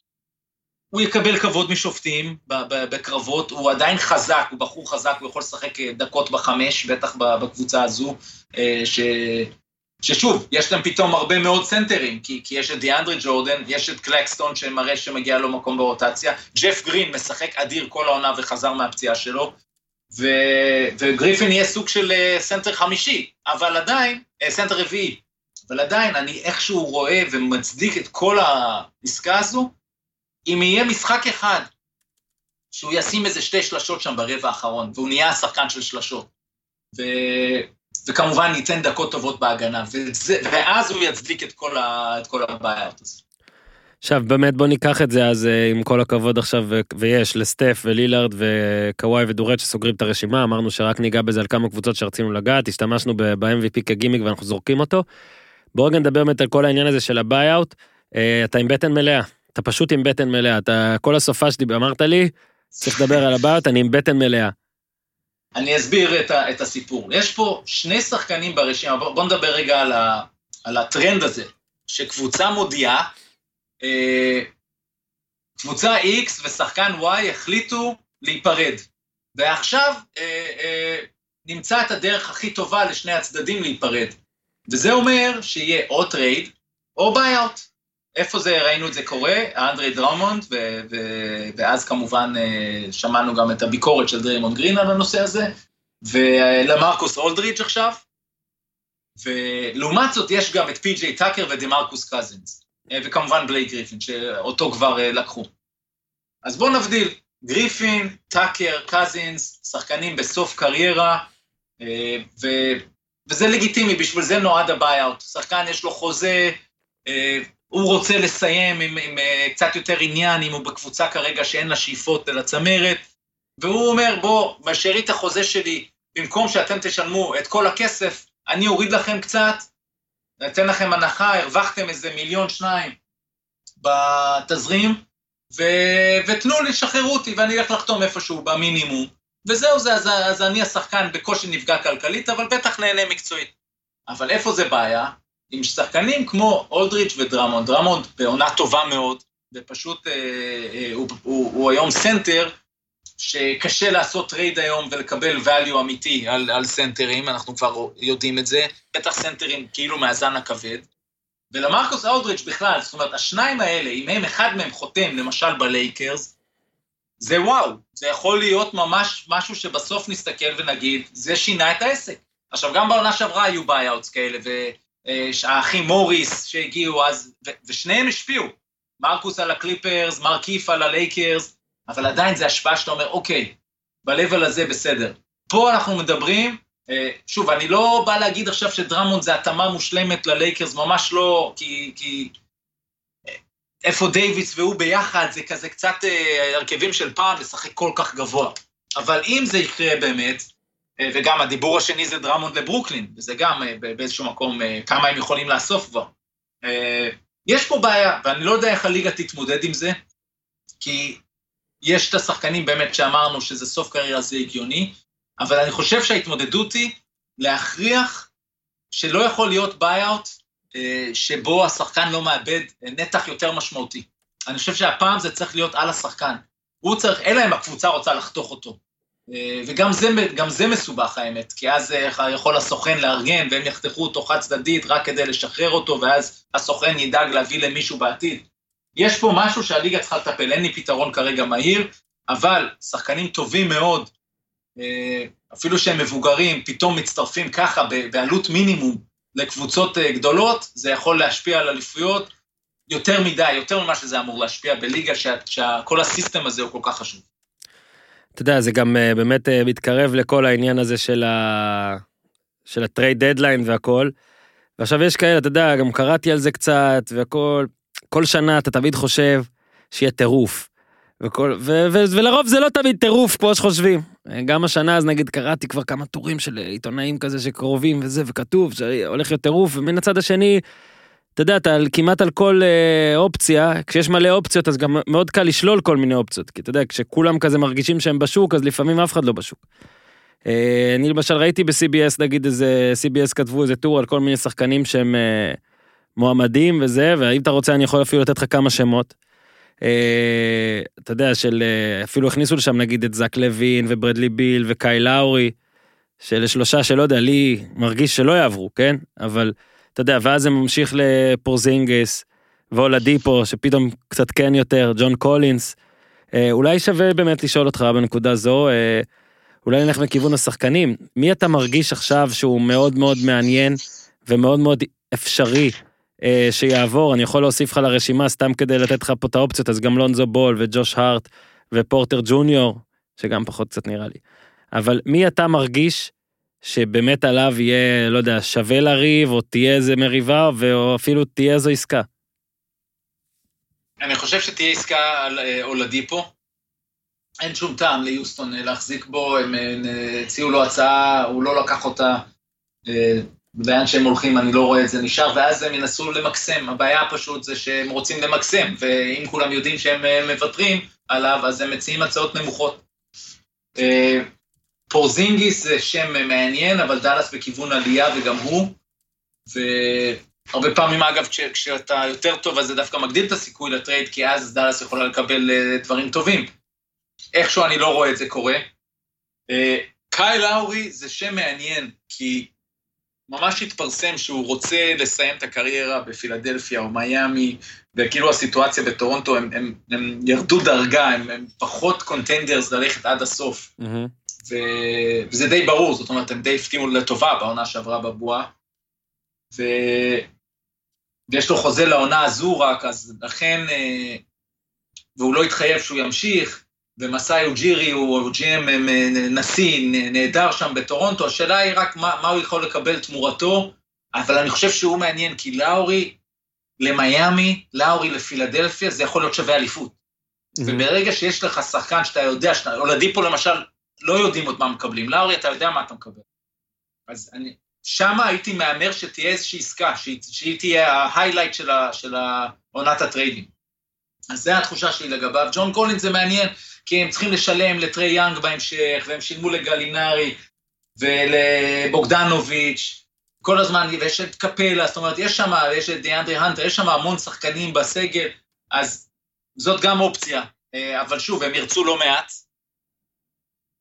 הוא יקבל כבוד משופטים בקרבות, הוא עדיין חזק, הוא בחור חזק, הוא יכול לשחק אה, דקות בחמש, בטח בקבוצה הזו, אה, ש... ששוב, יש להם פתאום הרבה מאוד סנטרים, כי, כי יש את דיאנדרה ג'ורדן, יש את קלקסטון שמראה שמגיע לו מקום ברוטציה, ג'ף גרין משחק אדיר כל העונה וחזר מהפציעה שלו, ו... וגריפין יהיה סוג של אה, סנטר חמישי, אבל עדיין, סנטר רביעי, אבל עדיין אני איכשהו רואה ומצדיק את כל העסקה הזו, אם יהיה משחק אחד שהוא ישים איזה שתי שלשות שם ברבע האחרון, והוא נהיה השחקן של שלשות, ו... וכמובן ייתן דקות טובות בהגנה, וזה... ואז הוא יצדיק את כל, ה... את כל הבעיות הזאת. עכשיו באמת בוא ניקח את זה אז אה, עם כל הכבוד עכשיו ויש לסטף ולילארד וקוואי ודורנט שסוגרים את הרשימה אמרנו שרק ניגע בזה על כמה קבוצות שרצינו לגעת השתמשנו ב-MVP כגימיק ואנחנו זורקים אותו. בוא רגע נדבר באמת על כל העניין הזה של ה buyout אה, אתה עם בטן מלאה אתה פשוט עם בטן מלאה אתה כל הסופה שאמרת לי צריך לדבר על ה buyout אני עם בטן מלאה. אני אסביר את, ה, את הסיפור. יש פה שני שחקנים ברשימה, בוא, בוא נדבר רגע על, ה, על הטרנד הזה, שקבוצה מודיעה, אה, קבוצה X ושחקן Y החליטו להיפרד, ועכשיו אה, אה, נמצא את הדרך הכי טובה לשני הצדדים להיפרד. וזה אומר שיהיה או טרייד או buyout. איפה זה, ראינו את זה קורה? אנדרה דרמונד, ו- ו- ואז כמובן אה, שמענו גם את הביקורת של דריימונד גרין על הנושא הזה, ולמרכוס אולדריץ' עכשיו, ולעומת זאת יש גם את פי.ג'יי טאקר ודמרקוס קזינס, אה, וכמובן בלייק גריפין, שאותו כבר אה, לקחו. אז בואו נבדיל, גריפין, טאקר, קזינס, שחקנים בסוף קריירה, ו- וזה לגיטימי, בשביל זה נועד ה buyout. שחקן יש לו חוזה, הוא רוצה לסיים עם, עם אה, קצת יותר עניין, אם הוא בקבוצה כרגע שאין לה שאיפות לצמרת, והוא אומר, בוא, בשארית החוזה שלי, במקום שאתם תשלמו את כל הכסף, אני אוריד לכם קצת, אתן לכם הנחה, הרווחתם איזה מיליון שניים בתזרים, ו... ותנו לי, שחררו אותי, ואני אלך לחתום איפשהו במינימום. וזהו זה, אז, אז אני השחקן בקושי נפגע כלכלית, אבל בטח נהנה מקצועית. אבל איפה זה בעיה? עם שחקנים כמו אולדריץ' ודרמונד. דרמונד בעונה טובה מאוד, ופשוט אה, אה, הוא, הוא, הוא היום סנטר, שקשה לעשות trade היום ולקבל value אמיתי על, על סנטרים, אנחנו כבר יודעים את זה, בטח סנטרים כאילו מהזן הכבד. ולמרקוס אולדריג' בכלל, זאת אומרת, השניים האלה, אם הם, אחד מהם חותם, למשל בלייקרס, זה וואו, זה יכול להיות ממש משהו שבסוף נסתכל ונגיד, זה שינה את העסק. עכשיו, גם בעונה שעברה היו buyouts כאלה, והאחים מוריס שהגיעו אז, ו- ושניהם השפיעו. מרקוס על הקליפרס, מרקיף על הלייקרס, אבל עדיין זה השפעה שאתה אומר, אוקיי, ב-level הזה בסדר. פה אנחנו מדברים, אה, שוב, אני לא בא להגיד עכשיו שדרמונד זה התאמה מושלמת ללייקרס, ממש לא, כי, כי אה, איפה דייוויס והוא ביחד, זה כזה קצת אה, הרכבים של פעם, לשחק כל כך גבוה. אבל אם זה יקרה באמת, אה, וגם הדיבור השני זה דרמונד לברוקלין, וזה גם אה, באיזשהו מקום, אה, כמה הם יכולים לאסוף כבר. אה, יש פה בעיה, ואני לא יודע איך הליגה תתמודד עם זה, כי יש את השחקנים באמת שאמרנו שזה סוף קריירה זה הגיוני, אבל אני חושב שההתמודדות היא להכריח שלא יכול להיות buyout אה, שבו השחקן לא מאבד אה, נתח יותר משמעותי. אני חושב שהפעם זה צריך להיות על השחקן. הוא צריך, אלא אם הקבוצה רוצה לחתוך אותו. אה, וגם זה, זה מסובך האמת, כי אז אה, יכול הסוכן לארגן והם יחתכו אותו חד צדדית רק כדי לשחרר אותו, ואז הסוכן ידאג להביא למישהו בעתיד. יש פה משהו שהליגה צריכה לטפל, אין לי פתרון כרגע מהיר, אבל שחקנים טובים מאוד אה, אפילו שהם מבוגרים, פתאום מצטרפים ככה בעלות מינימום לקבוצות גדולות, זה יכול להשפיע על אליפויות יותר מדי, יותר ממה שזה אמור להשפיע בליגה, שכל ה system הזה הוא כל כך חשוב. אתה יודע, זה גם אה, באמת אה, מתקרב לכל העניין הזה של ה... של ה trade deadline והכל. ועכשיו יש כאלה, אתה יודע, גם קראתי על זה קצת, והכל, כל שנה אתה תמיד חושב שיהיה טירוף. וכל, ו, ו, ולרוב זה לא תמיד טירוף כמו שחושבים. גם השנה אז נגיד קראתי כבר כמה טורים של עיתונאים כזה שקרובים וזה, וכתוב שהולך להיות טירוף, ומן הצד השני, אתה יודע, אתה כמעט על כל אה, אופציה, כשיש מלא אופציות אז גם מאוד קל לשלול כל מיני אופציות, כי אתה יודע, כשכולם כזה מרגישים שהם בשוק, אז לפעמים אף אחד לא בשוק. אה, אני למשל ראיתי ב-CBS, נגיד איזה, CBS כתבו איזה טור על כל מיני שחקנים שהם אה, מועמדים וזה, ואם אתה רוצה אני יכול אפילו לתת לך כמה שמות. אתה יודע, של אפילו הכניסו לשם נגיד את זק לוין וברדלי ביל וקייל לאורי, שאלה שלושה שלא יודע, לי מרגיש שלא יעברו, כן? אבל אתה יודע, ואז זה ממשיך לפורזינגס, ואולדיפו, שפתאום קצת כן יותר, ג'ון קולינס. אה, אולי שווה באמת לשאול אותך בנקודה זו, אה, אולי נלך מכיוון השחקנים, מי אתה מרגיש עכשיו שהוא מאוד מאוד מעניין ומאוד מאוד אפשרי אה, שיעבור? אני יכול להוסיף לך לרשימה סתם כדי לתת לך פה את האופציות, אז גם לונזו בול וג'וש הארט ופורטר ג'וניור, שגם פחות קצת נראה לי. אבל מי אתה מרגיש שבאמת עליו יהיה, לא יודע, שווה לריב, או תהיה איזה מריבה, או אפילו תהיה איזו עסקה? אני חושב שתהיה עסקה על אה, אולדיפו. אין שום טעם ליוסטון אה, להחזיק בו, הם אה, הציעו לו הצעה, הוא לא לקח אותה. אה, לאן שהם הולכים, אני לא רואה את זה נשאר, ואז הם ינסו למקסם. הבעיה פשוט זה שהם רוצים למקסם, ואם כולם יודעים שהם אה, מוותרים עליו, אז הם מציעים הצעות נמוכות. פורזינגיס זה שם מעניין, אבל דאלאס בכיוון עלייה וגם הוא. והרבה פעמים, אגב, כש, כשאתה יותר טוב, אז זה דווקא מגדיל את הסיכוי ל trade, כי אז דאלאס יכולה לקבל אה, דברים טובים. איכשהו אני לא רואה את זה קורה. אה, קייל לאורי זה שם מעניין, כי ממש התפרסם שהוא רוצה לסיים את הקריירה בפילדלפיה או מיאמי, וכאילו הסיטואציה בטורונטו, הם, הם, הם ירדו דרגה, הם, הם פחות contenders ללכת עד הסוף. ו... וזה די ברור, זאת אומרת, הם די הפתיעו לטובה בעונה שעברה בבועה. ו... ויש לו חוזה לעונה הזו רק, אז לכן, אה, והוא לא התחייב שהוא ימשיך, ומסאי אוג'ירי הוא GM נשיא, נ- נהדר שם בטורונטו, השאלה היא רק מה, מה הוא יכול לקבל תמורתו, אבל אני חושב שהוא מעניין, כי לאורי למיאמי, לאורי לפילדלפיה, זה יכול להיות שווה אליפות. וברגע שיש לך שחקן שאתה יודע, שאתה, אולדיפו למשל, לא יודעים עוד מה מקבלים, לאורי אתה יודע מה אתה מקבל. אז אני, שמה הייתי מהמר שתהיה איזושהי עסקה, שהיא, שהיא תהיה ה highlight של, ה, של עונת הטריידים. אז זו התחושה שלי לגביו. ג'ון קולינס זה מעניין, כי הם צריכים לשלם לטרי יאנג בהמשך, והם שילמו לגלינארי ולבוגדנוביץ', כל הזמן, ויש את קפלה, זאת אומרת, יש שם, יש את דיאנדרי הנטר, יש שם המון שחקנים בסגל, אז זאת גם אופציה. אה, אבל שוב, הם ירצו לא מעט.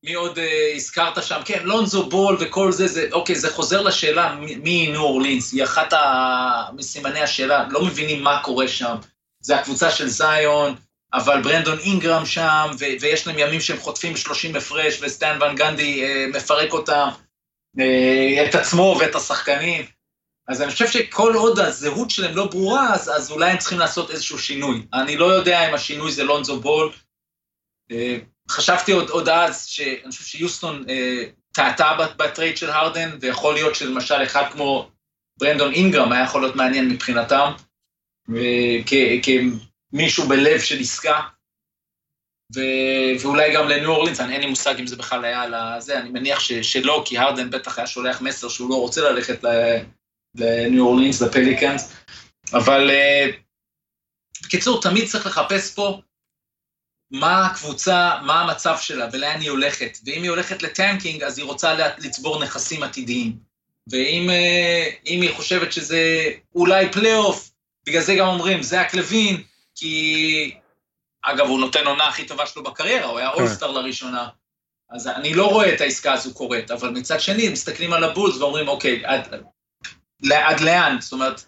מי עוד אה, הזכרת שם? כן, לונזו בול וכל זה, זה, אוקיי, זה חוזר לשאלה מי ניו אורלינס, היא אחת מסימני השאלה, לא מבינים מה קורה שם. זה הקבוצה של זיון, אבל ברנדון אינגרם שם, ו- ויש להם ימים שהם חוטפים 30 הפרש, וסטן ון גנדי אה, מפרק אותם, אה, את עצמו ואת השחקנים. אז אני חושב שכל עוד הזהות שלהם לא ברורה, אז, אז אולי הם צריכים לעשות איזשהו שינוי. אני לא יודע אם השינוי זה לונזו בול. אה, חשבתי עוד, עוד אז, שאני חושב שיוסטון אה, טעתה ב trade של הרדן, ויכול להיות שלמשל אחד כמו ברנדון אינגרם היה יכול להיות מעניין מבחינתם, אה, כמישהו בלב של עסקה. ו- ואולי גם לניו אורלינס, אין לי מושג אם זה בכלל היה על הזה, אני מניח ש- שלא, כי הרדן בטח היה שולח מסר שהוא לא רוצה ללכת לניו אורלינס, לפליקאנס, אבל אה, בקיצור, תמיד צריך לחפש פה מה הקבוצה, מה המצב שלה ולאן היא הולכת, ואם היא הולכת ל tanking, אז היא רוצה לצבור נכסים עתידיים. ואם אה, היא חושבת שזה אולי פלייאוף, בגלל זה גם אומרים, זאק לוין, כי... אגב, הוא נותן עונה הכי טובה שלו בקריירה, הוא היה אולסטאר לראשונה. אז אני לא רואה את העסקה הזו קורית, אבל מצד שני, מסתכלים על הבולס ואומרים, אוקיי, עד, עד לאן? זאת אומרת,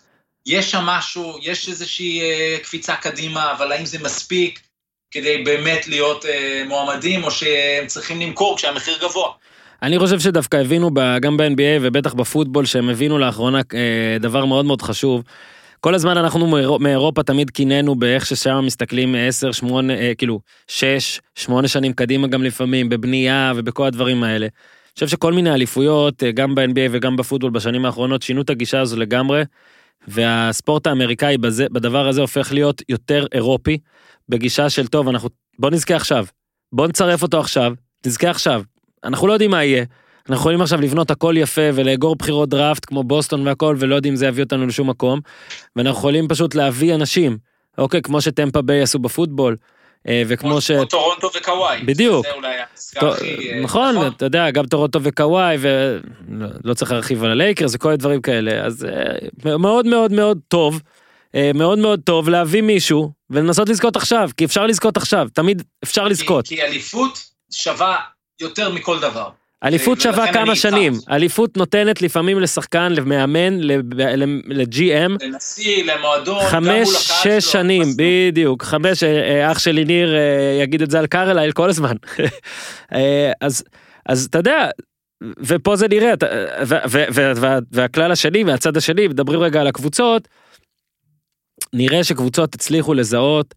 יש שם משהו, יש איזושהי אה, קפיצה קדימה, אבל האם זה מספיק? כדי באמת להיות אה, מועמדים, או שהם צריכים למכור כשהמחיר גבוה. אני חושב שדווקא הבינו, גם ב-NBA ובטח בפוטבול, שהם הבינו לאחרונה אה, דבר מאוד מאוד חשוב. כל הזמן אנחנו מאירו- מאירופה תמיד קינאנו באיך ששם מסתכלים 10, 8, אה, כאילו 6, 8 שנים קדימה גם לפעמים, בבנייה ובכל הדברים האלה. אני חושב שכל מיני אליפויות, אה, גם ב-NBA וגם בפוטבול בשנים האחרונות, שינו את הגישה הזו לגמרי, והספורט האמריקאי בזה, בדבר הזה הופך להיות יותר אירופי, בגישה של טוב, אנחנו, בוא נזכה עכשיו, בוא נצרף אותו עכשיו, נזכה עכשיו, אנחנו לא יודעים מה יהיה. אנחנו יכולים עכשיו לבנות הכל יפה ולאגור בחירות דראפט כמו בוסטון והכל ולא יודעים אם זה יביא אותנו לשום מקום. ואנחנו יכולים פשוט להביא אנשים, אוקיי, כמו שטמפה ביי עשו בפוטבול, וכמו ש... כמו טורונטו וקוואי. בדיוק. זה אולי העסקה הכי... אה, נכון, אתה יודע, גם טורונטו וקוואי, ולא צריך להרחיב על הלייקרס וכל הדברים כאלה, אז אה, מאוד מאוד מאוד טוב, אה, מאוד מאוד טוב להביא מישהו ולנסות לזכות עכשיו, כי אפשר לזכות עכשיו, תמיד אפשר לזכות. כי אליפות שווה יותר מכל דבר. אליפות שווה כמה. שנים, אליפות נותנת לפעמים לשחקן, למאמן, ל-GM, לנשיא, למועדון, חמש, שש שנים, בדיוק, חמש, אה, אה, אח שלי ניר אה, יגיד את זה על קרלייל כל הזמן. אז, אתה יודע, ופה זה נראה, והכלל השני והצד השני, מדברים רגע על הקבוצות, נראה שקבוצות הצליחו לזהות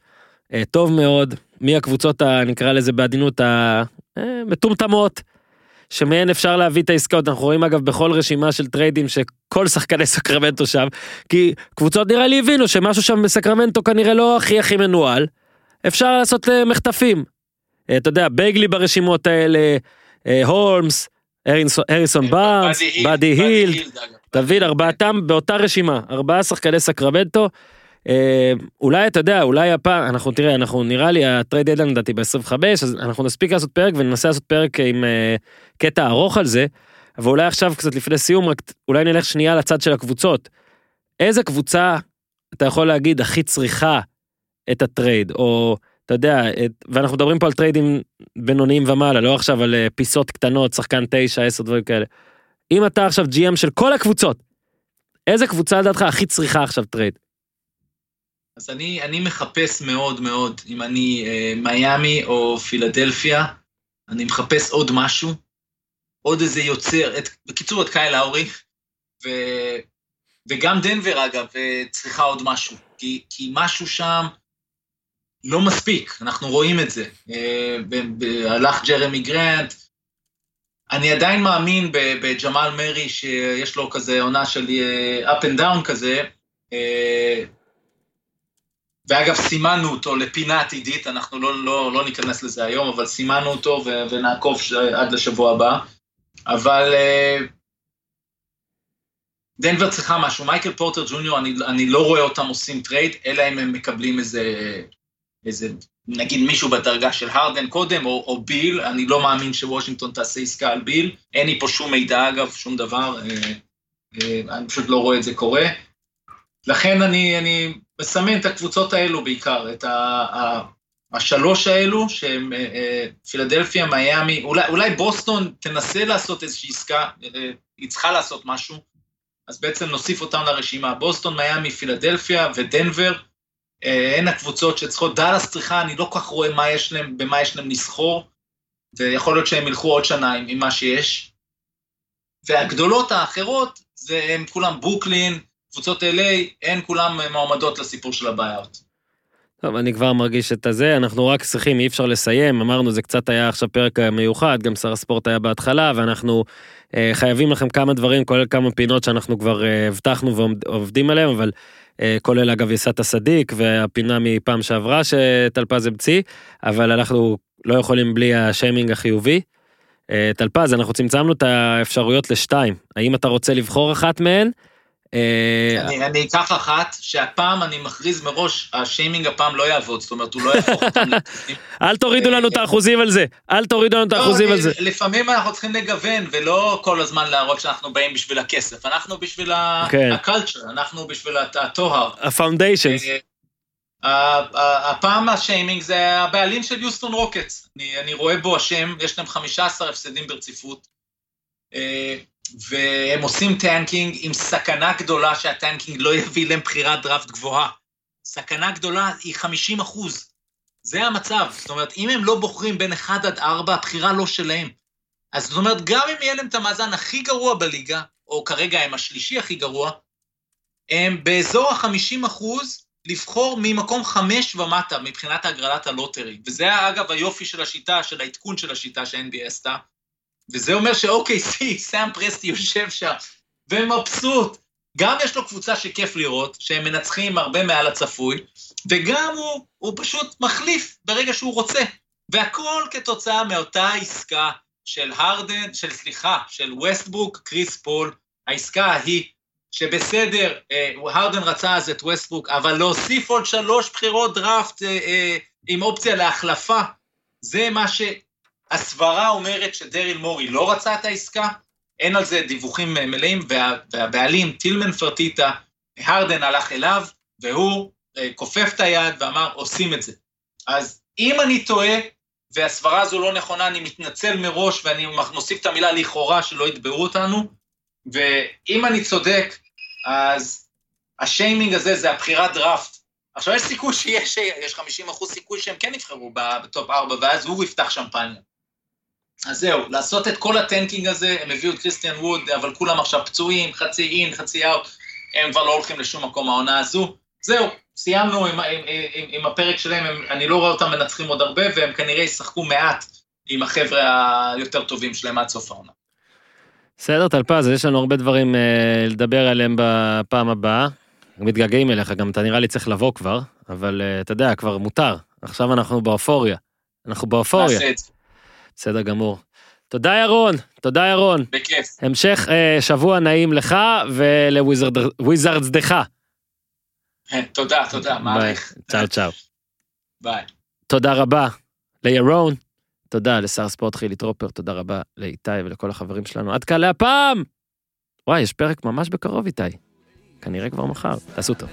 טוב מאוד מי הקבוצות, נקרא לזה בעדינות, המטומטמות. שמהן אפשר להביא את העסקאות, אנחנו רואים אגב בכל רשימה של טריידים שכל שחקני סקרמנטו שם, כי קבוצות נראה לי הבינו שמשהו שם בסקרמנטו כנראה לא הכי הכי מנוהל, אפשר לעשות אה, מחטפים. אה, אתה יודע, בייגלי ברשימות האלה, אה, הולמס, הריסון, הריסון בארנס, באדי הילד, אגב. אתה מבין, ארבעתם באותה רשימה, ארבעה שחקני סקרמנטו. אה, אולי אתה יודע, אולי הפעם, אנחנו תראה, אנחנו נראה לי ה trade deadline לדעתי ב-25, אז אנחנו נספיק לעשות פרק וננסה לעשות פרק עם אה, קטע ארוך על זה, אבל אולי עכשיו קצת לפני סיום, רק אולי נלך שנייה לצד של הקבוצות. איזה קבוצה אתה יכול להגיד הכי צריכה את ה trade, או אתה יודע, את, ואנחנו מדברים פה על טריידים בינוניים ומעלה, לא עכשיו על אה, פיסות קטנות, שחקן 9, 10 דברים כאלה. אם אתה עכשיו GM של כל הקבוצות, איזה קבוצה לדעתך הכי צריכה עכשיו trade? אז אני, אני מחפש מאוד מאוד, אם אני אה, מיאמי או פילדלפיה, אני מחפש עוד משהו, עוד איזה יוצר, את, בקיצור את קייל לאורי, ו, וגם דנבר אגב אה, צריכה עוד משהו, כי, כי משהו שם לא מספיק, אנחנו רואים את זה. אה, ב, ב, הלך ג'רמי גרנט, אני עדיין מאמין בג'מאל מארי שיש לו כזה עונה של אה, up and down כזה, אה, ואגב, סימנו אותו לפינה עתידית, אנחנו לא, לא, לא ניכנס לזה היום, אבל סימנו אותו ו- ונעקוב ש- עד לשבוע הבא. אבל אה, דנבר צריכה משהו. מייקל פורטר ג'וניור, אני, אני לא רואה אותם עושים trade, אלא אם הם מקבלים איזה, איזה, נגיד מישהו בדרגה של הרדן קודם, או, או ביל, אני לא מאמין שוושינגטון תעשה עסקה על ביל. אין לי פה שום מידע, אגב, שום דבר. אה, אה, אני פשוט לא רואה את זה קורה. לכן אני, אני מסמן את הקבוצות האלו בעיקר, את ה, ה, השלוש האלו, שהם אה, אה, פילדלפיה, מיאמי, אולי, אולי בוסטון תנסה לעשות איזושהי עסקה, אה, היא צריכה לעשות משהו, אז בעצם נוסיף אותם לרשימה. בוסטון, מיאמי, פילדלפיה ודנבר, הן הקבוצות שצריכות, דאלאס צריכה, אני לא כל כך רואה מה יש להם, במה יש להם לסחור, ויכול להיות שהם ילכו עוד שנה עם, עם מה שיש. והגדולות האחרות, זה הם כולם ברוקלין, קבוצות LA, הן כולם מועמדות לסיפור של הבעיות. טוב, אני כבר מרגיש את הזה, אנחנו רק צריכים, אי אפשר לסיים, אמרנו זה קצת היה עכשיו פרק מיוחד, גם שר הספורט היה בהתחלה, ואנחנו אה, חייבים לכם כמה דברים, כולל כמה פינות שאנחנו כבר אה, הבטחנו ועובדים עליהם, אבל אה, כולל אגב יסת הסדיק והפינה מפעם שעברה שטלפז המציא, אבל אנחנו לא יכולים בלי השיימינג החיובי. אה, טלפז, אנחנו צמצמנו את האפשרויות לשתיים, האם אתה רוצה לבחור אחת מהן? אה, אני, אקח אחת, שהפעם אני מכריז מראש, השיימינג הפעם לא יעבוד, זאת אומרת, הוא לא יהפוך אותם. אל תורידו לנו את האחוזים על זה, אל תורידו לנו את האחוזים לא, על זה. לפעמים אנחנו צריכים לגוון, ולא כל הזמן להראות שאנחנו באים בשביל הכסף, אנחנו בשביל כן. ה culture, אנחנו בשביל הט- הטוהר. ה foundations. אה, הפעם השיימינג זה הבעלים של יוסטון רוקטס. אני, רואה בו אשם, יש להם 15 הפסדים ברציפות, אה, והם עושים tanking עם סכנה גדולה שה tanking לא יביא להם בחירת דראפט גבוהה. סכנה גדולה היא 50 אחוז. זה המצב. זאת אומרת, אם הם לא בוחרים בין 1 עד 4, הבחירה לא שלהם. אז זאת אומרת, גם אם יהיה להם את המאזן הכי גרוע בליגה, או כרגע הם השלישי הכי גרוע, הם באזור ה-50 אחוז לבחור ממקום 5 ומטה מבחינת הגרלת הלוטרי. וזה אגב היופי של השיטה, של העדכון של השיטה ש-NBA עשתה. וזה אומר ש-OKC, סאם פרסטי יושב שם, ומבסוט. גם יש לו קבוצה שכיף לראות, שהם מנצחים הרבה מעל הצפוי, וגם הוא, הוא פשוט מחליף ברגע שהוא רוצה. והכל כתוצאה מאותה עסקה של הרדן, של סליחה, של ווסטברוק, קריס פול, העסקה ההיא, שבסדר, אה, הרדן רצה אז את ווסטברוק, אבל להוסיף עוד שלוש בחירות דראפט אה, אה, עם אופציה להחלפה, זה מה שהסברה אומרת שדריל מורי לא רצה את העסקה, אין על זה דיווחים מלאים, וה, והבעלים, טילמן פרטיטה, הרדן הלך אליו, והוא אה, כופף את היד ואמר, עושים את זה. אז אם אני טועה, והסברה הזו לא נכונה, אני מתנצל מראש ואני מוסיף את המילה לכאורה שלא יתבעו אותנו, ואם אני צודק, אז השיימינג הזה זה הבחירת דראפט. עכשיו יש סיכוי שיש, יש 50 אחוז סיכוי שהם כן יבחרו ב top 4, ואז הוא יפתח שמפניה. אז זהו, לעשות את כל ה tanking הזה, הם הביאו את קריסטיאן ווד, אבל כולם עכשיו פצועים, חצי אין, חצי out, הם כבר לא הולכים לשום מקום העונה הזו. זהו, סיימנו עם, עם, עם, עם הפרק שלהם, הם, אני לא רואה אותם מנצחים עוד הרבה, והם כנראה ישחקו מעט עם החבר'ה היותר טובים שלהם עד סוף העונה. בסדר, טלפז, יש לנו הרבה דברים אה, לדבר עליהם בפעם הבאה. מתגעגעים אליך, גם אתה נראה לי צריך לבוא כבר, אבל אה, אתה יודע, כבר מותר. עכשיו אנחנו באופוריה. אנחנו באופוריה. נעשה את זה, בסדר גמור. תודה ירון, תודה ירון. בכיף. המשך אה, שבוע נעים לך ולוויזרדסדך. תודה, תודה, מעריך. צאו צאו. ביי. תודה רבה לירון, תודה לשר ספורט חילי טרופר, תודה רבה לאיתי ולכל החברים שלנו. עד כאן להפעם! וואי, יש פרק ממש בקרוב איתי. כנראה כבר מחר. תעשו טוב.